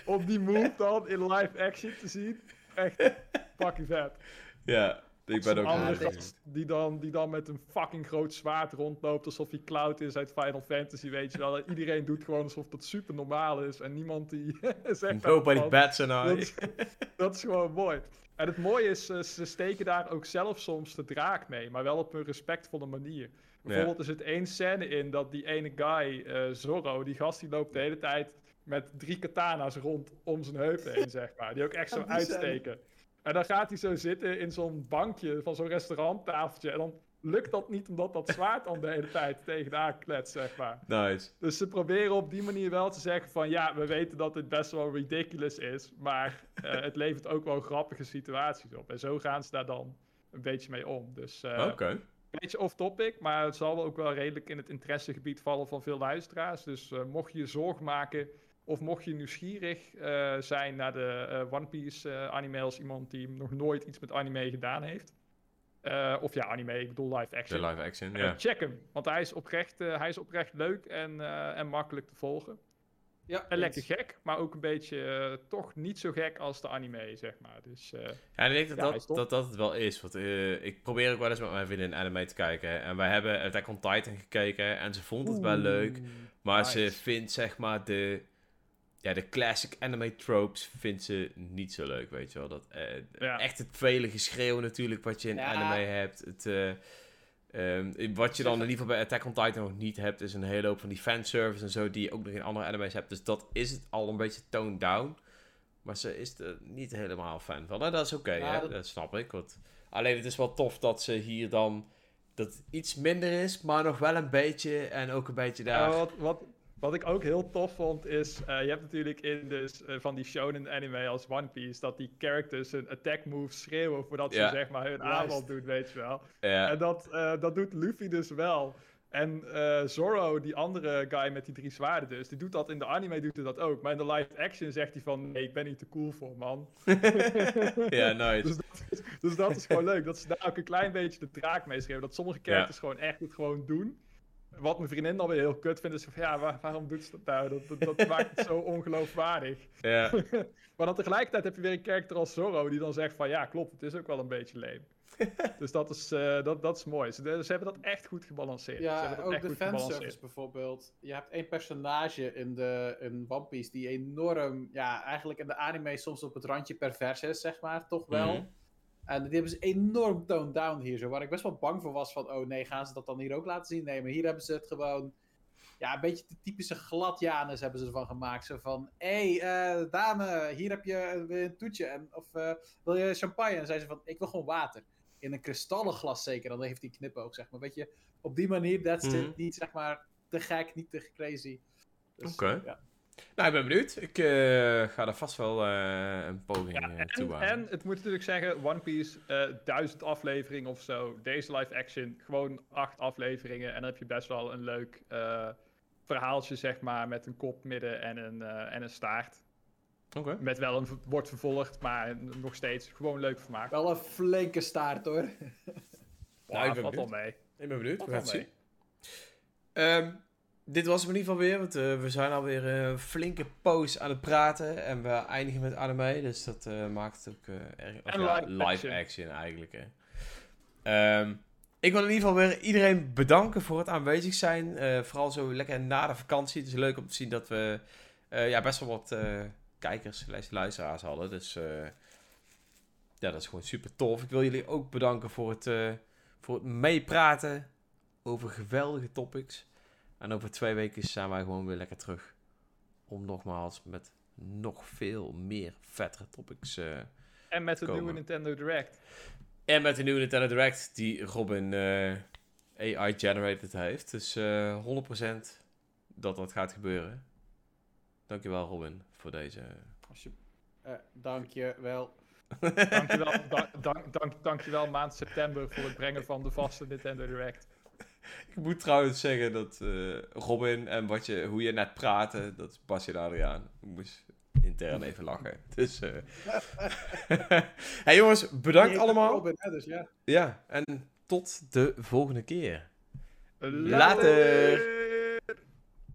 Om die move dan in live action te zien. Echt fucking vet. Ja, ik ben Zo'n ook andere gast die dan, die dan met een fucking groot zwaard rondloopt alsof hij Cloud is uit Final Fantasy, weet je wel. En iedereen doet gewoon alsof dat super normaal is en niemand die zegt Nobody van- bats an dat eye. is, dat is gewoon mooi. En het mooie is, eh, ze steken daar ook zelf soms de draak mee, maar wel op een respectvolle manier. Bijvoorbeeld er zit één scène in dat die ene guy, eh, Zorro, die gast die loopt de hele tijd met drie katana's rond om zijn heupen heen, zeg maar. Die ook echt zo scène. En dan gaat hij zo zitten in zo'n bankje van zo'n restauranttafeltje. En dan lukt dat niet omdat dat zwaard dan de hele tijd tegenaan kletst, zeg maar. Nice. Dus ze proberen op die manier wel te zeggen van ja, we weten dat dit best wel ridiculous is, maar eh, het levert ook wel grappige situaties op. En zo gaan ze daar dan een beetje mee om. Dus eh, Oké. een beetje off-topic, maar het zal wel ook wel redelijk in het interessegebied vallen van veel luisteraars. Dus eh, mocht je je zorgen maken of mocht je nieuwsgierig eh, zijn naar de eh, One Piece eh, anime als iemand die nog nooit iets met anime gedaan heeft. Eh, of ja, anime, ik bedoel live De action. live action, ja. check hem, want hij is oprecht, eh, hij is oprecht leuk en, eh, en makkelijk te volgen. Ja, En lekker gek, maar ook een beetje toch niet zo gek als de anime, zeg maar. Dus eh, Ja, ik denk dat, Ja, dat, dat dat het wel is. Want eh, ik probeer ook wel eens met mijn vriendin anime te kijken. En wij hebben Attack on Titan gekeken en ze vond het wel leuk. Maar ze vindt zeg maar de, ja, de classic anime tropes vindt ze niet zo leuk, weet je wel. Dat, eh, Ja. Echt het vele geschreeuw natuurlijk wat je in Ja. anime hebt. Het, eh, ehm, wat je dan in ieder geval bij Attack on Titan nog niet hebt, is een hele hoop van die fanservice en zo, die je ook nog in andere anime's hebt. Dus dat is het al een beetje toned down. Maar ze is er niet helemaal fan van. Dat is oké, Ja, dat- dat snap ik. Want... Alleen het is wel tof dat ze hier dan... Dat iets minder is, maar nog wel een beetje. En ook een beetje daar... Ja, wat, wat, wat ik ook heel tof vond is, eh, je hebt natuurlijk in dus, eh, van die shonen anime als One Piece, dat die characters hun attack moves schreeuwen voordat ze zeg maar hun aanval doen, weet je wel. En dat, eh, dat doet Luffy dus wel. En eh, Zoro, die andere guy met die drie zwaarden dus, die doet dat in de anime doet hij dat ook. Maar in de live action zegt hij van, nee, ik ben niet te cool voor, man. ja, nice. Dus dat, is, dus dat is gewoon leuk. Dat ze daar ook een klein beetje de draak mee schreeuwen. Dat sommige characters gewoon echt het gewoon doen. Wat mijn vriendin dan weer heel kut vindt, is van ja, waar- waarom doet ze dat nou? Dat, dat, dat maakt het zo ongeloofwaardig. Ja. Maar dan tegelijkertijd heb je weer een character als Zorro die dan zegt van ja, klopt, het is ook wel een beetje leem. dus dat is, eh, dat, dat is mooi. Ze, ze hebben dat echt goed gebalanceerd. ze Ja, ook echt de goed fanservice gebalanceerd. bijvoorbeeld. Je hebt één personage in, de, in One Piece die enorm, ja, eigenlijk in de anime soms op het randje pervers is, zeg maar, toch wel. Mhm. En die hebben ze enorm toned down hier zo, waar ik best wel bang voor was van, oh nee, gaan ze dat dan hier ook laten zien? Nee, maar hier hebben ze het gewoon, ja, een beetje de typische gladjanus hebben ze ervan gemaakt. Zo van, hé, hey, eh, dame, hier heb je een toetje, en, of eh, wil je champagne? En zei ze van, ik wil gewoon water. in een kristallen glas zeker, dan heeft hij knipoog, zeg maar. Weet je, op die manier, that's Mhm. it. Niet, zeg maar, te gek, niet te crazy. Dus, Oké. ja. Nou, ik ben benieuwd. Ik eh, ga er vast wel eh, een poging Ja, eh, toe en, en het moet natuurlijk zeggen, One Piece, eh, duizend afleveringen of zo. Deze live action, gewoon acht afleveringen. En dan heb je best wel een leuk eh, verhaaltje, zeg maar, met een kop, midden en een, eh, en een staart. Oké. Met wel een wordt vervolgd, maar nog steeds gewoon leuk vermaak. Wel een flinke staart, hoor. Nou, ik ben valt benieuwd. mee. Ik ben benieuwd. We gaan het zien. Ehm, dit was hem in ieder geval weer. Want eh, we zijn alweer eh, een flinke poos aan het praten. En we eindigen met anime. Dus dat eh, maakt het ook erg... of En ja, live live action. action eigenlijk. Hè. Ehm, ik wil in ieder geval weer iedereen bedanken voor het aanwezig zijn. Vooral zo lekker na de vakantie. Het is leuk om te zien dat we ja, best wel wat kijkers, luisteraars hadden. Dus ja, dat is gewoon super tof. Ik wil jullie ook bedanken voor het, voor het meepraten over geweldige topics. En over twee weken zijn wij gewoon weer lekker terug. Om nogmaals met nog veel meer vettere topics. eh, En met de Komen. nieuwe Nintendo Direct. en met de nieuwe Nintendo Direct die Robin eh, AI-generated heeft. Dus eh 100% dat dat gaat gebeuren. Dankjewel Robin voor deze. Als je, eh, dank je wel. Dankjewel, dank, dank, dank, dankjewel maand september voor het brengen van de vaste Nintendo Direct. Ik moet trouwens zeggen dat eh, Robin en wat je, hoe je net praatte, dat is Basje en Adriaan. Ik moest intern even lachen. Dus, eh hey jongens, bedankt allemaal. Robin, hè, dus ja. Ja, en tot de volgende keer. Later!